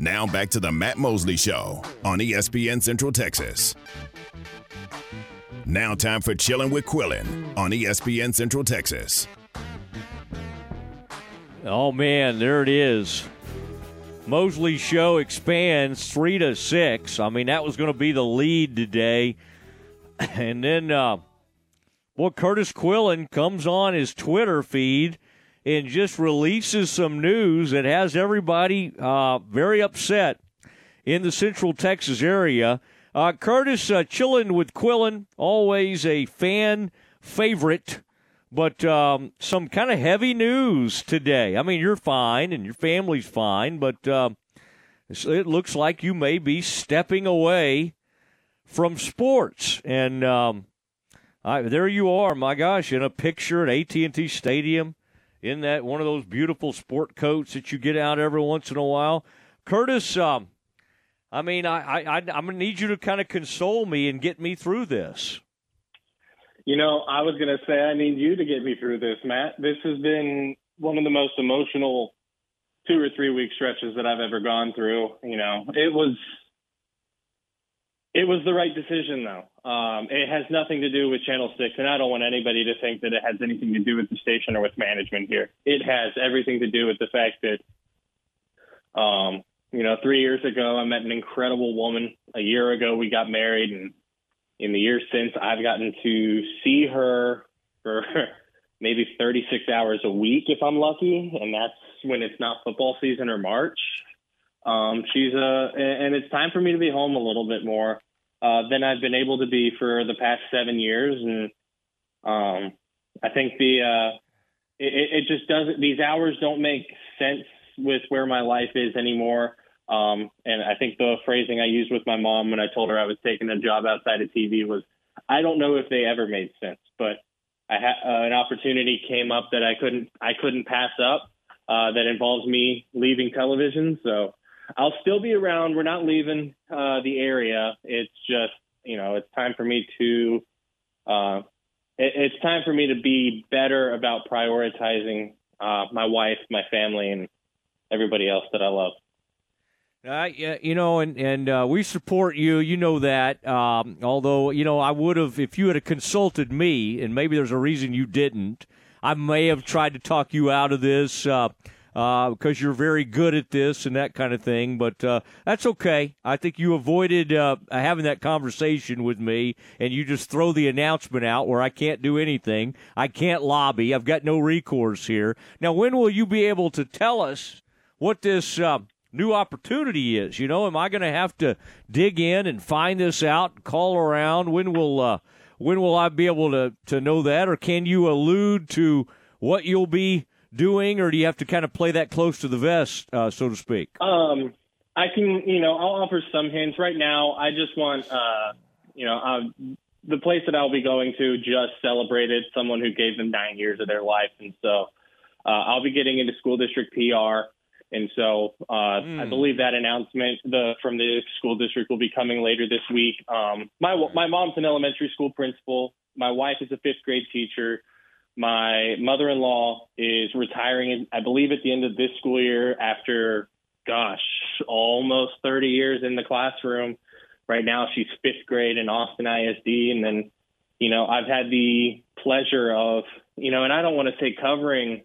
Now back to the Matt Mosley Show on ESPN Central Texas. Now time for Chilling with Quillen on ESPN Central Texas. Oh man, there it is. Mosley show expands three to six. I mean, that was going to be the lead today, and then, uh, well, Curtis Quillen comes on his Twitter feed and just releases some news that has everybody uh, very upset in the Central Texas area. Uh, Curtis uh, chilling with Quillen, always a fan favorite, but um, some kind of heavy news today. I mean, you're fine and your family's fine, but uh, it looks like you may be stepping away from sports. And um, I, there you are, my gosh, in a picture at AT&T Stadium in that one of those beautiful sport coats that you get out every once in a while. Curtis, um, I mean, I, I, I'm going to need you to kind of console me and get me through this. You know, I was going to say I need you to get me through this, Matt. This has been one of the most emotional two or three week stretches that I've ever gone through. You know, it was it was the right decision though. Um, it has nothing to do with Channel Six, and I don't want anybody to think that it has anything to do with the station or with management here. It has everything to do with the fact that, um, you know, three years ago I met an incredible woman. A year ago we got married, and in the years since I've gotten to see her for <laughs> maybe 36 hours a week if I'm lucky, and that's when it's not football season or March. Um, she's a, and it's time for me to be home a little bit more uh, than I've been able to be for the past seven years, and um, I think the uh, it, it just doesn't. These hours don't make sense with where my life is anymore. Um, and I think the phrasing I used with my mom when I told her I was taking a job outside of TV was, I don't know if they ever made sense, but I had uh, an opportunity came up that I couldn't I couldn't pass up uh, that involves me leaving television. So I'll still be around. We're not leaving uh, the area. It's just you know it's time for me to uh, it, it's time for me to be better about prioritizing uh, my wife, my family, and everybody else that I love. Uh, yeah, you know, and and uh, we support you. You know that. Um, although, you know, I would have if you had consulted me, and maybe there's a reason you didn't. I may have tried to talk you out of this. Uh, because you're very good at this and that kind of thing. But uh, that's okay. I think you avoided uh, having that conversation with me, and you just throw the announcement out where I can't do anything. I can't lobby. I've got no recourse here. Now, when will you be able to tell us what this? Uh, new opportunity is. You know, am I going to have to dig in and find this out, call around? When will uh, when will I be able to to know that, or can you allude to what you'll be doing, or do you have to kind of play that close to the vest, uh, so to speak? Um, I can, you know, I'll offer some hints. Right now, I just want, uh, you know, uh, the place that I'll be going to just celebrated someone who gave them nine years of their life, and so uh, I'll be getting into school district PR. And so uh, mm. I believe that announcement the, from the school district will be coming later this week. Um, my my mom's an elementary school principal. My wife is a fifth grade teacher. My mother-in-law is retiring, I believe, at the end of this school year after, gosh, almost 30 years in the classroom. Right now, she's fifth grade in Austin ISD, and then, you know, I've had the pleasure of, you know, and I don't want to say covering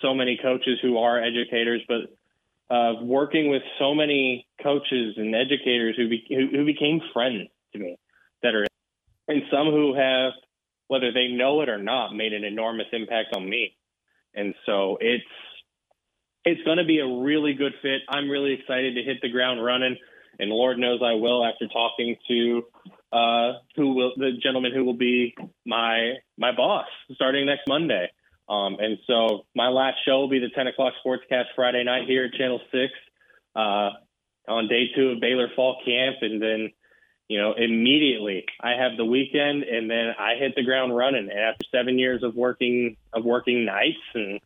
so many coaches who are educators, but uh, working with so many coaches and educators who, be, who, who became friends to me that are, and some who have, whether they know it or not, made an enormous impact on me. And so it's it's going to be a really good fit. I'm really excited to hit the ground running, and Lord knows I will after talking to uh, who will the gentleman who will be my my boss starting next Monday. Um, and so my last show will be the 10 o'clock sportscast Friday night here at Channel 6 uh, on day two of Baylor Fall Camp. And then, you know, immediately I have the weekend and then I hit the ground running. And after seven years of working, of working nights and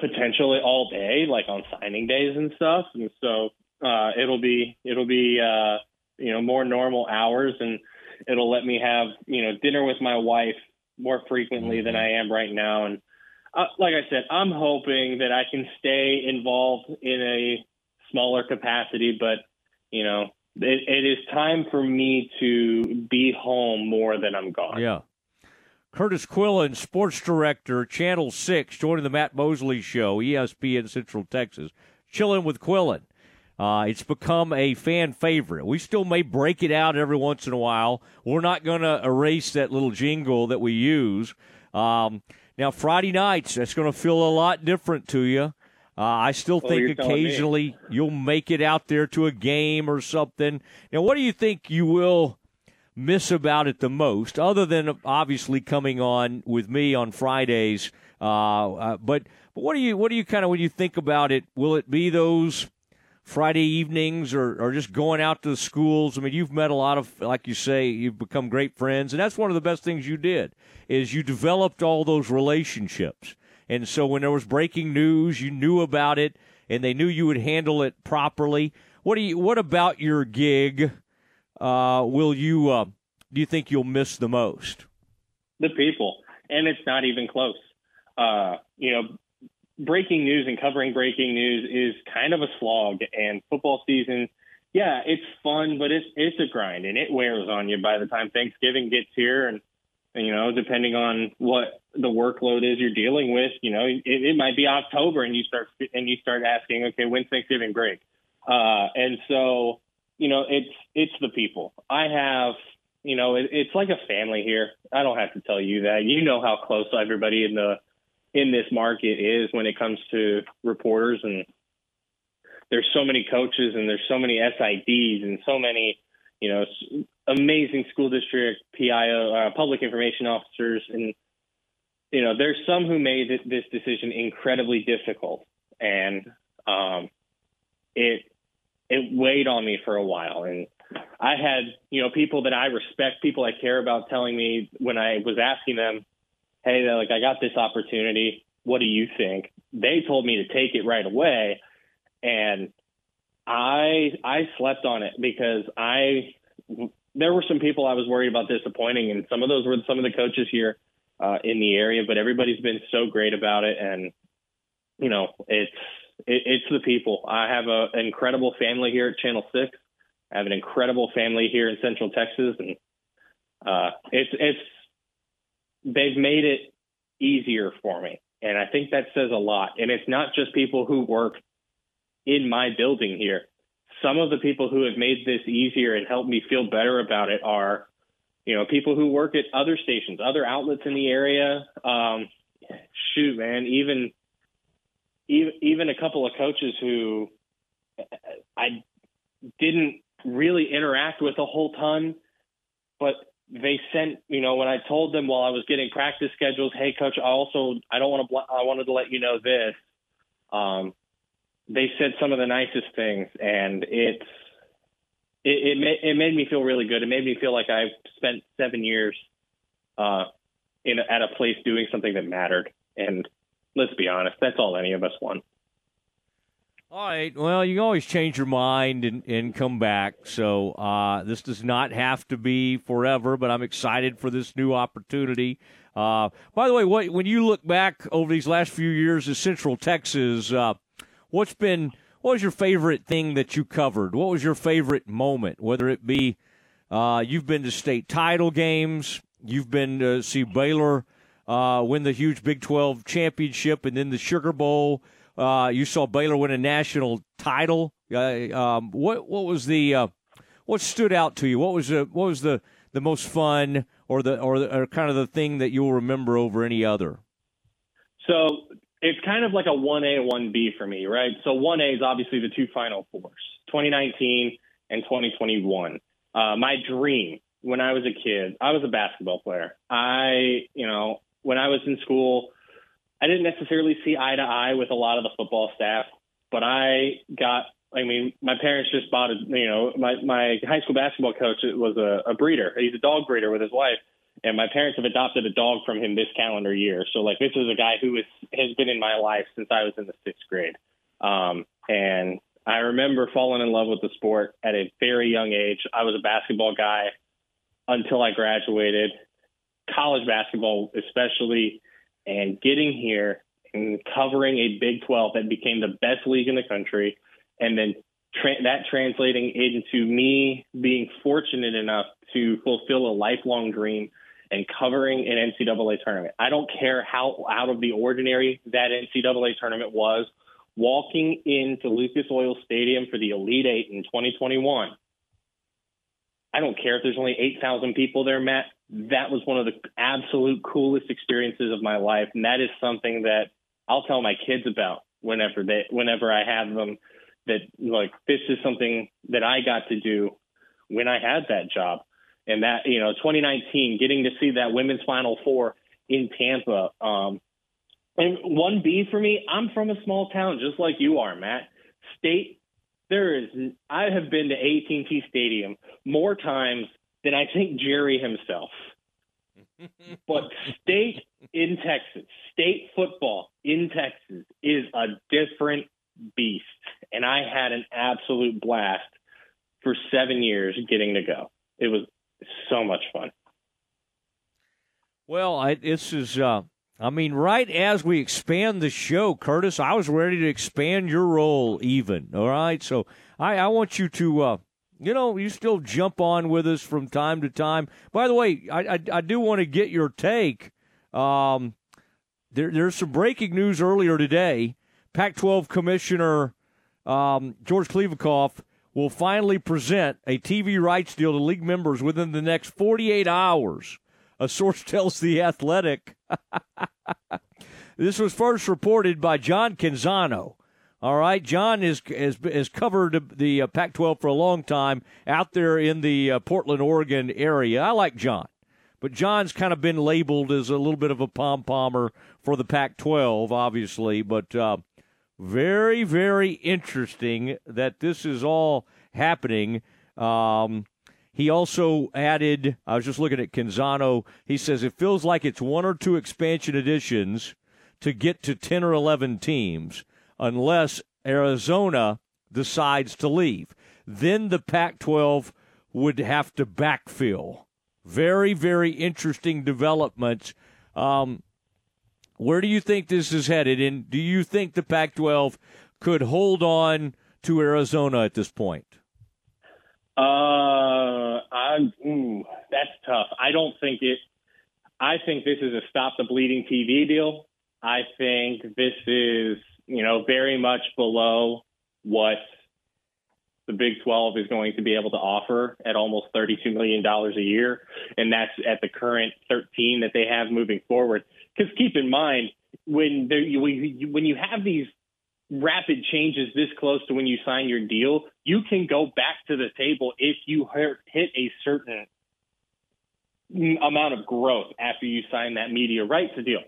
potentially all day, like on signing days and stuff. And so uh, it'll be, it'll be, uh, you know, more normal hours and it'll let me have, you know, dinner with my wife more frequently than I am right now. And uh, like I said, I'm hoping that I can stay involved in a smaller capacity, but you know, it, it is time for me to be home more than I'm gone. Yeah. Curtis Quillen, sports director, Channel 6, joining the Matt Mosley Show, ESPN Central Texas. Chilling with Quillen. Uh, it's become a fan favorite. We still may break it out every once in a while. We're not going to erase that little jingle that we use. Um, now, Friday nights, that's going to feel a lot different to you. Uh, I still think occasionally you'll make it out there to a game or something. Now, what do you think you will miss about it the most, other than obviously coming on with me on Fridays? Uh, uh, but but what do you what do you kind of when you think about it? Will it be those Friday evenings or, or just going out to the schools? I mean, you've met a lot of, like you say, you've become great friends, and that's one of the best things you did is you developed all those relationships. And so when there was breaking news, you knew about it, and they knew you would handle it properly. What do you? What about your gig? Uh, will you? Uh, do you think you'll miss the most? the people, and it's not even close. Uh, you know, breaking news and covering breaking news is kind of a slog, and football season, yeah, it's fun, but it's it's a grind, and it wears on you by the time Thanksgiving gets here, and, and you know, depending on what the workload is you're dealing with, you know, it, it might be October, and you start and you start asking, okay, when's Thanksgiving break? Uh, and so, you know, it's it's the people. I have you know, it, it's like a family here. I don't have to tell you that. You know how close everybody in the in this market is when it comes to reporters, and there's so many coaches, and there's so many SIDs, and so many, you know, amazing school district PIO, uh, public information officers, and you know, there's some who made this decision incredibly difficult, and um, it it weighed on me for a while, and I had, you know, people that I respect, people I care about telling me when I was asking them, hey, like, I got this opportunity. What do you think? They told me to take it right away. And I I slept on it because I there were some people I was worried about disappointing, and some of those were some of the coaches here uh, in the area. But everybody's been so great about it, and you know, it's it, it's the people. I have a, an incredible family here at Channel Six. I have an incredible family here in Central Texas, and uh, it's it's they've made it easier for me. And I think that says a lot. And it's not just people who work in my building here. Some of the people who have made this easier and helped me feel better about it are, you know, people who work at other stations, other outlets in the area. Um, shoot, man, even even even a couple of coaches who I didn't really interact with a whole ton, but they sent, you know, when I told them while I was getting practice schedules, hey, coach, I also I don't want to, I wanted to let you know this. Um, they said some of the nicest things, and it's it it made, it made me feel really good. It made me feel like I spent seven years uh, in at a place doing something that mattered. And let's be honest, that's all any of us want. All right. Well, you always change your mind and, and come back. So uh, this does not have to be forever, but I'm excited for this new opportunity. Uh, by the way, what, when you look back over these last few years in Central Texas, uh, what's been what was your favorite thing that you covered? What was your favorite moment? Whether it be uh, you've been to state title games, you've been to see Baylor uh, win the huge Big 12 championship, and then the Sugar Bowl. Uh, you saw Baylor win a national title. Uh, um, what what was the uh, what stood out to you? What was the what was the, the most fun or the or, the, or kind of the thing that you'll remember over any other? So it's kind of like a 1A, 1B for me, right? So 1A is obviously the two Final Fours, 2019 and 2021. Uh, my dream when I was a kid, I was a basketball player. I, you know, when I was in school, I didn't necessarily see eye to eye with a lot of the football staff, but I got. I mean, my parents just bought a. You know, my my high school basketball coach was a, a breeder. He's a dog breeder with his wife, and my parents have adopted a dog from him this calendar year. So like, this is a guy who is has been in my life since I was in the sixth grade. Um, and I remember falling in love with the sport at a very young age. I was a basketball guy until I graduated, college basketball especially and getting here and covering a Big 12 that became the best league in the country, and then tra- that translating into me being fortunate enough to fulfill a lifelong dream and covering an NCAA tournament. I don't care how out of the ordinary that NCAA tournament was. Walking into Lucas Oil Stadium for the Elite Eight in 2021, I don't care if there's only 8,000 people there, Matt that was one of the absolute coolest experiences of my life, and that is something that I'll tell my kids about whenever they whenever I have them. That like this is something that I got to do when I had that job, and that you know 2019, getting to see that women's Final Four in Tampa. Um, and one B for me, I'm from a small town just like you are, Matt. State, there is. I have been to AT&T Stadium more times than I think Jerry himself. <laughs> but state in Texas, state football in Texas is a different beast. And I had an absolute blast for seven years getting to go. It was so much fun. Well, I, this is, uh, I mean, right as we expand the show, Curtis, I was ready to expand your role even. All right. So I, I want you to, uh, you know, you still jump on with us from time to time. By the way, I, I, I do want to get your take. Um, there, there's some breaking news earlier today. Pac 12 Commissioner um, George Kliavkoff will finally present a TV rights deal to league members within the next 48 hours. A source <laughs> tells The Athletic. <laughs> this was first reported by John Canzano all right, John is has, has covered the uh, Pac-12 for a long time out there in the uh, Portland, Oregon area. I like John, but John's kind of been labeled as a little bit of a pom pommer for the Pac-12, obviously. But uh, very, very interesting that this is all happening. Um, he also added, I was just looking at Canzano. He says it feels like it's one or two expansion additions to get to 10 or 11 teams unless Arizona decides to leave. Then the Pac 12 would have to backfill. Very, very interesting developments. Um, where do you think this is headed? And do you think the Pac 12 could hold on to Arizona at this point? Uh, I, ooh, that's tough. I don't think it. I think this is a stop the bleeding TV deal I think this is, you know, very much below what the Big 12 is going to be able to offer at almost $32 million a year. And that's at the current 13 that they have moving forward. Because keep in mind, when there, you, when you have these rapid changes this close to when you sign your deal, you can go back to the table if you hit a certain amount of growth after you sign that media rights deal.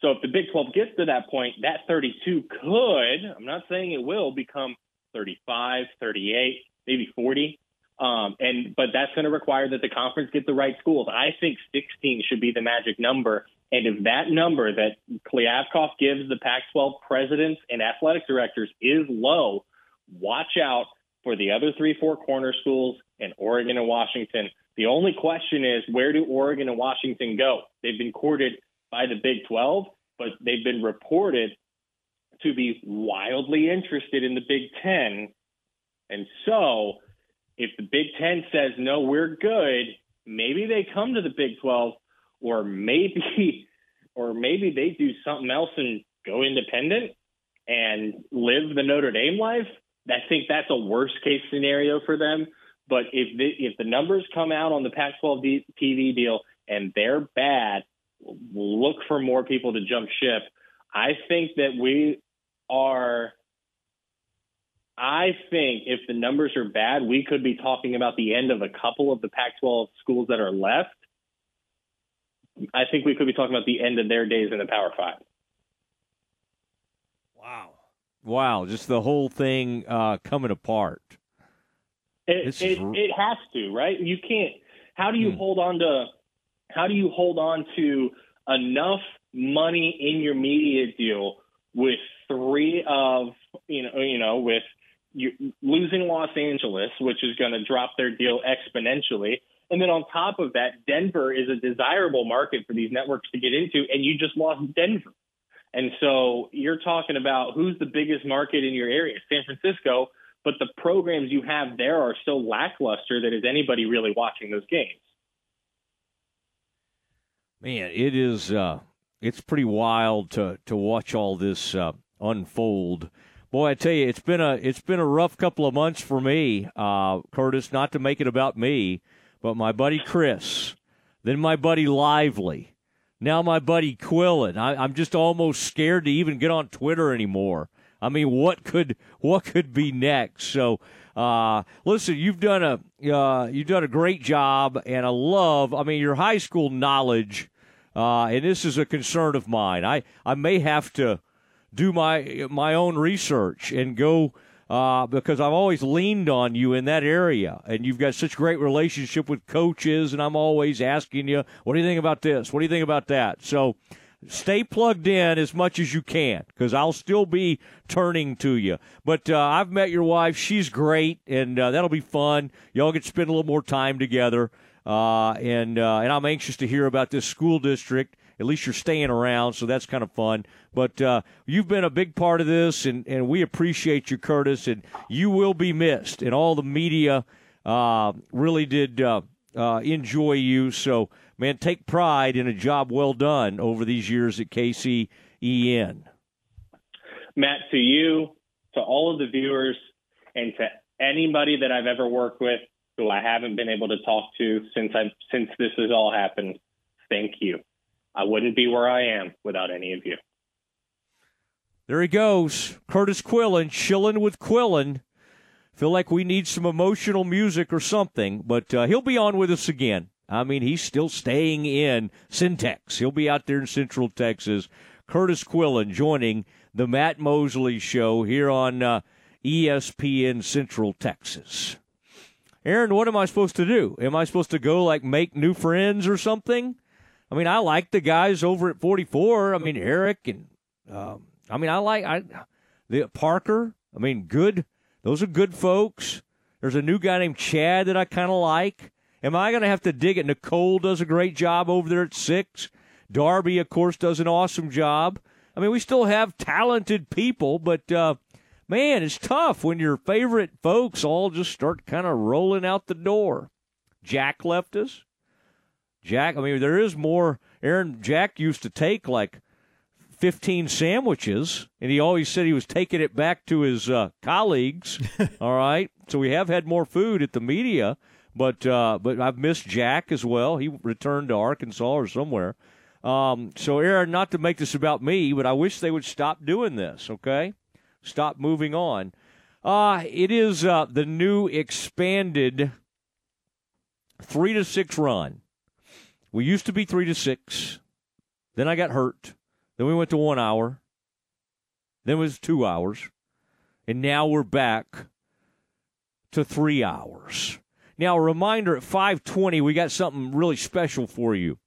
So if the Big 12 gets to that point, that 32 could, I'm not saying it will, become 35, 38, maybe 40. Um, and but that's going to require that the conference get the right schools. I think 16 should be the magic number. And if that number that Kliavkoff gives the Pac-12 presidents and athletic directors is low, watch out for the other three, four corner schools in Oregon and Washington. The only question is where do Oregon and Washington go? They've been courted by the Big 12, but they've been reported to be wildly interested in the Big Ten. And so, if the Big Ten says, no, we're good, maybe they come to the Big 12, or maybe, <laughs> or maybe they do something else and go independent and live the Notre Dame life. I think that's a worst case scenario for them. But if the, if the numbers come out on the Pac-12 TV deal and they're bad, look for more people to jump ship. I think that we are I think if the numbers are bad, we could be talking about the end of a couple of the Pac 12 schools that are left. I think we could be talking about the end of their days in the Power Five. Wow. Wow. Just the whole thing uh, coming apart. It, it, it, has to, right? You can't. How do you hmm. hold on to? How do you hold on to enough money in your media deal with three of you know you know with you, losing Los Angeles, which is going to drop their deal exponentially. And then on top of that, Denver is a desirable market for these networks to get into, and you just lost Denver. And so you're talking about who's the biggest market in your area, San Francisco, but the programs you have there are so lackluster that is anybody really watching those games? Man, it is uh, it's pretty wild to to watch all this uh, unfold. Boy, I tell you, it's been a it's been a rough couple of months for me, uh, Curtis. Not to make it about me, but my buddy Chris, then my buddy Lively, now my buddy Quillen. I, I'm just almost scared to even get on Twitter anymore. I mean, what could what could be next? So, uh, listen, you've done a uh, you've done a great job, and I love. I mean, your high school knowledge, uh, and this is a concern of mine. I I may have to do my my own research and go uh, because I've always leaned on you in that area, and you've got such great relationship with coaches, and I'm always asking you, what do you think about this? What do you think about that? So stay plugged in as much as you can because I'll still be turning to you. But uh, I've met your wife; she's great, and uh, that'll be fun. Y'all get to spend a little more time together, uh, and uh, and I'm anxious to hear about this school district at least you're staying around, so that's kind of fun. But uh, you've been a big part of this, and, and we appreciate you, Curtis, and you will be missed. And all the media uh, really did uh, uh enjoy you. So, man, take pride in a job well done over these years at KCEN. Matt, to you, to all of the viewers, and to anybody that I've ever worked with who I haven't been able to talk to since I since this has all happened, thank you. I wouldn't be where I am without any of you. There he goes. Curtis Quillen, chilling with Quillen. Feel like we need some emotional music or something, but uh, he'll be on with us again. I mean, he's still staying in Centex. He'll be out there in Central Texas. Curtis Quillen joining the Matt Mosley Show here on uh, ESPN Central Texas. Aaron, what am I supposed to do? Am I supposed to go like make new friends or something? I mean, I like the guys over at 44. I mean, Eric and um, I mean, I like I the Parker. I mean, good. Those are good folks. There's a new guy named Chad that I kind of like. Am I going to have to dig it? Nicole does a great job over there at six. Darby, of course, does an awesome job. I mean, we still have talented people, but uh, man, it's tough when your favorite folks all just start kind of rolling out the door. Jack left us. Jack, I mean, there is more. Aaron Jack used to take like 15 sandwiches, and he always said he was taking it back to his uh, colleagues. <laughs> all right, so we have had more food at the media, but uh, but I've missed Jack as well. He returned to Arkansas or somewhere. Um, so, Aaron, not to make this about me, but I wish they would stop doing this. Okay, stop moving on. Uh, it is uh, the new expanded three to six run. We used to be three to six. Then I got hurt. Then we went to one hour. Then it was two hours. And now we're back to three hours. Now, a reminder at 520, we got something really special for you.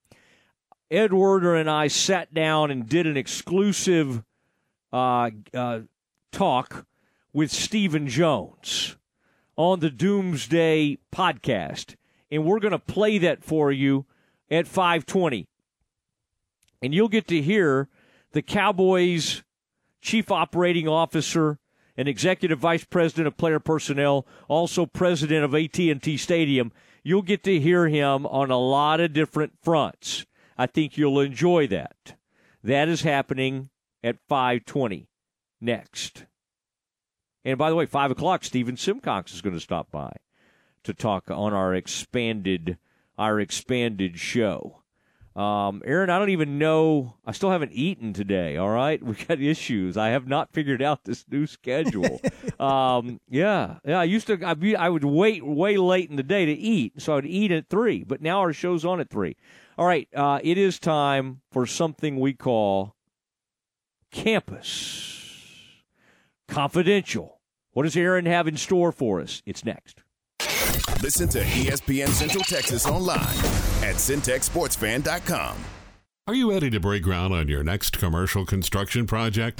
Ed Werder and I sat down and did an exclusive uh, uh, talk with Stephen Jones on the Doomsday podcast. And we're going to play that for you at 520. And you'll get to hear the Cowboys chief operating officer and executive vice president of player personnel, also president of AT&T Stadium. You'll get to hear him on a lot of different fronts. I think you'll enjoy that. That is happening at 520 next. And by the way, 5 o'clock, Stephen Simcox is going to stop by to talk on our expanded our expanded show. Um, Aaron, I don't even know. I still haven't eaten today. All right, <laughs> we got issues. I have not figured out this new schedule. <laughs> um, yeah, yeah. I used to. I'd be, I would wait way late in the day to eat, so I'd eat at three. But now our show's on at three. All right, uh, it is time for something we call campus confidential. What does Aaron have in store for us? It's next. Listen to ESPN Central Texas online at centexsportsfan.com. Are you ready to break ground on your next commercial construction project?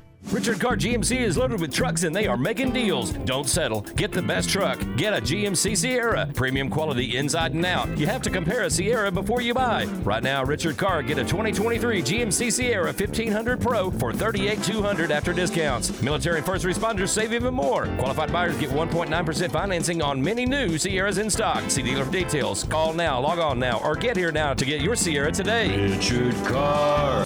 Richard Carr GMC is loaded with trucks and they are making deals. Don't settle. Get the best truck. Get a GMC Sierra. Premium quality inside and out. You have to compare a Sierra before you buy. Right now, Richard Carr get a 2023 GMC Sierra 1500 Pro for $38,200 after discounts. Military first responders save even more. Qualified buyers get 1.9% financing on many new Sierras in stock. See dealer for details. Call now, log on now, or get here now to get your Sierra today. Richard Carr.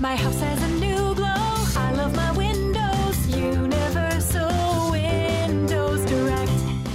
My house has a new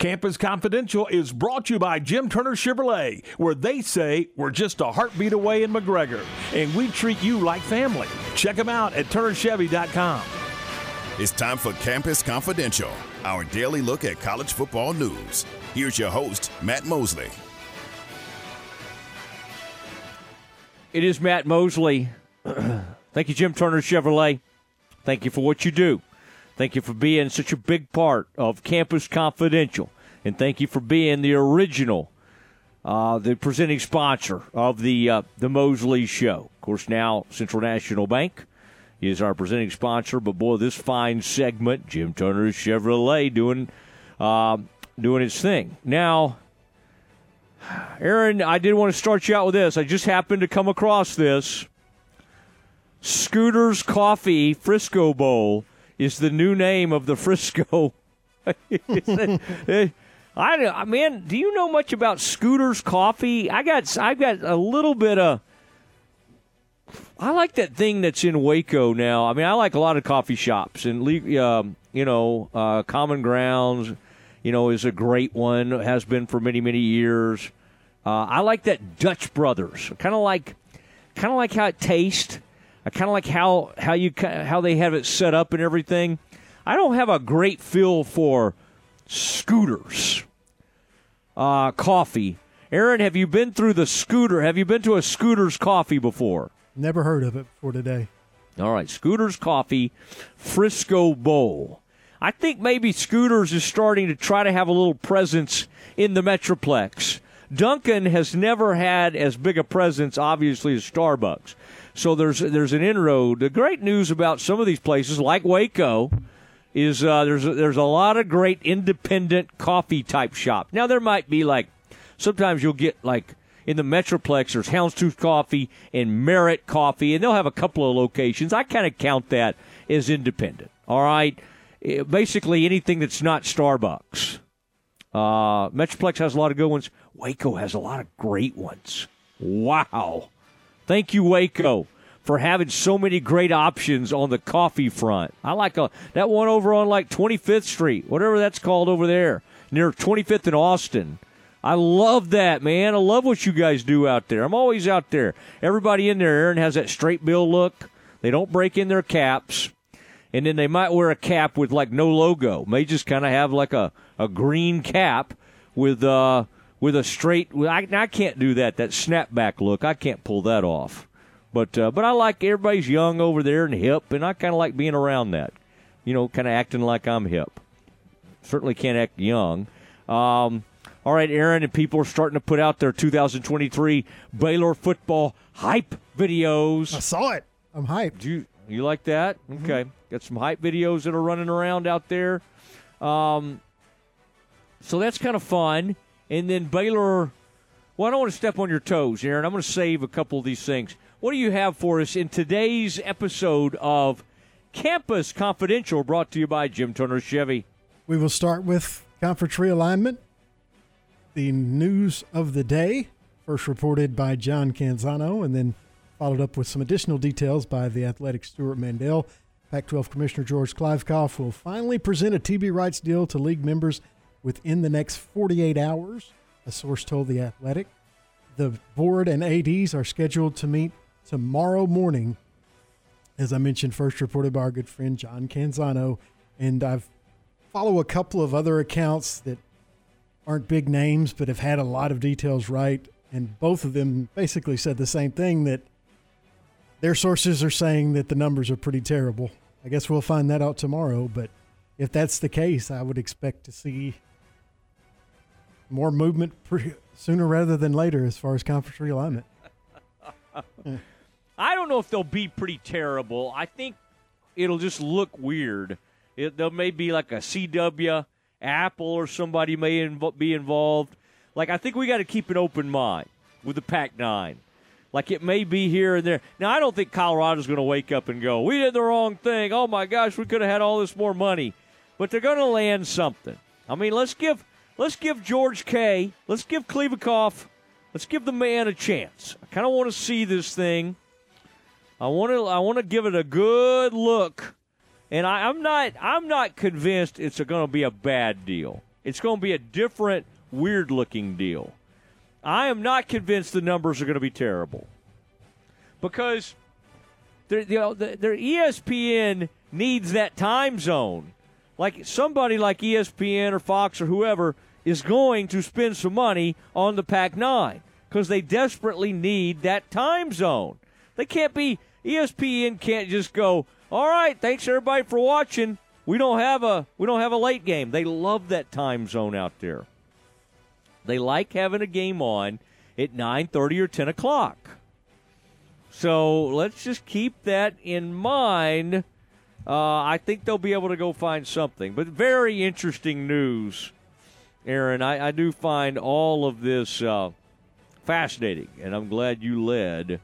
Campus Confidential is brought to you by Jim Turner Chevrolet, where they say we're just a heartbeat away in McGregor, and we treat you like family. Check them out at turnerchevy.com. It's time for Campus Confidential, our daily look at college football news. Here's your host, Matt Mosley. It is Matt Mosley. <clears throat> Thank you, Jim Turner Chevrolet. Thank you for what you do. Thank you for being such a big part of Campus Confidential. And thank you for being the original, uh, the presenting sponsor of the uh, the Mosley Show. Of course, now Central National Bank is our presenting sponsor. But boy, this fine segment, Jim Turner's Chevrolet doing uh, doing its thing. Now, Aaron, I did want to start you out with this. I just happened to come across this. Scooter's Coffee Frisco Bowl is the new name of the Frisco. <laughs> I, man, do you know much about Scooter's Coffee? I got I got a little bit of. I like that thing that's in Waco now. I mean, I like a lot of coffee shops and um, you know, uh, Common Grounds, you know, is a great one. Has been for many many years. Uh, I like that Dutch Brothers. Kind of like, kind of like how it tastes. I kind of like how how you how they have it set up and everything. I don't have a great feel for scooters uh, coffee. Aaron, have you been through the scooter? Have you been to a Scooter's Coffee before? Never heard of it before today. All right, Scooter's Coffee, Frisco Bowl. I think maybe Scooters is starting to try to have a little presence in the Metroplex. Dunkin' has never had as big a presence, obviously, as Starbucks. So there's there's an inroad. The great news about some of these places, like Waco, is uh, there's a, there's a lot of great independent coffee type shop. Now there might be like sometimes you'll get like in the Metroplex there's Houndstooth Coffee and Merit Coffee, and they'll have a couple of locations. I kind of count that as independent. All right, eh, basically anything that's not Starbucks. Uh, Metroplex has a lot of good ones. Waco has a lot of great ones. Wow. Thank you, Waco, for having so many great options on the coffee front. I like a, that one over on like 25th Street, whatever that's called over there, near 25th and Austin. I love that, man. I love what you guys do out there. I'm always out there. Everybody in there, Aaron, has that straight bill look. They don't break in their caps. And then they might wear a cap with like no logo. May just kind of have like a, a green cap with uh with a straight. I, I can't do that. That snapback look, I can't pull that off. But uh, but I like everybody's young over there and hip, and I kind of like being around that. You know, kind of acting like I'm hip. Certainly can't act young. Um, all right, Aaron, and people are starting to put out their 2023 Baylor football hype videos. I saw it. I'm hyped. You you like that? Okay, got some hype videos that are running around out there. Um, so that's kind of fun. And then Baylor. Well, I don't want to step on your toes, Aaron. I'm going to save a couple of these things. What do you have for us in today's episode of Campus Confidential, brought to you by Jim Turner Chevy? We will start with conference realignment. The news of the day, first reported by John Canzano, and then followed up with some additional details by the athletic Stewart Mandel. Pac 12 Commissioner George Kliavkoff will finally present a TV rights deal to league members within the next 48 hours, a source told The Athletic. The board and ADs are scheduled to meet tomorrow morning, as I mentioned, first reported by our good friend John Canzano. And I've follow a couple of other accounts that aren't big names but have had a lot of details right. And both of them basically said the same thing that their sources are saying that the numbers are pretty terrible. I guess we'll find that out tomorrow. But if that's the case, I would expect to see more movement sooner rather than later as far as conference realignment. <laughs> I don't know if they'll be pretty terrible. I think it'll just look weird. It, there may be like a CW, Apple, or somebody may inv- be involved. Like I think we got to keep an open mind with the Pac-9. Like it may be here and there. Now I don't think Colorado's going to wake up and go, "We did the wrong thing. Oh my gosh, we could have had all this more money." But they're going to land something. I mean, let's give let's give George K. Let's give Kliavkoff. Let's give the man a chance. I kind of want to see this thing. I want to I want to give it a good look, and I, I'm not I'm not convinced it's going to be a bad deal. It's going to be a different, weird looking deal. I am not convinced the numbers are going to be terrible because their, their ESPN needs that time zone. Like somebody like ESPN or Fox or whoever is going to spend some money on the Pac 9 because they desperately need that time zone. They can't be, ESPN can't just go, all right, thanks everybody for watching. We don't have a we don't have a late game. They love that time zone out there. They like having a game on at nine thirty or ten o'clock. So let's just keep that in mind. Uh, I think they'll be able to go find something. But very interesting news, Aaron. I, I do find all of this uh, fascinating, and I'm glad you led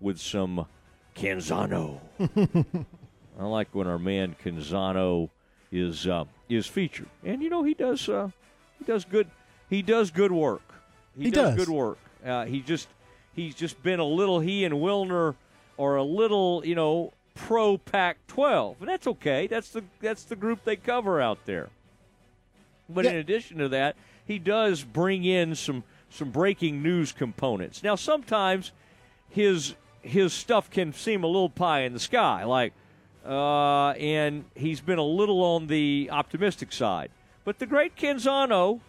with some Canzano. <laughs> I like when our man Canzano is uh, is featured, and you know he does uh, he does good he does good work. He, He does, does. good work. Uh, he just he's just been a little he and Wilner are a little you know pro Pac-12, and that's okay. That's the that's the group they cover out there. But in addition to that, he does bring in some some breaking news components. Now sometimes his his stuff can seem a little pie in the sky, like uh, and he's been a little on the optimistic side. But the great Canzano,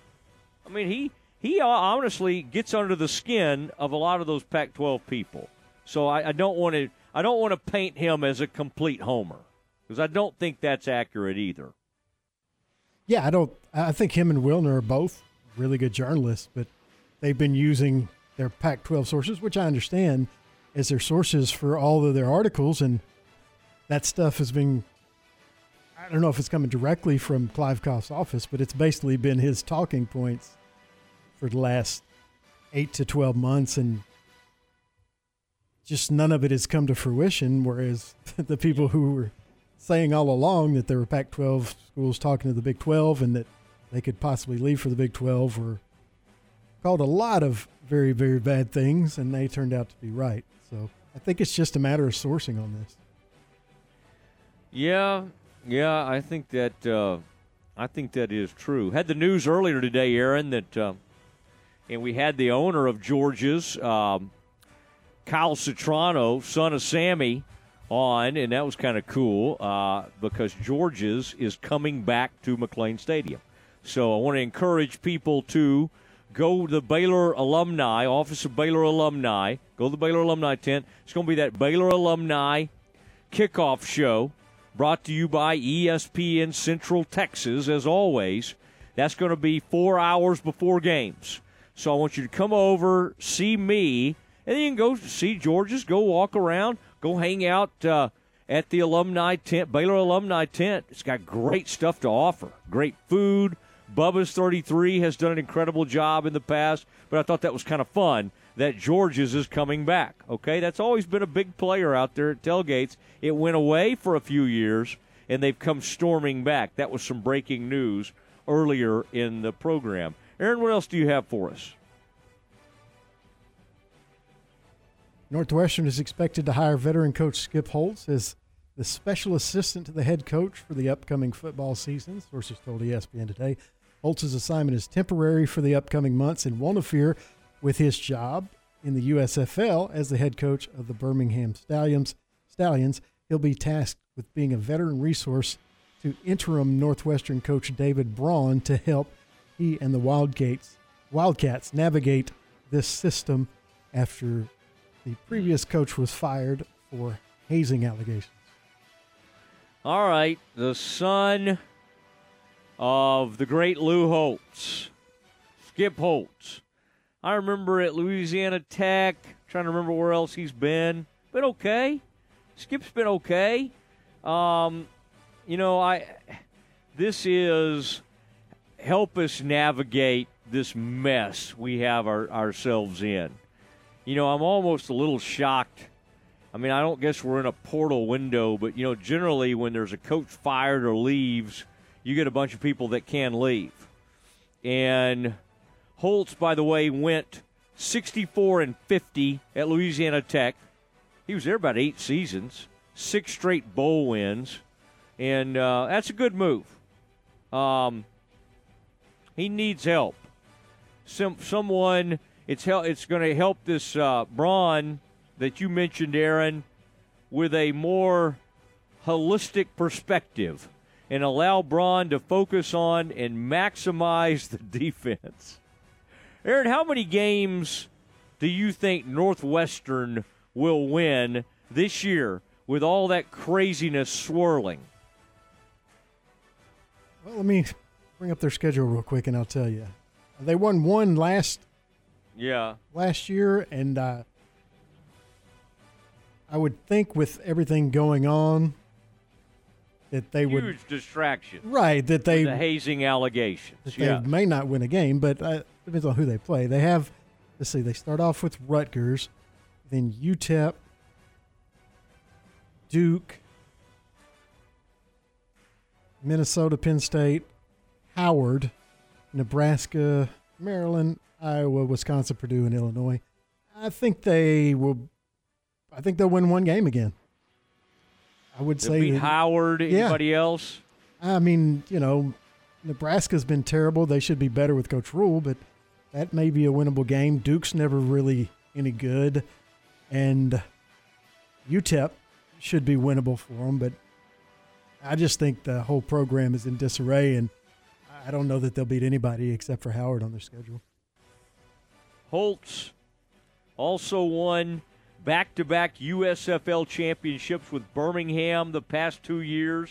I mean, he he honestly gets under the skin of a lot of those Pac-12 people. So I, I don't want to I don't want to paint him as a complete homer because I don't think that's accurate either. Yeah, I don't. I think him and Wilner are both really good journalists, but they've been using their Pac-12 sources, which I understand, as their sources for all of their articles, and that stuff has been. I don't know if it's coming directly from Kliavkoff's office, but it's basically been his talking points for the last eight to twelve months, and just none of it has come to fruition. Whereas <laughs> the people who were saying all along that there were Pac 12 schools talking to the Big 12 and that they could possibly leave for the Big 12 were called a lot of very, very bad things, and they turned out to be right. So I think it's just a matter of sourcing on this. Yeah, yeah, I think that uh, I think that is true. Had the news earlier today, Aaron, that uh, and we had the owner of George's, um, Kyle Citrano, son of Sammy, on, and that was kind of cool uh, because George's is coming back to McLane Stadium. So I want to encourage people to go to the Baylor alumni, Office of Baylor Alumni, go to the Baylor Alumni tent. It's going to be that Baylor Alumni kickoff show brought to you by ESPN Central Texas, as always. That's going to be four hours before games. So I want you to come over, see me, and then go see George's, go walk around, go hang out uh, at the alumni tent, Baylor alumni tent. It's got great stuff to offer, great food. Bubba's 33 has done an incredible job in the past, but I thought that was kind of fun that George's is coming back. Okay, that's always been a big player out there at tailgates. It went away for a few years, and they've come storming back. That was some breaking news earlier in the program. Aaron, what else do you have for us? Northwestern is expected to hire veteran coach Skip Holtz as the special assistant to the head coach for the upcoming football season. Sources told ESPN today. Holtz's assignment is temporary for the upcoming months and won't interfere with his job in the USFL as the head coach of the Birmingham Stallions. Stallions. He'll be tasked with being a veteran resource to interim Northwestern coach David Braun to help he and the Wildcats Wildcats navigate this system after the previous coach was fired for hazing allegations. All right, the son of the great Lou Holtz, Skip Holtz. I remember at Louisiana Tech, trying to remember where else he's been. Been okay. Skip's been okay. Um, you know, I this is help us navigate this mess we have our, ourselves in. You know, I'm almost a little shocked. I mean, I don't guess we're in a portal window, but you know, generally when there's a coach fired or leaves, you get a bunch of people that can leave. And Holtz, by the way, went 64 and 50 at Louisiana Tech. He was there about eight seasons, six straight bowl wins, and uh, that's a good move. Um, He needs help. Some someone it's hel- it's going to help this uh, Braun that you mentioned, Aaron, with a more holistic perspective and allow Braun to focus on and maximize the <laughs> defense. Aaron, how many games do you think Northwestern will win this year with all that craziness swirling? Well, let me bring up their schedule real quick, and I'll tell you. They won one last Yeah. last year, and uh, I would think with everything going on that they Huge would huge distraction. right that they the hazing allegations. that yeah. they may not win a game, but uh, depends on who they play. They have let's see, they start off with Rutgers, then UTEP, Duke, Minnesota, Penn State, Howard, Nebraska, Maryland, Iowa, Wisconsin, Purdue, and Illinois. I think they will. I think they'll win one game again. I would They'll say beat that- Howard. Yeah. Anybody else? I mean, you know, Nebraska's been terrible. They should be better with Coach Rhule, but that may be a winnable game. Duke's never really any good, and UTEP should be winnable for them. But I just think the whole program is in disarray, and I don't know that they'll beat anybody except for Howard on their schedule. Holtz also won back to back USFL championships with Birmingham the past two years.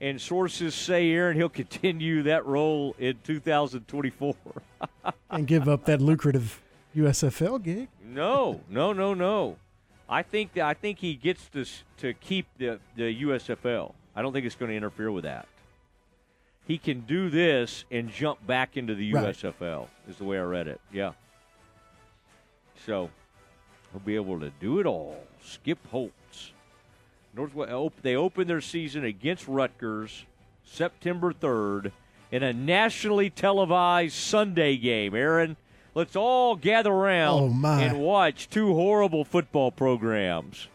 And sources say, Aaron, he'll <laughs> continue that role in 2024. <laughs> And give up that lucrative USFL gig. no, no, no, no. I think I think he gets to to keep the the USFL. I don't think it's going to interfere with that. He can do this and jump back into the Right. USFL. Is the way I read it. Yeah. So he'll be able to do it all. Skip Holtz. Northwest, they open their season against Rutgers September third in a nationally televised Sunday game. Aaron, let's all gather around Oh, and watch two horrible football programs.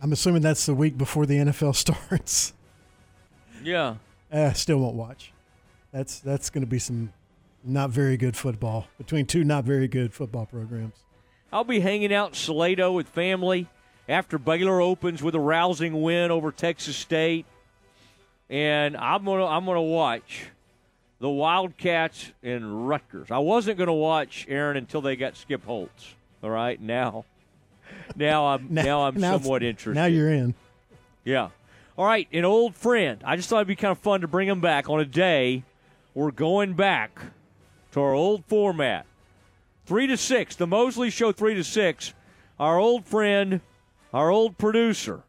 I'm assuming that's the week before the NFL <laughs> starts. Yeah. Uh, still won't watch. That's that's going to be some not very good football between two not very good football programs. I'll be hanging out in Salado with family after Baylor opens with a rousing win over Texas State, and I'm gonna I'm gonna watch the Wildcats and Rutgers. I wasn't gonna watch Aaron until they got Skip Holtz. All right, now, now I'm <laughs> now, I'm now somewhat interested. Now you're in. Yeah. All right, an old friend. I just thought it'd be kind of fun to bring him back on a day. We're going back to our old format. Three to six, the Mosley Show, three to six. Our old friend, our old producer,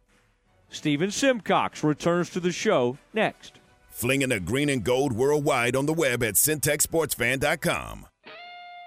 Stephen Simcox, returns to the show next. Flinging the green and gold worldwide on the web at centexsportsfan.com.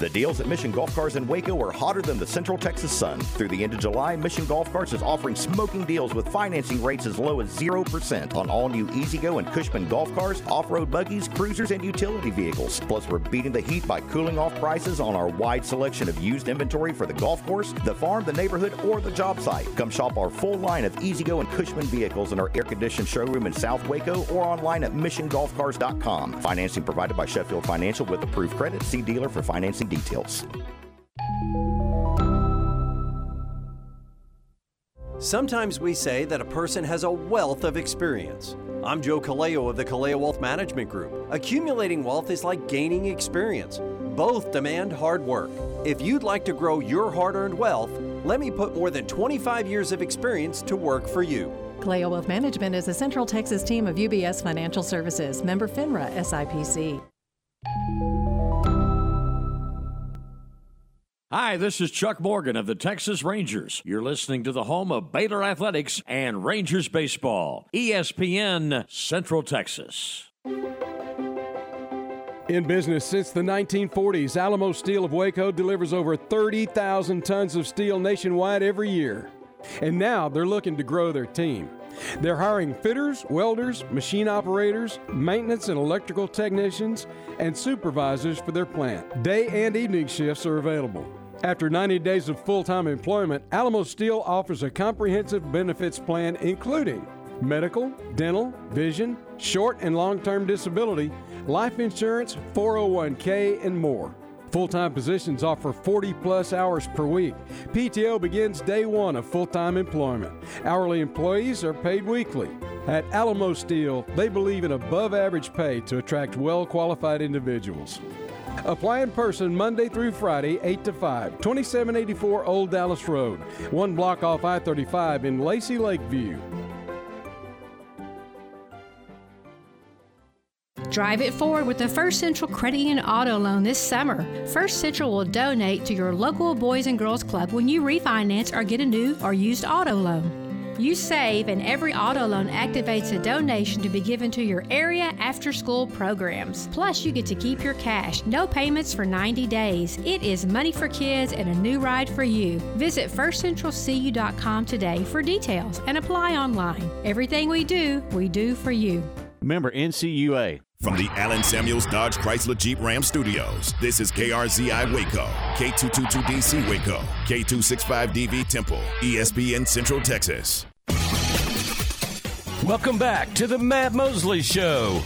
The deals at Mission Golf Cars in Waco are hotter than the Central Texas sun. Through the end of July, Mission Golf Cars is offering smoking deals with financing rates as low as 0% on all new E-Z-Go and Cushman golf cars, off-road buggies, cruisers, and utility vehicles. Plus, we're beating the heat by cooling off prices on our wide selection of used inventory for the golf course, the farm, the neighborhood, or the job site. Come shop our full line of E-Z-Go and Cushman vehicles in our air-conditioned showroom in South Waco or online at missiongolfcars.com. Financing provided by Sheffield Financial with approved credit. See dealer for financing details. Sometimes we say that a person has a wealth of experience. I'm Joe Kaleo of the Kaleo Wealth Management Group. Accumulating wealth is like gaining experience. Both demand hard work. If you'd like to grow your hard earned wealth, let me put more than 25 years of experience to work for you. Kaleo Wealth Management is a Central Texas team of UBS Financial Services, member FINRA SIPC. Hi, this is Chuck Morgan of the Texas Rangers. You're listening to the home of Baylor Athletics and Rangers Baseball, ESPN Central Texas. In business since the 1940s, Alamo Steel of Waco delivers over 30,000 tons of steel nationwide every year. And now they're looking to grow their team. They're hiring fitters, welders, machine operators, maintenance and electrical technicians, and supervisors for their plant. Day and evening shifts are available. After 90 days of full time employment, Alamo Steel offers a comprehensive benefits plan including medical, dental, vision, short and long term disability, life insurance, 401k, and more. Full time positions offer 40 plus hours per week. PTO begins day one of full time employment. Hourly employees are paid weekly. At Alamo Steel, they believe in above average pay to attract well qualified individuals. Apply in person Monday through Friday, 8 to 5, 2784 Old Dallas Road, one block off I 35 in Lacy Lakeview. Drive it forward with the First Central Credit Union Auto Loan this summer. First Central will donate to your local Boys and Girls Club when you refinance or get a new or used auto loan. You save, and every auto loan activates a donation to be given to your area after school programs. Plus, you get to keep your cash. No payments for 90 days. It is money for kids and a new ride for you. Visit firstcentralcu.com today for details and apply online. Everything we do, we do for you. Member NCUA. From the Allen Samuels Dodge Chrysler Jeep Ram Studios, this is KRZI Waco, K222DC Waco, K265DV Temple, ESPN Central Texas. Welcome back to the Matt Mosley Show.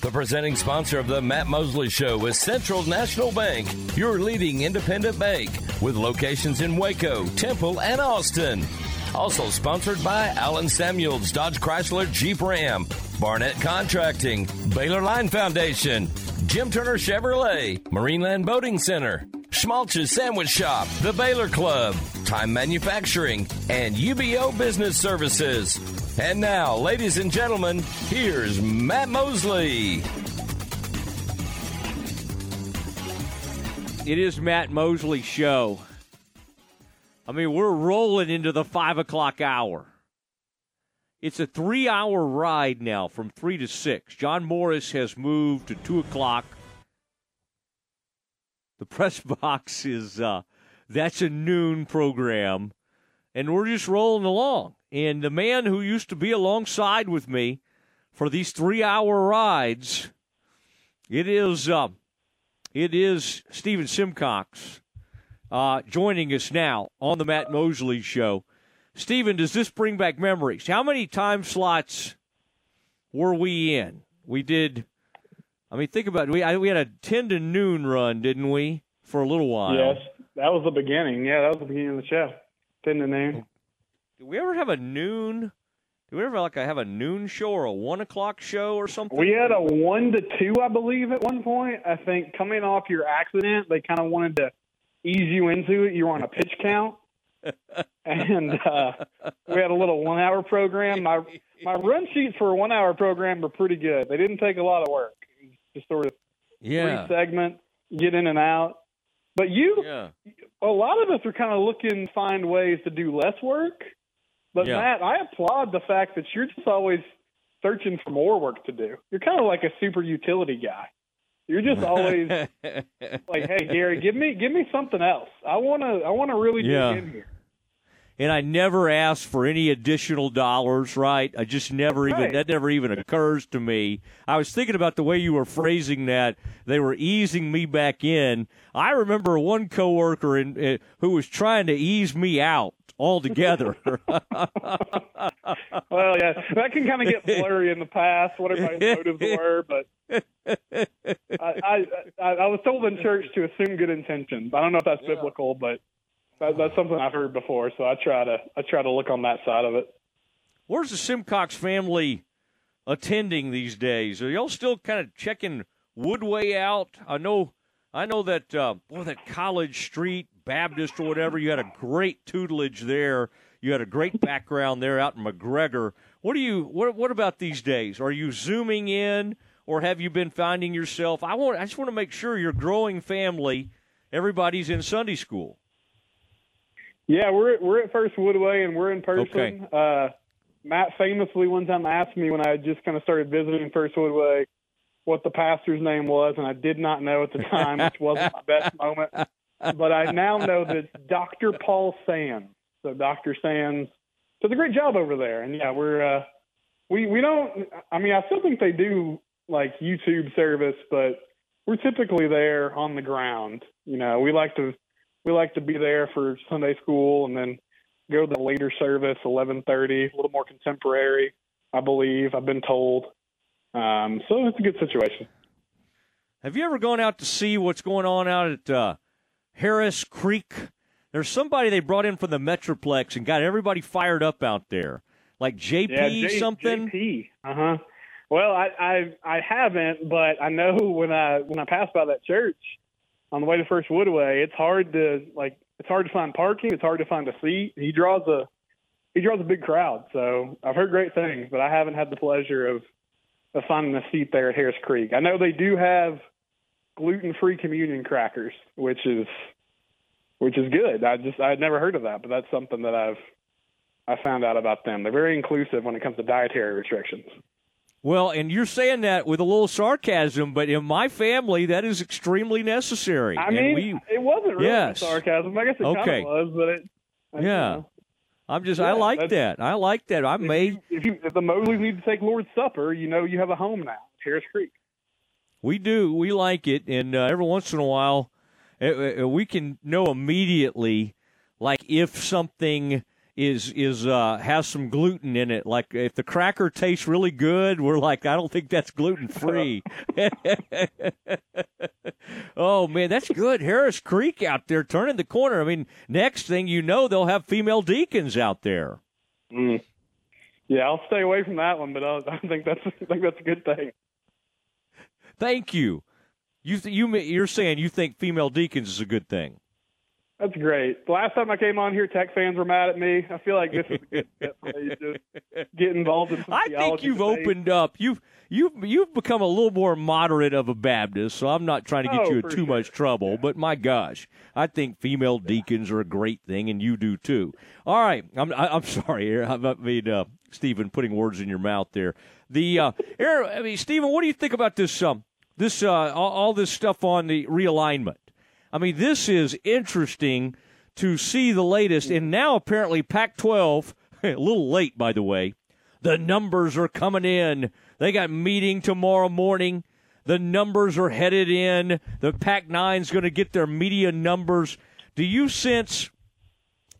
The presenting sponsor of the Matt Mosley Show is Central National Bank, your leading independent bank with locations in Waco, Temple, and Austin. Also sponsored by Allen Samuels Dodge Chrysler Jeep Ram, Barnett Contracting, Baylor Line Foundation, Jim Turner Chevrolet, Marineland Boating Center, Schmaltz's Sandwich Shop, The Baylor Club, Time Manufacturing, and UBEO Business Services. And now, ladies and gentlemen, here's Matt Mosley. It is Matt Mosley Show. I mean, we're rolling into the five o'clock hour. It's a three hour ride now from three to six. John Morris has moved to two o'clock. The press <laughs> box is uh that's a noon program. And we're just rolling along. And the man who used to be alongside with me for these three hour rides, it is uh, it is Stephen Simcox uh, joining us now on the Matt Mosley Show. Stephen, does this bring back memories? How many time slots were we in? We did. I mean, think about it. We I, we had a ten to noon run, didn't we, for a little while? Yes, that was the beginning. Yeah, that was the beginning of the show. Ten to noon. Did we ever have a noon? Did we ever like have a noon show or a one o'clock show or something? We had a one to two, I believe, at one point. I think coming off your accident, they kind of wanted to ease you into it. You were on a pitch count, <laughs> and uh, we had a little one-hour program. My my run sheets for a one-hour program were pretty good. They didn't take a lot of work. Just sort of Yeah. three segment, get in and out. But you, Yeah. a lot of us are kind of looking to find ways to do less work. But Yeah. Matt, I applaud the fact that you're just always searching for more work to do. You're kind of like a super utility guy. You're just always <laughs> like, "Hey, Gary, give me give me something else. I want to I want to really Yeah. dig in here." And I never asked for any additional dollars, right? I just never even Right. that never even occurs to me. I was thinking about the way you were phrasing that. They were easing me back in. I remember one coworker in, uh, who was trying to ease me out altogether. <laughs> <laughs> Well, yeah, that can kind of get blurry in the past, what everybody's motives <laughs> were. But I, I, I, I was told in church to assume good intentions. I don't know if that's biblical, but that, that's something I've heard before. So I try to I try to look on that side of it. Where's the Simcox family attending these days? Are y'all still kind of checking Woodway out? I know, I know that uh, boy, that College Street Baptist or whatever. You had a great tutelage there. You had a great background there out in McGregor. What do you? What What about these days? Are you zooming in, or have you been finding yourself? I want. I just want to make sure your growing family, everybody's in Sunday school. Yeah, we're we're at First Woodway and we're in person. Okay. Uh, Matt famously one time asked me when I just kind of started visiting First Woodway, what the pastor's name was, and I did not know at the time, which wasn't my best <laughs> moment. But I now know that it's Dr. Paul Sands. So Dr. Sands does a great job over there, and yeah, we're uh, we we don't. I mean, I still think they do like YouTube service, but we're typically there on the ground. You know, we like to we like to be there for Sunday school and then go to the later service, eleven thirty, a little more contemporary, I believe. I've been told. Um, so it's a good situation. Have you ever gone out to see what's going on out at uh, Harris Creek? There's somebody they brought in from the Metroplex and got everybody fired up out there, like JP yeah, J- something. JP. Uh huh. Well, I, I I haven't, but I know when I when I pass by that church on the way to First Woodway, it's hard to like it's hard to find parking. It's hard to find a seat. He draws a he draws a big crowd. So I've heard great things, but I haven't had the pleasure of of finding a seat there at Harris Creek. I know they do have gluten free communion crackers, which is which is good. I just I had never heard of that, but that's something that I've I found out about them. They're very inclusive when it comes to dietary restrictions. Well, and you're saying that with a little sarcasm, but in my family, that is extremely necessary. I mean, we, it wasn't really Yes. sarcasm. I guess it Okay. kind of was, but it. I- yeah. know. I'm just, Yeah, I like that. I like that. I made, If you if the Mosleys need to take Lord's Supper, you know you have a home now, Harris Creek. we do, we like it, and uh, every once in a while, uh, uh, we can know immediately, like if something is is uh, has some gluten in it. Like if the cracker tastes really good, we're like, I don't think that's gluten free. <laughs> oh man, that's good. Harris Creek out there turning the corner. I mean, next thing you know, they'll have female deacons out there. Mm. Yeah, I'll stay away from that one, but I, <laughs> I think that's I think that's a good thing. Thank you. You th- you you're saying you think female deacons is a good thing. That's great. The last time I came on here, Tech fans were mad at me. I feel like this is a good fit for me to <laughs> get involved in some I think you've debate. opened up. You've you've you've become a little more moderate of a Baptist, so I'm not trying to get Oh, you in too much trouble. But my gosh, I think female deacons are a great thing, and you do too. All right, I'm I, I'm <laughs> sorry, here. I mean, uh, Stephen, putting words in your mouth there. The uh, here, I mean, Stephen, what do you think about this? Um, this uh, all, all this stuff on the realignment. I mean, this is interesting to see the latest, and now apparently Pac-12, <laughs> a little late by the way. The numbers are coming in. They got meeting tomorrow morning. The numbers are headed in. The Pac 9's going to get their media numbers. Do you sense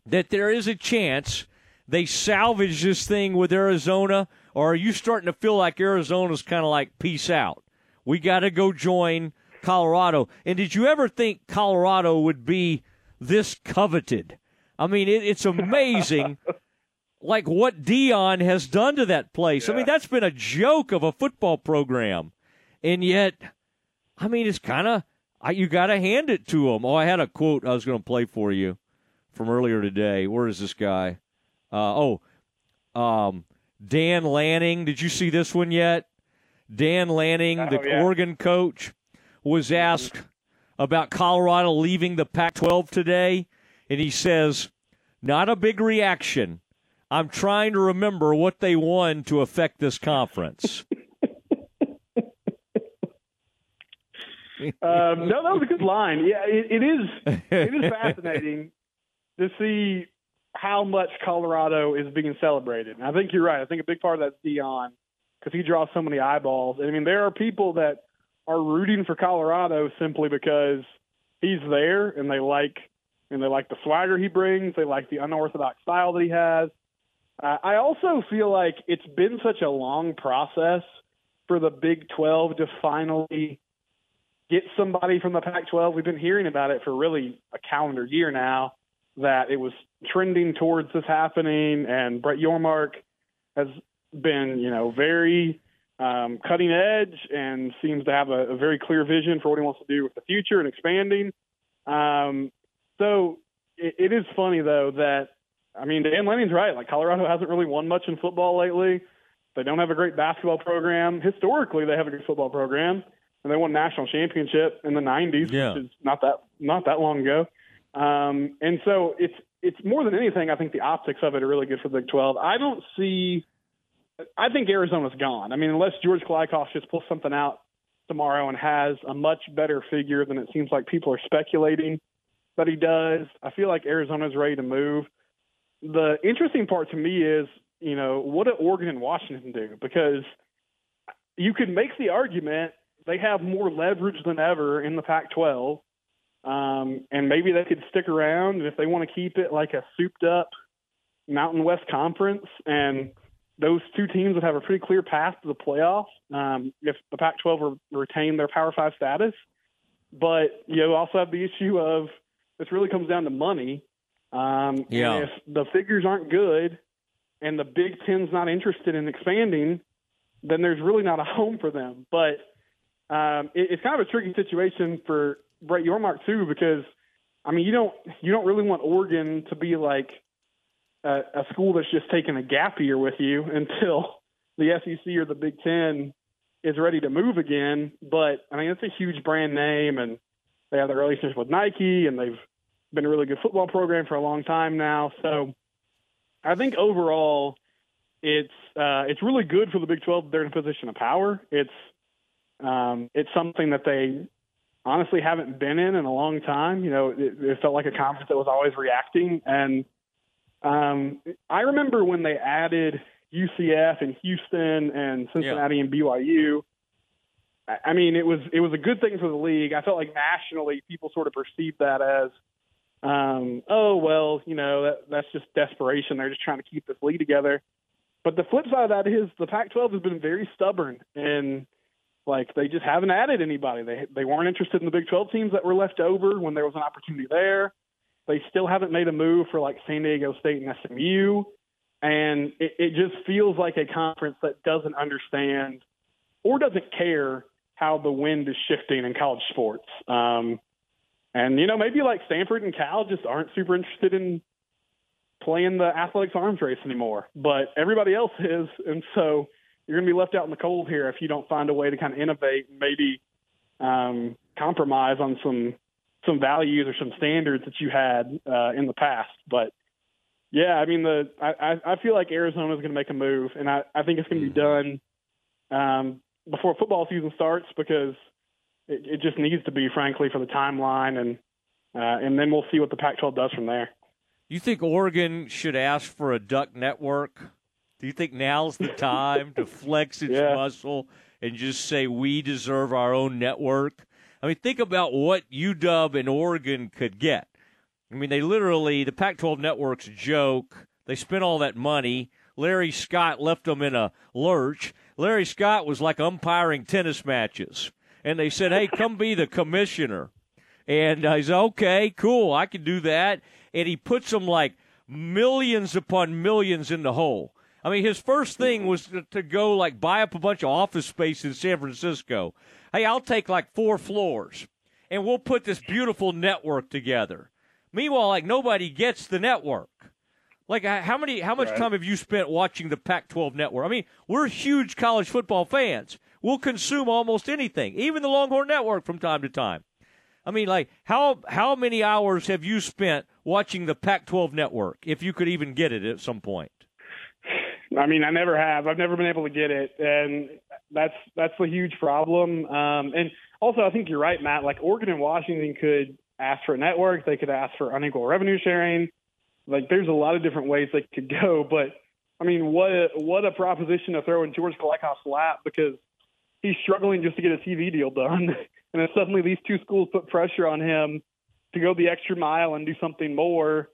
that there is a chance they salvage this thing with Arizona, or are you starting to feel like Arizona's kind of like peace out? We got to go join Colorado. And did you ever think Colorado would be this coveted? I mean, it, it's amazing. <laughs> like what Deion has done to that place. I mean, that's been a joke of a football program, and yet, I mean, it's kind of you got to hand it to them. Oh, I had a quote I was going to play for you from earlier today. Where is this guy? Uh, oh, um, Dan Lanning. Did you see this one yet? Dan Lanning, the Oh, yeah. Oregon coach, was asked about Colorado leaving the Pac 12 today, and he says, Not a big reaction. I'm trying to remember what they won to affect this conference. <laughs> Um, no, that was a good line. Yeah, it, it is. It is fascinating <laughs> to see how much Colorado is being celebrated. And I think you're right. I think a big part of that's Deion because he draws so many eyeballs. And I mean, there are people that are rooting for Colorado simply because he's there and they like and they like the swagger he brings. They like the unorthodox style that he has. Uh, I also feel like it's been such a long process for the Big 12 to finally get somebody from the Pac 12. We've been hearing about it for really a calendar year now that it was trending towards this happening. And Brett Yormark has been, you know, very um, cutting edge and seems to have a, a very clear vision for what he wants to do with the future and expanding. Um, so it, it is funny, though, that, I mean, Dan Lanning's right. Like, Colorado hasn't really won much in football lately. They don't have a great basketball program. Historically, they have a good football program and they won national championship in the 90s, Yeah. which is not that not that long ago. Um, and so it's it's more than anything, I think the optics of it are really good for the Big 12. I don't see. I think Arizona's gone. I mean, unless George Kliavkoff just pulls something out tomorrow and has a much better figure than it seems like people are speculating that he does. I feel like Arizona's ready to move. The interesting part to me is, you know, what do Oregon and Washington do? Because you could make the argument they have more leverage than ever in the Pac 12. Um, and maybe they could stick around and if they want to keep it like a souped up Mountain West Conference and those two teams would have a pretty clear path to the playoffs um, if the Pac-12 re- retain their Power Five status. But you also have the issue of this really comes down to money. Um, Yeah. if the figures aren't good and the Big Ten's not interested in expanding, then there's really not a home for them. But um, it, it's kind of a tricky situation for Brett Yormark too, because I mean you don't you don't really want Oregon to be like a, school that's just taking a gap year with you <laughs> until the SEC or the Big Ten is ready to move again. But I mean, it's a huge brand name, and they have their relationship with Nike, and they've been a really good football program for a long time now. So I think overall, it's uh, it's really good for the Big Twelve. They're in a position of power. It's um, it's something that they honestly haven't been in in a long time. You know, it, it felt like a conference that was always reacting and um, I remember when they added UCF and Houston and Cincinnati and BYU. I I mean, it was it was a good thing for the league. I felt like nationally, people sort of perceived that as, um, oh well, you know, that, that's just desperation. They're just trying to keep this league together. But the flip side of that is the Pac-12 has been very stubborn and like they just haven't added anybody. They they weren't interested in the Big 12 teams that were left over when there was an opportunity there. They still haven't made a move for like San Diego State and SMU. And it, it just feels like a conference that doesn't understand or doesn't care how the wind is shifting in college sports. Um, and, you know, maybe like Stanford and Cal just aren't super interested in playing the athletics arms race anymore, but everybody else is. And so you're going to be left out in the cold here if you don't find a way to kind of innovate maybe um, compromise on some some values or some standards that you had uh, in the past. But yeah, I mean the I, I feel like Arizona is going to make a move, and I I think it's going to be done um, before football season starts because it, it just needs to be, frankly, for the timeline, and uh, and then we'll see what the Pac-12 does from there. You think Oregon should ask for a duck network? Do you think now's the time to flex its <laughs> muscle and just say we deserve our own network? I mean, think about what UW and Oregon could get. I mean, they literally, the Pac 12 network's joke. They spent all that money. Larry Scott left them in a lurch. Larry Scott was like umpiring tennis matches. And they said, hey, come be the commissioner. And uh, he said, okay, cool, I can do that. And he puts them like millions upon millions in the hole. I mean, his first thing was to, to go like buy up a bunch of office space in San Francisco. Hey, I'll take like four floors and we'll put this beautiful network together. Meanwhile, like nobody gets the network. Like how many how much Right. time have you spent watching the Pac-12 network? I mean, we're huge college football fans. We'll consume almost anything, even the Longhorn Network from time to time. I mean, like how how many hours have you spent watching the Pac-12 network if you could even get it at some point? I mean, I never have. I've never been able to get it, and that's that's a huge problem. Um, and also, I think you're right, Matt. Like Oregon and Washington could ask for a network. They could ask for unequal revenue sharing. Like, there's a lot of different ways they could go. But I mean, what a, what a proposition to throw in George Kliavkoff's lap because he's struggling just to get a TV deal done, <laughs> and then suddenly these two schools put pressure on him to go the extra mile and do something more.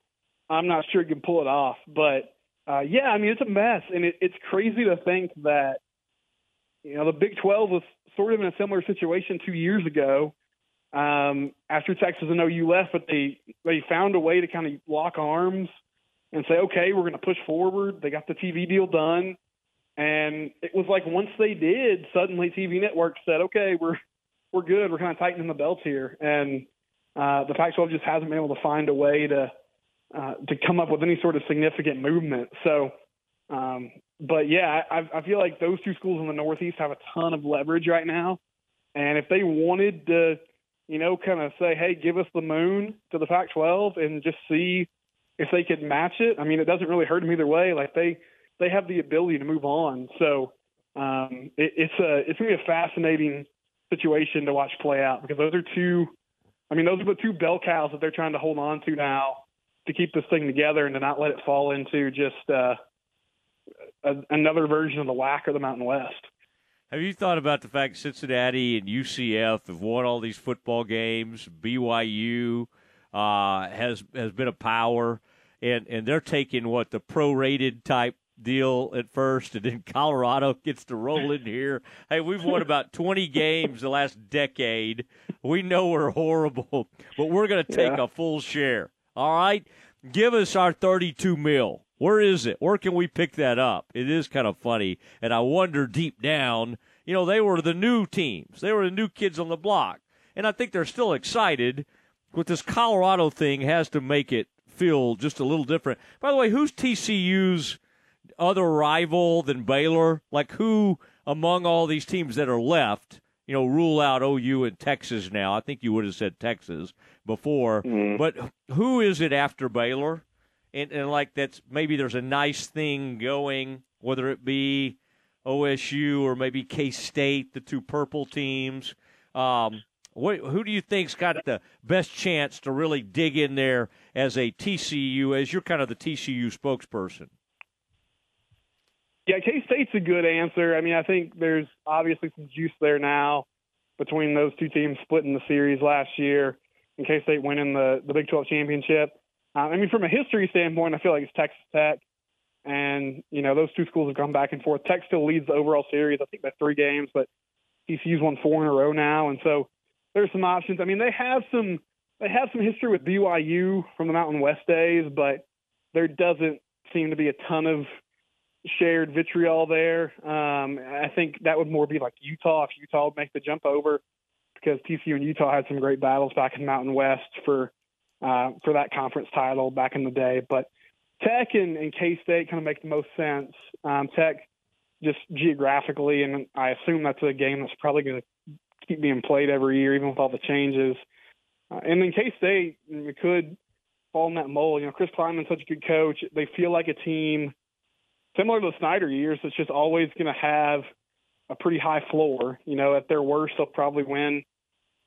I'm not sure he can pull it off, but uh, yeah, I mean it's a mess, and it, it's crazy to think that you know the Big 12 was sort of in a similar situation two years ago um, after Texas and OU left, but they they found a way to kind of lock arms and say, okay, we're going to push forward. They got the TV deal done, and it was like once they did, suddenly TV networks said, okay, we're we're good. We're kind of tightening the belts here, and uh, the Pac-12 just hasn't been able to find a way to uh, to come up with any sort of significant movement. So, um, but yeah, I, I feel like those two schools in the Northeast have a ton of leverage right now, and if they wanted to, you know, kind of say, hey, give us the moon to the Pac-12 and just see if they could match it. I mean, it doesn't really hurt them either way. Like they they have the ability to move on. So um, it, it's a it's gonna be a fascinating situation to watch play out because those are two. I mean, those are the two bell cows that they're trying to hold on to now to keep this thing together and to not let it fall into just uh, a, another version of the WAC or the Mountain West. Have you thought about the fact Cincinnati and UCF have won all these football games? BYU uh, has has been a power, and and they're taking what the prorated type deal at first, and then <laughs> Colorado gets to roll in here. Hey, we've won about <laughs> twenty games the last decade. We know we're horrible, but we're going to take Yeah. a full share. All right, give us our thirty-two mil. Where is it? Where can we pick that up? It is kind of funny, and I wonder deep down. You know, they were the new teams. They were the new kids on the block, and I think they're still excited. But this Colorado thing has to make it feel just a little different. By the way, who's TCU's other rival than Baylor? Like who among all these teams that are left? You know, rule out OU and Texas now. I think you would have said Texas before, but who is it after Baylor? And, and like that's maybe there's a nice thing going, whether it be OSU or maybe K State, the two purple teams. Um, what, who do you think's got the best chance to really dig in there as a TCU, as you're kind of the TCU spokesperson? Yeah, K State's a good answer. I mean, I think there's obviously some juice there now between those two teams splitting the series last year and K State winning the, the Big 12 championship. Uh, I mean, from a history standpoint, I feel like it's Texas Tech. And, you know, those two schools have gone back and forth. Tech still leads the overall series, I think, by three games, but TCU's won four in a row now. And so there's some options. I mean, they have some they have some history with BYU from the Mountain West days, but there doesn't seem to be a ton of shared vitriol there. Um, I think that would more be like Utah if Utah would make the jump over, because TCU and Utah had some great battles back in Mountain West for uh, for that conference title back in the day. But Tech and, and K State kind of make the most sense. Um, Tech just geographically, and I assume that's a game that's probably going to keep being played every year, even with all the changes. Uh, and then K State could fall in that mold. You know, Chris Klieman's such a good coach. They feel like a team similar to the Snyder years. it's just always going to have a pretty high floor. You know, at their worst, they'll probably win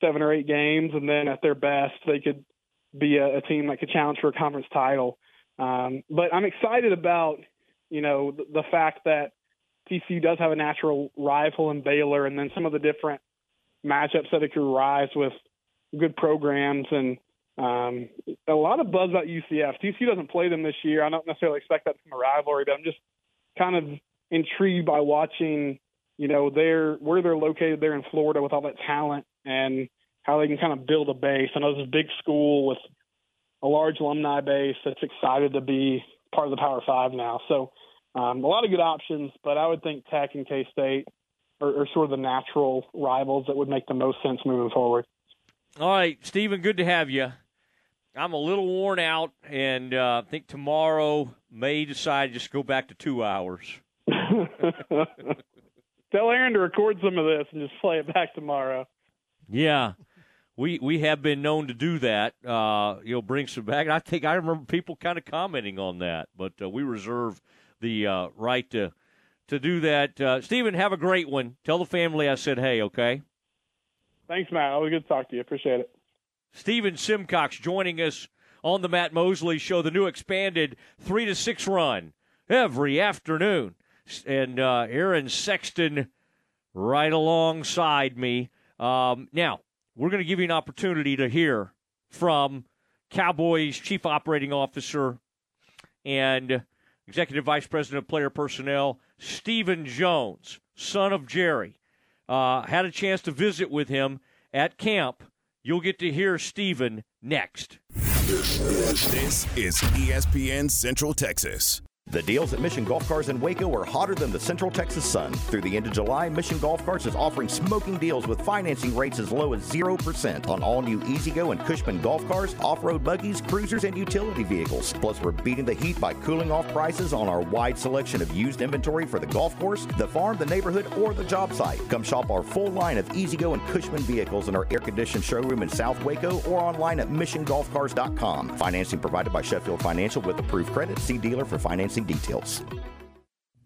seven or eight games, and then at their best, they could be a, a team that could challenge for a conference title. Um, but I'm excited about you know the, the fact that TCU does have a natural rival in Baylor, and then some of the different matchups that it could rise with good programs and um, a lot of buzz about UCF. TCU doesn't play them this year. I don't necessarily expect that from a rivalry, but I'm just kind of intrigued by watching, you know, their where they're located there in Florida with all that talent and how they can kind of build a base. I know this is a big school with a large alumni base that's excited to be part of the Power Five now. So um, a lot of good options, but I would think Tech and K State are, are sort of the natural rivals that would make the most sense moving forward. All right, Stephen, good to have you. I'm a little worn out, and uh, I think tomorrow may decide to just go back to two hours. <laughs> Tell Aaron to record some of this and just play it back tomorrow. Yeah, we we have been known to do that. Uh, you'll bring some back. I think I remember people kind of commenting on that, but uh, we reserve the uh, right to to do that. Uh, Stephen, have a great one. Tell the family I said hey. Okay. Thanks, Matt. Always good to talk to you. Appreciate it. Stephen Simcox joining us on the Matt Mosley Show, the new expanded three to six run every afternoon, and uh, Aaron Sexton right alongside me. Um, now we're going to give you an opportunity to hear from Cowboys Chief Operating Officer and Executive Vice President of Player Personnel Stephen Jones, son of Jerry. Uh, had a chance to visit with him at camp. You'll get to hear Stephen next. This is ESPN Central Texas. The deals at Mission Golf Cars in Waco are hotter than the Central Texas sun. Through the end of July, Mission Golf Cars is offering smoking deals with financing rates as low as 0% on all new E-Z-GO and Cushman golf cars, off-road buggies, cruisers, and utility vehicles. Plus, we're beating the heat by cooling off prices on our wide selection of used inventory for the golf course, the farm, the neighborhood, or the job site. Come shop our full line of E-Z-GO and Cushman vehicles in our air-conditioned showroom in South Waco or online at missiongolfcars.com. Financing provided by Sheffield Financial with approved credit. See dealer for financing details.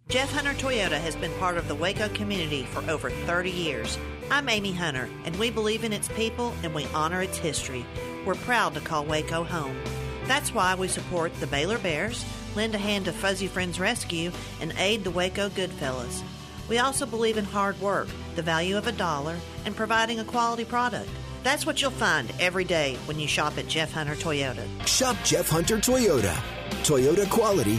Jeff Hunter Toyota has been part of the Waco community for over 30 years. I'm Amy Hunter, and we believe in its people and we honor its history. We're proud to call Waco home. That's why we support the Baylor Bears, lend a hand to Fuzzy Friends Rescue, and aid the Waco Goodfellas. We also believe in hard work, the value of a dollar, and providing a quality product. That's what you'll find every day when you shop at Jeff Hunter Toyota. Shop Jeff Hunter Toyota. Toyota quality,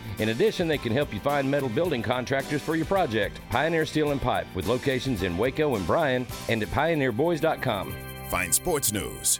In addition, they can help you find metal building contractors for your project. Pioneer Steel and Pipe, with locations in Waco and Bryan, and at pioneerboys.com. Find sports news,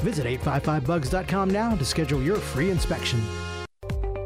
Visit 855bugs.com now to schedule your free inspection.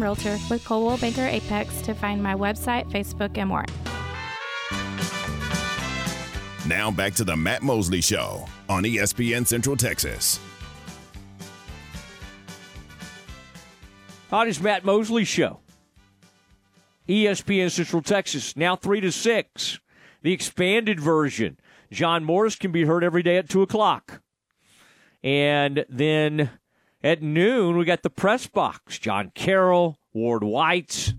Realtor with Coldwell Banker Apex to find my website, Facebook, and more. Now back to the Matt Mosley Show on ESPN Central Texas. Hottest Matt Mosley Show. ESPN Central Texas, now 3 to 6. The expanded version. John Morris can be heard every day at 2 o'clock. And then at noon, we got the press box. John Carroll, Ward White,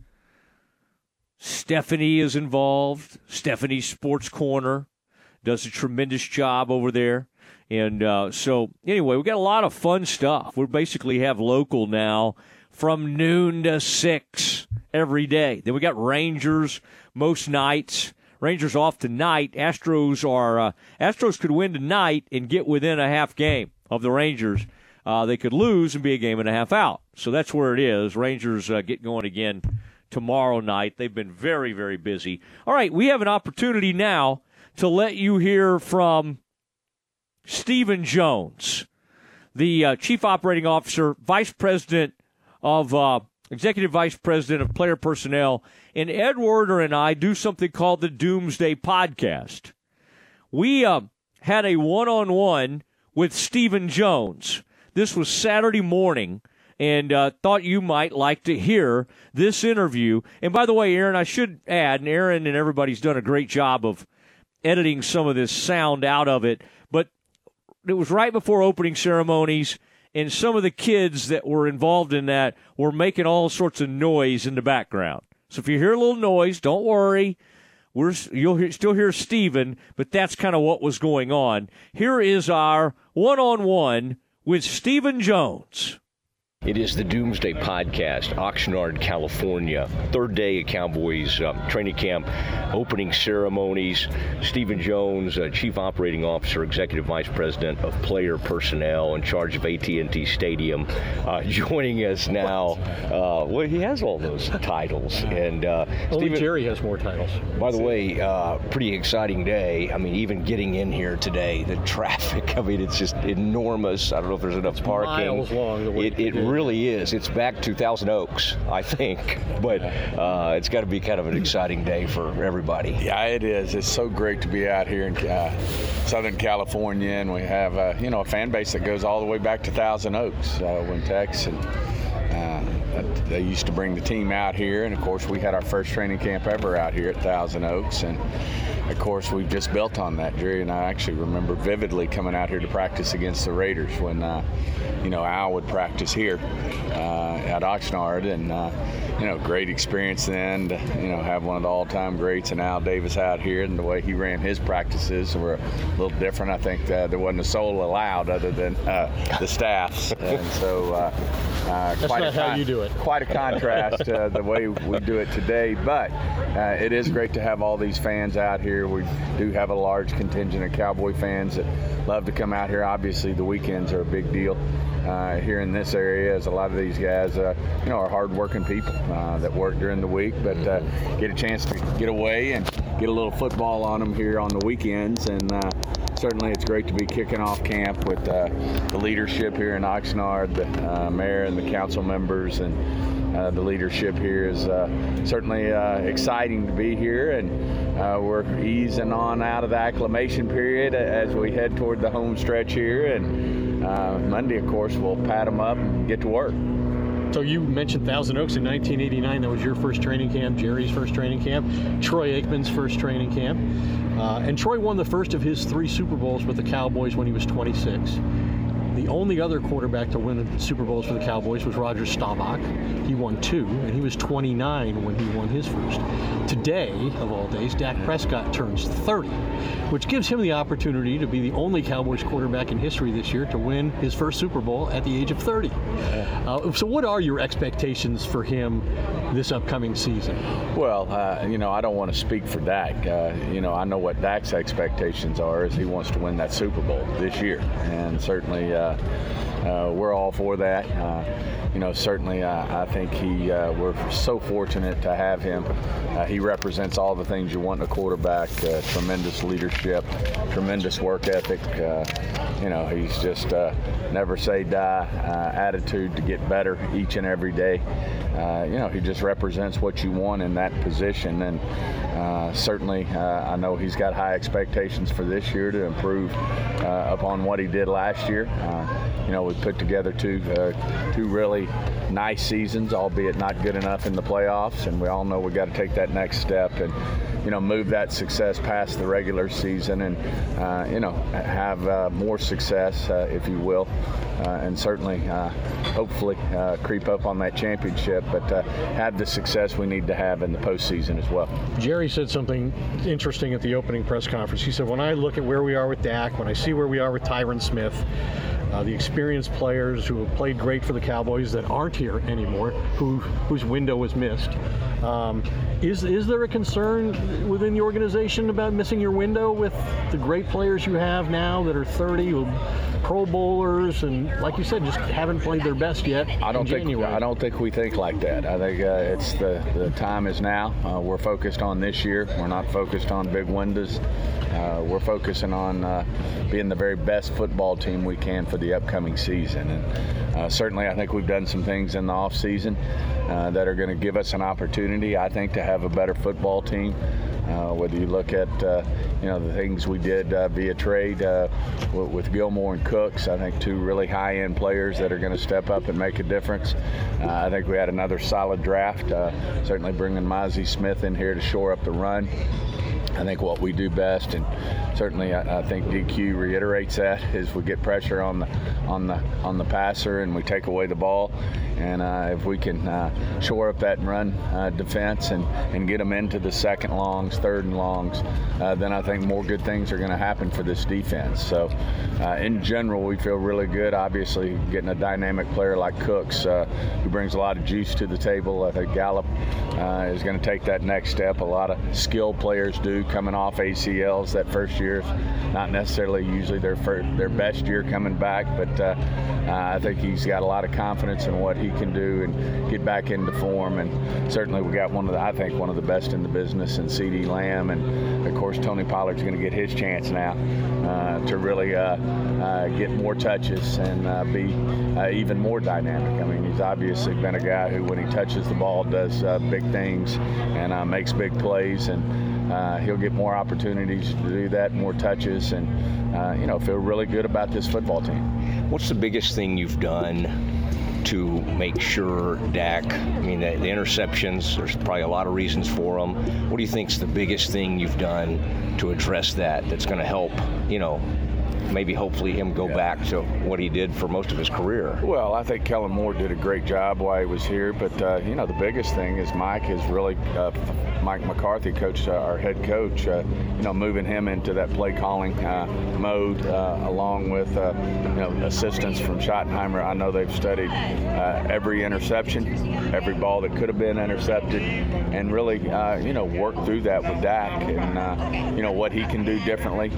Stephanie is involved. Stephanie's Sports Corner does a tremendous job over there. And uh, so, anyway, we got a lot of fun stuff. We basically have local now from noon to six every day. Then we got Rangers most nights. Rangers off tonight. Astros are uh, Astros could win tonight and get within a half game of the Rangers. Uh, they could lose and be a game and a half out. So that's where it is. Rangers uh, get going again tomorrow night. They've been very, very busy. All right, we have an opportunity now to let you hear from Stephen Jones, the uh, Chief Operating Officer, Vice President of uh, Executive Vice President of Player Personnel, and Ed Werder and I do something called the Doomsday Podcast. We uh, had a one-on-one with Stephen Jones. This was Saturday morning, and uh, thought you might like to hear this interview. And by the way, Aaron, I should add, and Aaron and everybody's done a great job of editing some of this sound out of it, but it was right before opening ceremonies, and some of the kids that were involved in that were making all sorts of noise in the background. So if you hear a little noise, don't worry. We're, you'll hear, still hear Stephen, but that's kind of what was going on. Here is our one on one with Stephen Jones. It is the Doomsday Podcast, Oxnard, California. Third day at Cowboys um, training camp, opening ceremonies. Stephen Jones, uh, Chief Operating Officer, Executive Vice President of Player Personnel, in charge of AT&T Stadium, uh, <laughs> joining us now. Uh, well, he has all those titles, and uh, Only Stephen- Jerry has more titles. by the way, uh, pretty exciting day. I mean, even getting in here today, the <laughs> traffic, I mean, it's just enormous. I don't know if there's enough parking. miles long, the way It, it. Really is. It's back to Thousand Oaks, I think. <laughs> But uh, it's got to be kind of an exciting day for everybody. Yeah, it is. It's so great to be out here in uh, Southern California, and we have uh, you know a fan base that goes all the way back to Thousand Oaks uh, when Tex and they used to bring the team out here, and of course we had our first training camp ever out here at Thousand Oaks, and of course we've just built on that. Jerry and I actually remember vividly coming out here to practice against the Raiders when uh, you know Al would practice here uh, at Oxnard, and uh, you know great experience then. To, you know have one of the all-time greats and Al Davis out here, and the way he ran his practices were a little different. I think uh, there wasn't a soul allowed other than uh, the staffs, and so. Uh, uh, That's not how you do it. Quite a contrast uh, the way we do it today, but uh, it is great to have all these fans out here. We do have a large contingent of Cowboy fans that love to come out here. Obviously, the weekends are a big deal uh, here in this area, as a lot of these guys, uh, you know, are hardworking people uh, that work during the week, but uh, get a chance to get away and get a little football on them here on the weekends, and uh, certainly it's great to be kicking off camp with uh, the leadership here in Oxnard, the uh, mayor and the council members, and uh, the leadership here is uh, certainly uh, exciting to be here. And uh, we're easing on out of the acclimation period as we head toward the home stretch here. And Monday, of course, we'll pat them up and get to work. So you mentioned Thousand Oaks in 1989. That was your first training camp, Jerry's first training camp, Troy Aikman's first training camp. Uh, and Troy won the first of his three Super Bowls with the Cowboys when he was 26. The only other quarterback to win Super Bowls for the Cowboys was Roger Staubach. He won two, and he was 29 when he won his first. Today, of all days, Dak Prescott turns 30, which gives him the opportunity to be the only Cowboys quarterback in history this year to win his first Super Bowl at the age of 30. Uh, so, what are your expectations for him this upcoming season? Well, uh, you know, I don't want to speak for Dak. Uh, you know, I know what Dak's expectations are is he wants to win that Super Bowl this year, and certainly uh, uh, we're all for that. Uh, you know, certainly uh, I think he uh, we're so fortunate to have him. Uh, he represents all the things you want in a quarterback: tremendous leadership, tremendous work ethic. You know, he's just never say die attitude to get better each and every day. You know, he just represents what you want in that position, and certainly I know he's got high expectations for this year to improve upon what he did last year. You know, we put together two uh, two really nice seasons, albeit not good enough in the playoffs, and we all know we got to take that next step and you know move that success past the regular season and uh, you know have uh, more success, uh, if you will, uh, and certainly uh, hopefully creep up on that championship, but have the success we need to have in the postseason as well. Jerry said something interesting at the opening press conference. He said, When I look at where we are with Dak, when I see where we are with Tyron Smith, the experienced players who have played great for the Cowboys that aren't here anymore, who whose window was missed. Um, is is there a concern within the organization about missing your window with the great players you have now that are 30, who Pro Bowlers, and like you said, just haven't played their best yet? I don't in think January? I don't think we think like that. I think uh, it's the the time is now. Uh, we're focused on this year. We're not focused on big windows. Uh, we're focusing on uh, being the very best football team we can for the upcoming season. And uh, certainly, I think we've done some things in the off season uh, that are going to give us an opportunity. I think to have a better football team. Uh, whether you look at uh, you know the things we did uh, via trade uh, w- with Gilmore and Cooks, I think two really high-end players that are going to step up and make a difference. I think we had another solid draft. Certainly bringing Mazi Smith in here to shore up the run. I think what we do best, and certainly I, I, think DQ reiterates that, is we get pressure on the on the on the passer and we take away the ball. And uh, if we can uh, shore up that run uh, defense and, and get them into the second longs, third and longs, uh, then I think more good things are going to happen for this defense. So, uh, in general, we feel really good. Obviously, getting a dynamic player like Cooks, uh, who brings a lot of juice to the table. I think Gallup is going to take that next step. A lot of skilled players do coming off ACLs. That first year not necessarily usually their first, their best year coming back, but I think he's got a lot of confidence in what he can do and get back into form. And certainly we got one of the, I think, one of the best in the business in CeeDee Lamb. And of course, Tony Pollard's going to get his chance now uh, to really uh, uh, get more touches and uh, be uh, even more dynamic. I mean, he's obviously been a guy who, when he touches the ball, does uh, big things and makes big plays. And uh, he'll get more opportunities to do that, more touches, and uh, you know feel really good about this football team. What's the biggest thing you've done to make sure Dak, I mean, the, the, interceptions, there's probably a lot of reasons for them. What do you think is the biggest thing you've done to address that that's going to help, you know, maybe hopefully him go yeah. back to what he did for most of his career. Well, I think Kellen Moore did a great job while he was here, but uh, you know the biggest thing is Mike is really uh, Mike McCarthy, coach, uh, our head coach, uh, you know moving him into that play calling uh, mode uh, along with you know assistance from Schottenheimer. I know they've studied every interception, every ball that could have been intercepted, and really you know work through that with Dak and you know what he can do differently.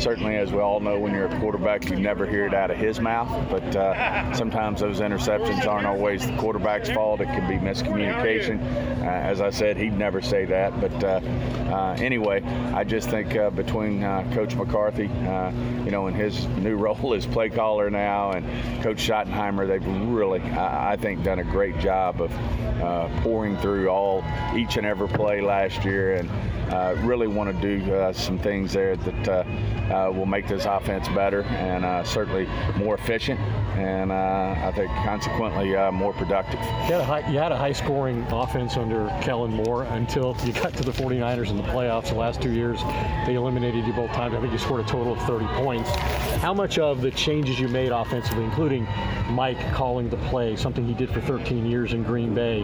certainly, as we all know when you're a quarterback, you never hear it out of his mouth. But uh, sometimes those interceptions aren't always the quarterback's fault. It can be miscommunication. Uh, as I said, he'd never say that. But uh, uh anyway, I just think uh, between uh, Coach McCarthy, you know, in his new <laughs> role as play caller now, and Coach Schottenheimer, they've really, I, I think, done a great job of pouring through all each and every play last year, and really want to do some things there that will make this offense better and uh, certainly more efficient and uh, I think consequently uh, more productive. You had, a high, you had a high scoring offense under Kellen Moore until you got to the 49ers in the playoffs the last two years. They eliminated you both times. I think you scored a total of 30 points. How much of the changes you made offensively, including Mike calling the play, something he did for 13 years in Green Bay,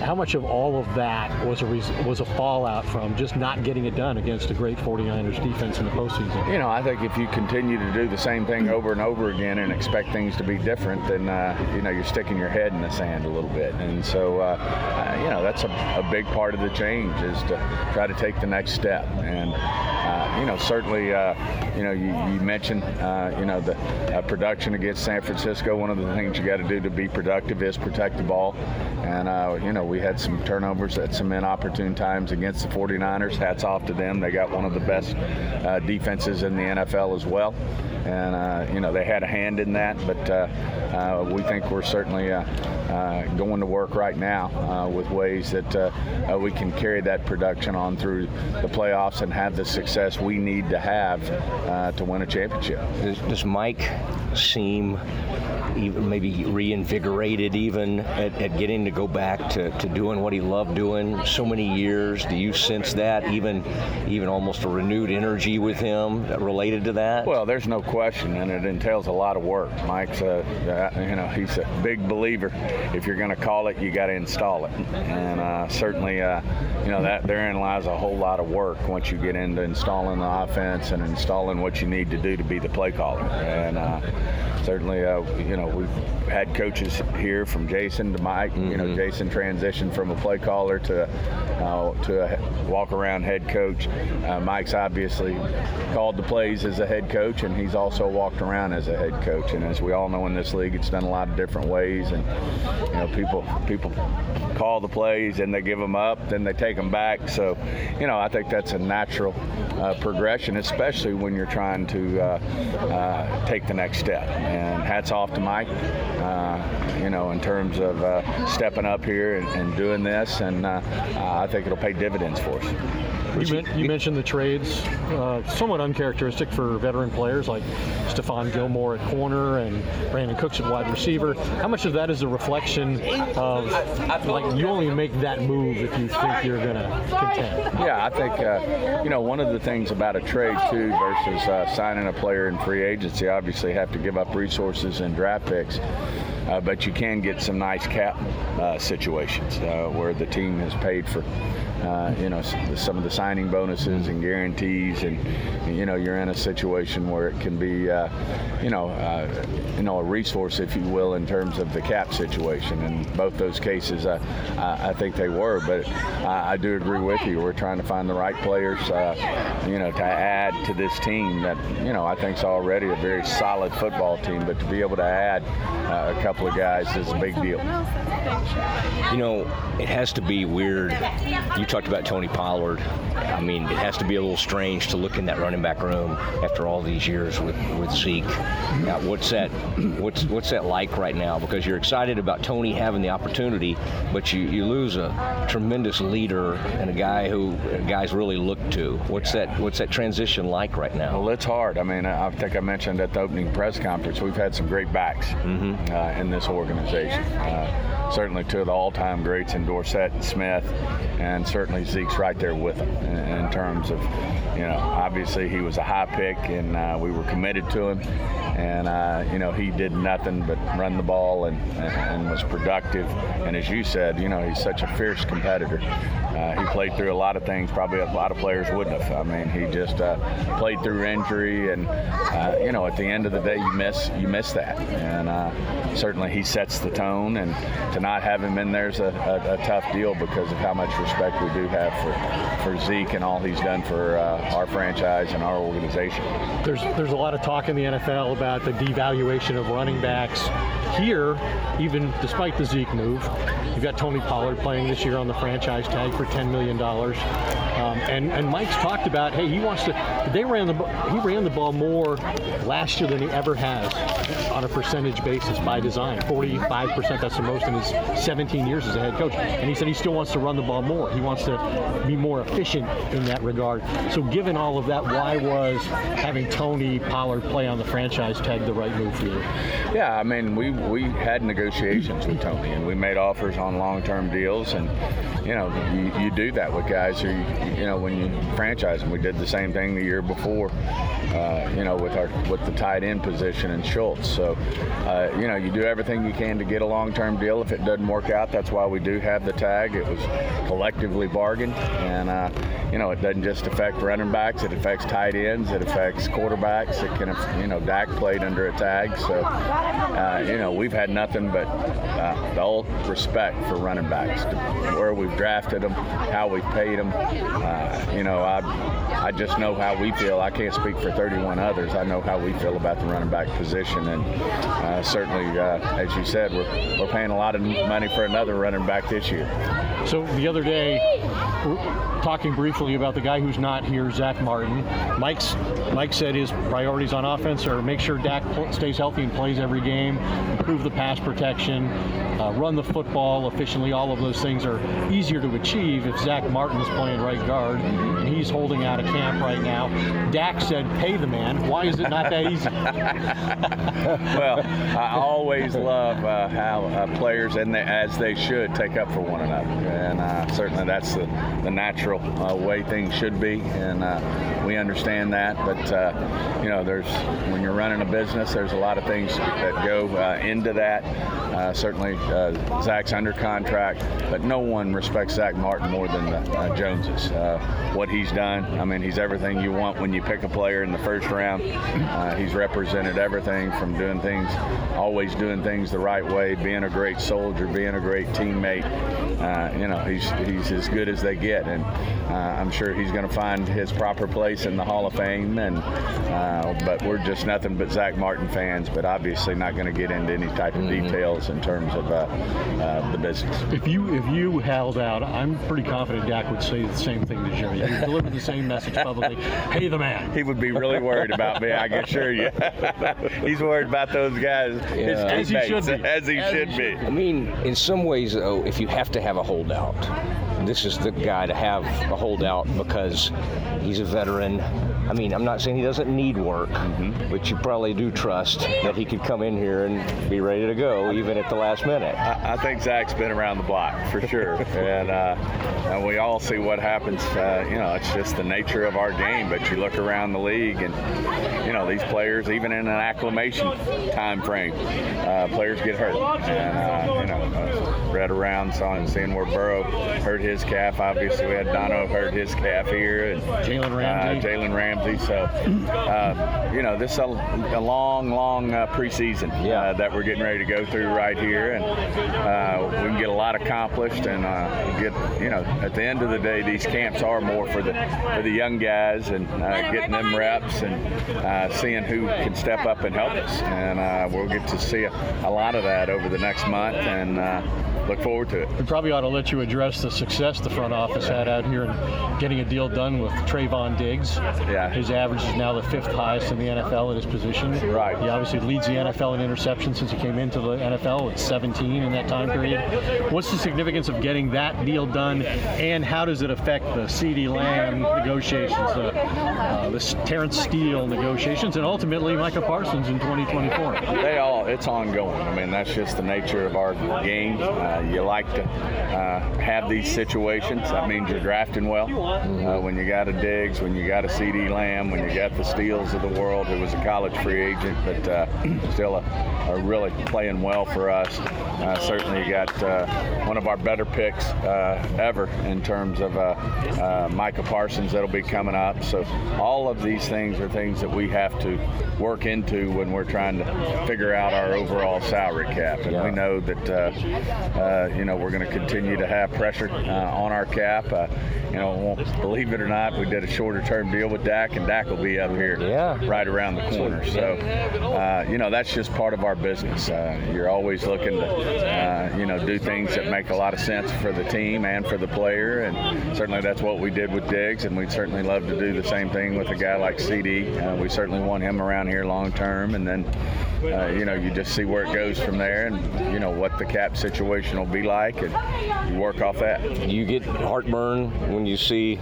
how much of all of that was a was a fallout from just not getting it done against a great 49ers defense in the postseason? You know, I think if you continue to do the same thing over and over again and expect things to be different, then uh, you know you're sticking your head in the sand a little bit. And so, uh, uh, you know, that's a, a, big part of the change is to try to take the next step. And uh, you know, certainly, uh, you know, you, you mentioned, uh, you know, the production against San Francisco. One of the things you got to do to be productive is protect the ball. And you know, we had some turnovers at some inopportune times against the 49ers. Hats off to them. They got one of the best defenses in the NFL as well and uh, you know they had a hand in that. But uh, uh, we think we're certainly uh, uh, going to work right now uh, with ways that we can carry that production on through the playoffs and have the success we need to have to win a championship. Does, does Mike seem even maybe reinvigorated even at, at, getting to go back to, to doing what he loved doing so many years? Do you sense that even even almost a renewed energy with him related to that? Well, there's no question, and it entails a lot of work. Mike's a you know he's a big believer. If you're going to call it, you got to install it, and uh, certainly uh, you know that therein lies a whole lot of work once you get into installing the offense and installing what you need to do to be the play caller, and uh, certainly uh, you know we've had coaches here from Jason to Mike. Mm-hmm. You know, mm-hmm. Jason transitioned from a play caller to uh, to a walk around head coach. Uh, Mike's obviously called the plays as a head coach, and he's also walked around as a head coach. And as we all know in this league, it's done a lot of different ways. And you know, people people call the plays and they give them up, then they take them back. So, you know, I think that's a natural uh, progression, especially when you're trying to uh, uh, take the next step. And hats off to Mike, uh, you know, in terms of uh, stepping up here and, and, doing this. And uh, I think it'll pay dividends for us. Thank you. You, men- you mentioned the trades, uh, somewhat uncharacteristic for veteran players like Stephon Gilmore at corner and Brandin Cooks at wide receiver. How much of that is a reflection of like you only make that move if you think you're going to contend? Yeah, I think uh, you know one of the things about a trade too versus uh, signing a player in free agency. Obviously, have to give up resources and draft picks. Uh, but you can get some nice cap uh, situations uh, where the team has paid for uh, you know, some of the signing bonuses and guarantees, and you know, you're in a situation where it can be, uh, you know, uh, you know, a resource, if you will, in terms of the cap situation. In both those cases, uh, I, I think they were. But I, I, do agree with you. We're trying to find the right players, uh, you know, to add to this team that you know I think is already a very solid football team. But to be able to add uh, a couple of guys is a big deal. You know, it has to be weird. You talked about Tony Pollard. I mean, it has to be a little strange to look in that running back room after all these years with, with Zeke. Now, what's that? <clears throat> What's what's that like right now? Because you're excited about Tony having the opportunity, but you, you lose a tremendous leader and a guy who guys really look to. What's that? What's that transition like right now? Well, it's hard. I mean, I think I mentioned at the opening press conference we've had some great backs mm-hmm. uh, in this organization. Uh, certainly two of the all-time greats in Dorsett and Smith, and certainly Zeke's right there with him in, terms of, you know, obviously he was a high pick, and uh, we were committed to him, and uh, you know he did nothing but run the ball and, and, was productive, and as you said, you know he's such a fierce competitor. Uh, he played through a lot of things probably a lot of players wouldn't have. I mean, he just uh, played through injury, and uh, you know, at the end of the day, you miss you miss that, and uh, certainly he sets the tone, and to not have him in there is a, a, a, tough deal because of how much respect we do have for for Zeke and all he's done for uh, our franchise and our organization. There's there's a lot of talk in the NFL about the devaluation of running backs. Here, even despite the Zeke move, you've got Tony Pollard playing this year on the franchise tag for $10 million. Um, and, and Mike's talked about, hey, he wants to, they ran the, he ran the ball more last year than he ever has on a percentage basis by design. 45%, that's the most in his 17 years as a head coach. And he said he still wants to run the ball more. He wants to be more efficient in that regard. So given all of that, why was having Tony Pollard play on the franchise tag the right move for you? Yeah, I mean, we, we had negotiations with Tony and we made offers on long-term deals and, you know, you, you do that with guys who, you know, when you franchise them. We did the same thing the year before, uh, you know, with our with the tight end position and Schultz. So, uh, you know, you do everything you can to get a long-term deal. If it doesn't work out, that's why we do have the tag. It was collectively bargained, and uh, you know, it doesn't just affect running backs. It affects tight ends. It affects quarterbacks. It can, you know, Dak played under a tag. So, uh, you know, we've had nothing but uh, the old respect for running backs, where we've drafted them, how we've paid them. Uh, you know, I, I just know how we feel. I can't speak for 31 others. I know how we feel about the running back position, and uh, certainly, uh, as you said, we're, we're paying a lot of money for another running back this year. So the other day, talking briefly about the guy who's not here, Zach Martin. Mike's Mike said his priorities on offense are make sure Dak stays healthy and plays every game, improve the pass protection, uh, run the football efficiently. All of those things are easier to achieve if Zach Martin is playing right guard and he's holding out of camp right now. Dak said, "Pay the man." Why is it not that easy? <laughs> <laughs> well, I always love uh, how uh, players and they, as they should take up for one another, and uh, certainly that's the, the natural uh, way things should be, and uh, we understand that. But uh, you know, there's when you're running a business, there's a lot of things that go into that. certainly, Zach's under contract, but no one respects Zach Martin more than the Joneses. what he's done, I mean, he's everything you want when you pick a player in the first round. he's represented everything from doing things, always doing things the right way, being a great soldier, being a great teammate. Uh, you know, he's he's as good as they get, and uh, I'm sure he's going to find his proper place in the Hall of Fame. And uh, but we're just nothing but Zach Martin fans, but obviously not going to get into any type of mm-hmm. details in terms of uh, uh, the business. If you if you held out, I'm pretty confident Dak would say the same thing to Jerry. He would deliver the same message publicly. <laughs> Pay the man. He would be really worried about me. I can assure you. <laughs> he's worried about those guys. Yeah. As he should be. As he, as should, he be. I mean, in some ways, though, if you have to have a holdout, this is the guy to have a holdout because he's a veteran. I mean, I'm not saying he doesn't need work, Mm-hmm. but you probably do trust that he could come in here and be ready to go even at the last minute. I, I think Zach's been around the block for sure, <laughs> and, uh, and we all see what happens. Uh, you know, it's just the nature of our game. But you look around the league, and you know these players, even in an acclimation time frame, uh, players get hurt. And uh, you know, uh, read around, saw and seeing where Burrow hurt his calf. Obviously, we had Dono hurt his calf here, and Jalen Ramsey. Uh, Jalen Ramsey. So, uh, you know, this is a, a long, long uh, preseason uh, that we're getting ready to go through right here, and uh, we can get a lot accomplished and uh, get, you know, at the end of the day, these camps are more for the for the young guys and uh, getting them reps and uh, seeing who can step up and help us, and uh, we'll get to see a, a lot of that over the next month, and uh, look forward to it. We probably ought to let you address the success the front office had out here in getting a deal done with Trevon Diggs. Yeah. His average is now the fifth highest in the NFL at his position. Right. He obviously leads the NFL in interceptions since he came into the NFL at 17 in that time period. What's the significance of getting that deal done, and how does it affect the CeeDee Lamb negotiations, the, uh, the Terence Steele negotiations, and ultimately Micah Parsons in 2024? They all, it's ongoing. I mean, that's just the nature of our game. Uh, you like to uh, have these situations. That means you're drafting well. Uh, when you got a Diggs, when you got a CeeDee Lamb, when you got the Steels of the world, who was a college free agent, but uh, still a, a really playing well for us. Uh, certainly, you got uh, one of our better picks uh, ever in terms of uh, uh, Micah Parsons that'll be coming up. So all of these things are things that we have to work into when we're trying to figure out our overall salary cap. And we know that uh, uh, you know we're going to continue to have pressure uh, on our cap. Uh, you know, believe it or not, we did a shorter term deal with Dak, and Dak will be up here right around the corner. So uh, you know that's just part of our business. Uh, you're always looking to uh, you know do things that make a lot of sense for the team and for the player, and certainly that's what we did with Diggs, and we'd certainly love to do the same thing with a guy like CeeDee. We certainly want him around here long term, and then uh, you know you just see where it goes from there, and you know what the cap situation will be like, and work off that. You get heartburn when you see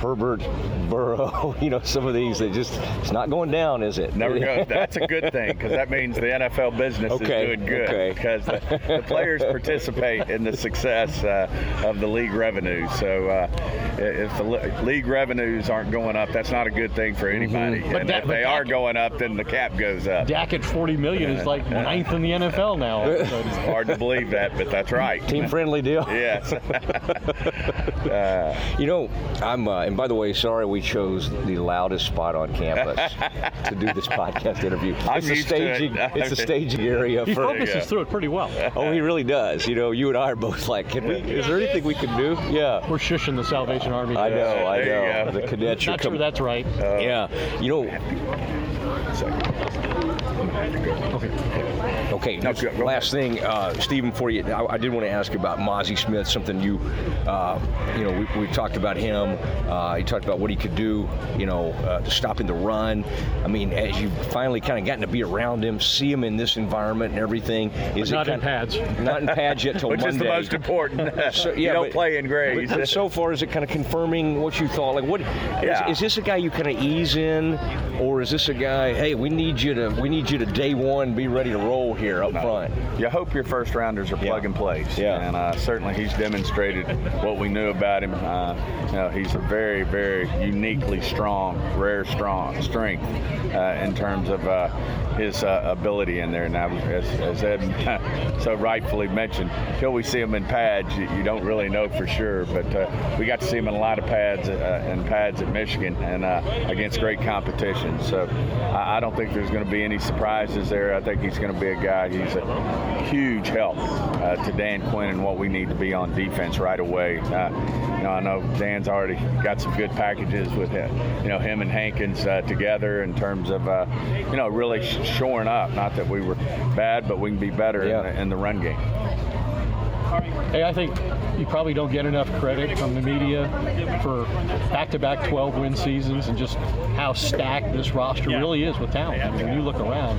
Herbert, Burrow, <laughs> you know, some of these, they just, it's not going down, is it? Never goes. <laughs> That's a good thing because that means the NFL business Okay, is doing good okay. because the, the players participate in the success uh, of the league revenues. So uh, if the league revenues aren't going up, that's not a good thing for anybody. But And that- if but they that- are going up, then the cap goes up. Dak at 40 million is like ninth in the NFL now. It's hard to believe that, but that's right. Team friendly deal. Yes. <laughs> you know, I'm, uh, and by the way, sorry we chose the loudest spot on campus <laughs> to do this podcast interview. I'm it's a used to it. staging, <laughs> it's a staging area He for. focuses through it pretty well. Oh, he really does. You know, you and I are both like, can we? Is there anything we can do? Yeah. We're shushing the Salvation Army. I know, I There you know. The cadets are Not sure that's right. yeah. You know. Okay. just last thing, uh, Stephen, for you, I, I did want to ask you about Mazi Smith. Something you, uh, you know, we, we talked about him. Uh, he talked about what he could do, you know, uh, stopping the run. I mean, as you've finally kind of gotten to be around him, see him in this environment and everything. Is not it in kind pads. Not in pads yet till <laughs> Which Monday. is the most important. <laughs> So, You yeah, don't but- play in grays. But, but so far, is it kind of confirming what you thought? Like, what is, Yeah. is this a guy you kind of ease in, or is this a guy? Hey, we need you to we need you to day one be ready to roll here up front. You hope your first rounders are plug and plays. Yeah. And uh, certainly he's demonstrated what we knew about him. Uh, you know, he's a very, very very uniquely strong, rare strong strength uh, in terms of uh, his uh, ability in there. Now, as, as Ed <laughs> so rightfully mentioned, until we see him in pads, you, you don't really know for sure. But uh, we got to see him in a lot of pads uh, and pads at Michigan and uh, against great competition. So I, I don't think there's going to be any surprises there. I think he's going to be a guy. He's a huge help uh, to Dan Quinn and what we need to be on defense right away. Uh, you know, I know Dan's already got some good packages with him, you know him and Hankins uh, together in terms of uh, you know really sh- shoring up. Not that we were bad, but we can be better in, the, in the run game. Hey, I think you probably don't get enough credit from the media for back-to-back 12-win seasons and just how stacked this roster really is with talent. I mean, when you look around.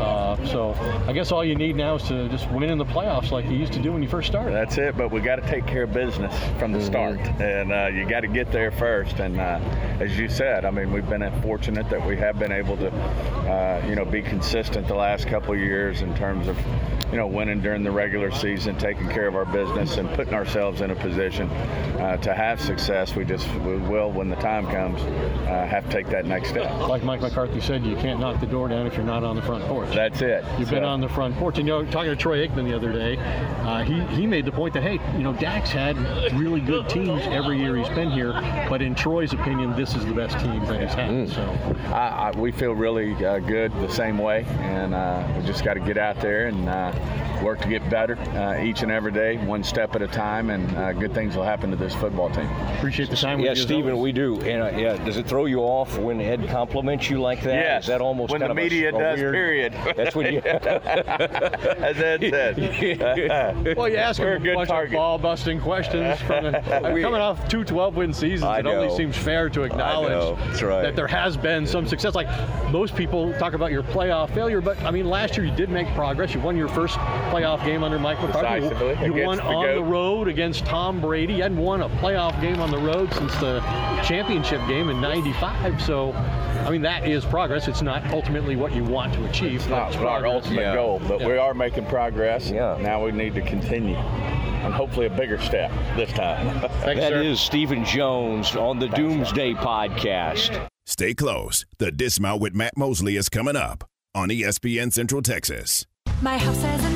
Uh, so I guess all you need now is to just win in the playoffs like you used to do when you first started. That's it, but we got to take care of business from the start, and uh, you got to get there first. And uh, as you said, I mean, we've been fortunate that we have been able to, uh, you know, be consistent the last couple of years in terms of, you know, winning during the regular season, taking care of our business, and putting ourselves in a position uh, to have success. We just we will, when the time comes, uh, have to take that next step. Like Mike McCarthy said, you can't knock the door down if you're not on the front porch. That's it. You've been on the front porch. And, you know, talking to Troy Aikman the other day, uh, he, he made the point that, hey, you know, Dak's had really good teams every year he's been here, but in Troy's opinion, this is the best team that he's had. Mm. So I, I, we feel really uh, good the same way, and uh, we just got to get out there and uh, work to get better uh, each and every day, one step at a time, and uh, good things will happen to this football team. Appreciate the time. Yeah, with Stephen, we do. And uh, yeah, does it throw you off when Ed compliments you like that? Yes. Is that almost when kind the of a- media a does. weird- Period. That's when you. <laughs> As Ed said. <laughs> well, you ask We're a him a good bunch target. of ball-busting questions from the, <laughs> I coming off two 12-win seasons. I it only seems fair to acknowledge. That's right. that there has been some success. Like most people talk about your playoff failure, but I mean, last year you did make progress. You won your first playoff game under Mike McCarthy. Decisively You won the on GOAT. the road against Tom Brady. You hadn't won a playoff game on the road since the championship game in '95. So, I mean, that is progress. It's not ultimately what you want to achieve. It's not it's our progress. ultimate goal, but Yeah. we are making progress. Yeah. Now we need to continue, and hopefully a bigger step this time. <laughs> That is Stephen Jones on the Doomsday Podcast. Stay close. The Dismount with Matt Mosley is coming up on ESPN Central Texas. My house has a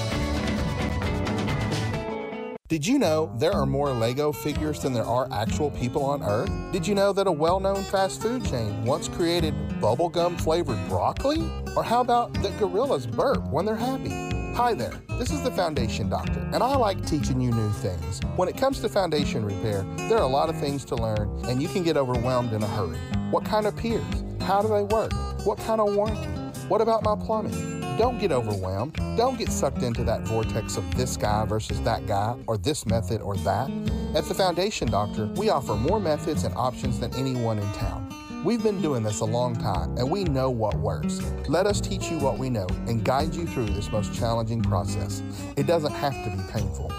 Did you know there are more Lego figures than there are actual people on Earth? Did you know that a well known fast food chain once created bubblegum flavored broccoli? Or how about that gorillas burp when they're happy? Hi there, this is the Foundation Doctor, and I like teaching you new things. When it comes to foundation repair, there are a lot of things to learn, and you can get overwhelmed in a hurry. What kind of piers? How do they work? What kind of warranty? What about my plumbing? Don't get overwhelmed. Don't get sucked into that vortex of this guy versus that guy, or this method or that. At the Foundation Doctor, we offer more methods and options than anyone in town. We've been doing this a long time and we know what works. Let us teach you what we know and guide you through this most challenging process. It doesn't have to be painful.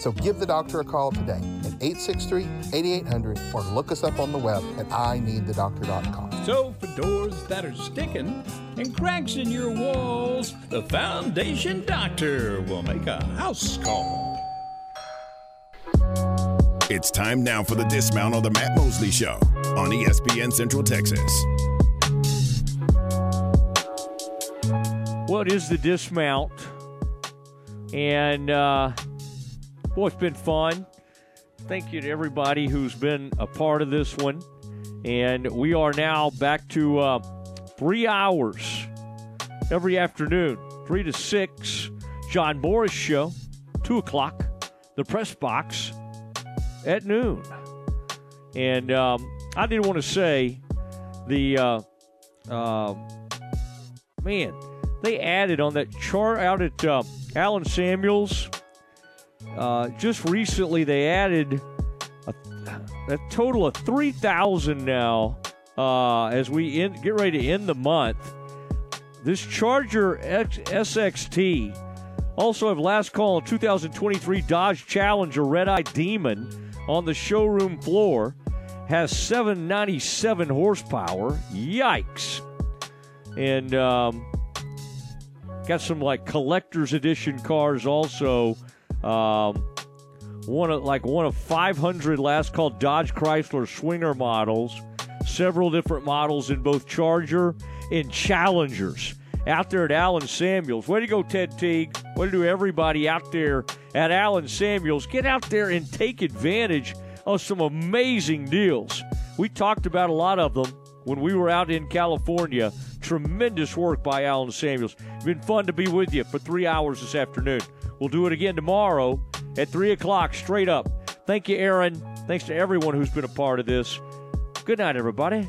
So give the doctor a call today at 863 8800 or look us up on the web at ineedthedoctor.com. So, for doors that are sticking and cracks in your walls, the Foundation Doctor will make a house call. It's time now for the dismount on the Matt Mosley Show on ESPN Central Texas. What is the dismount. And, uh, boy, it's been fun. Thank you to everybody who's been a part of this one. And we are now back to uh, three hours every afternoon, three to six. John Morris Show, two o'clock. The press box at noon. And um, I did want to say the uh, uh, man they added on that chart out at uh, Allen Samuels. Uh, just recently, they added a, a total of three thousand now. Uh, as we get ready to end the month, this Charger X, SXT also have last call on 2023 Dodge Challenger Red Eye Demon on the showroom floor. Has 797 horsepower. Yikes! And um, got some like collector's edition cars also. Um, one of like one of 500 last call Dodge Chrysler Swinger models. Several different models in both Charger and Challengers out there at Allen Samuels. Way to go, Ted Teague. Way to do everybody out there at Allen Samuels. Get out there and take advantage of some amazing deals. We talked about a lot of them when we were out in California. Tremendous work by Allen Samuels. Been fun to be with you for three hours this afternoon. We'll do it again tomorrow at 3 o'clock straight up. Thank you, Aaron. Thanks to everyone who's been a part of this. Good night, everybody.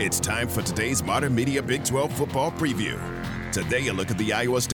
It's time for today's Modern Media Big 12 football preview. Today, a look at the Iowa State.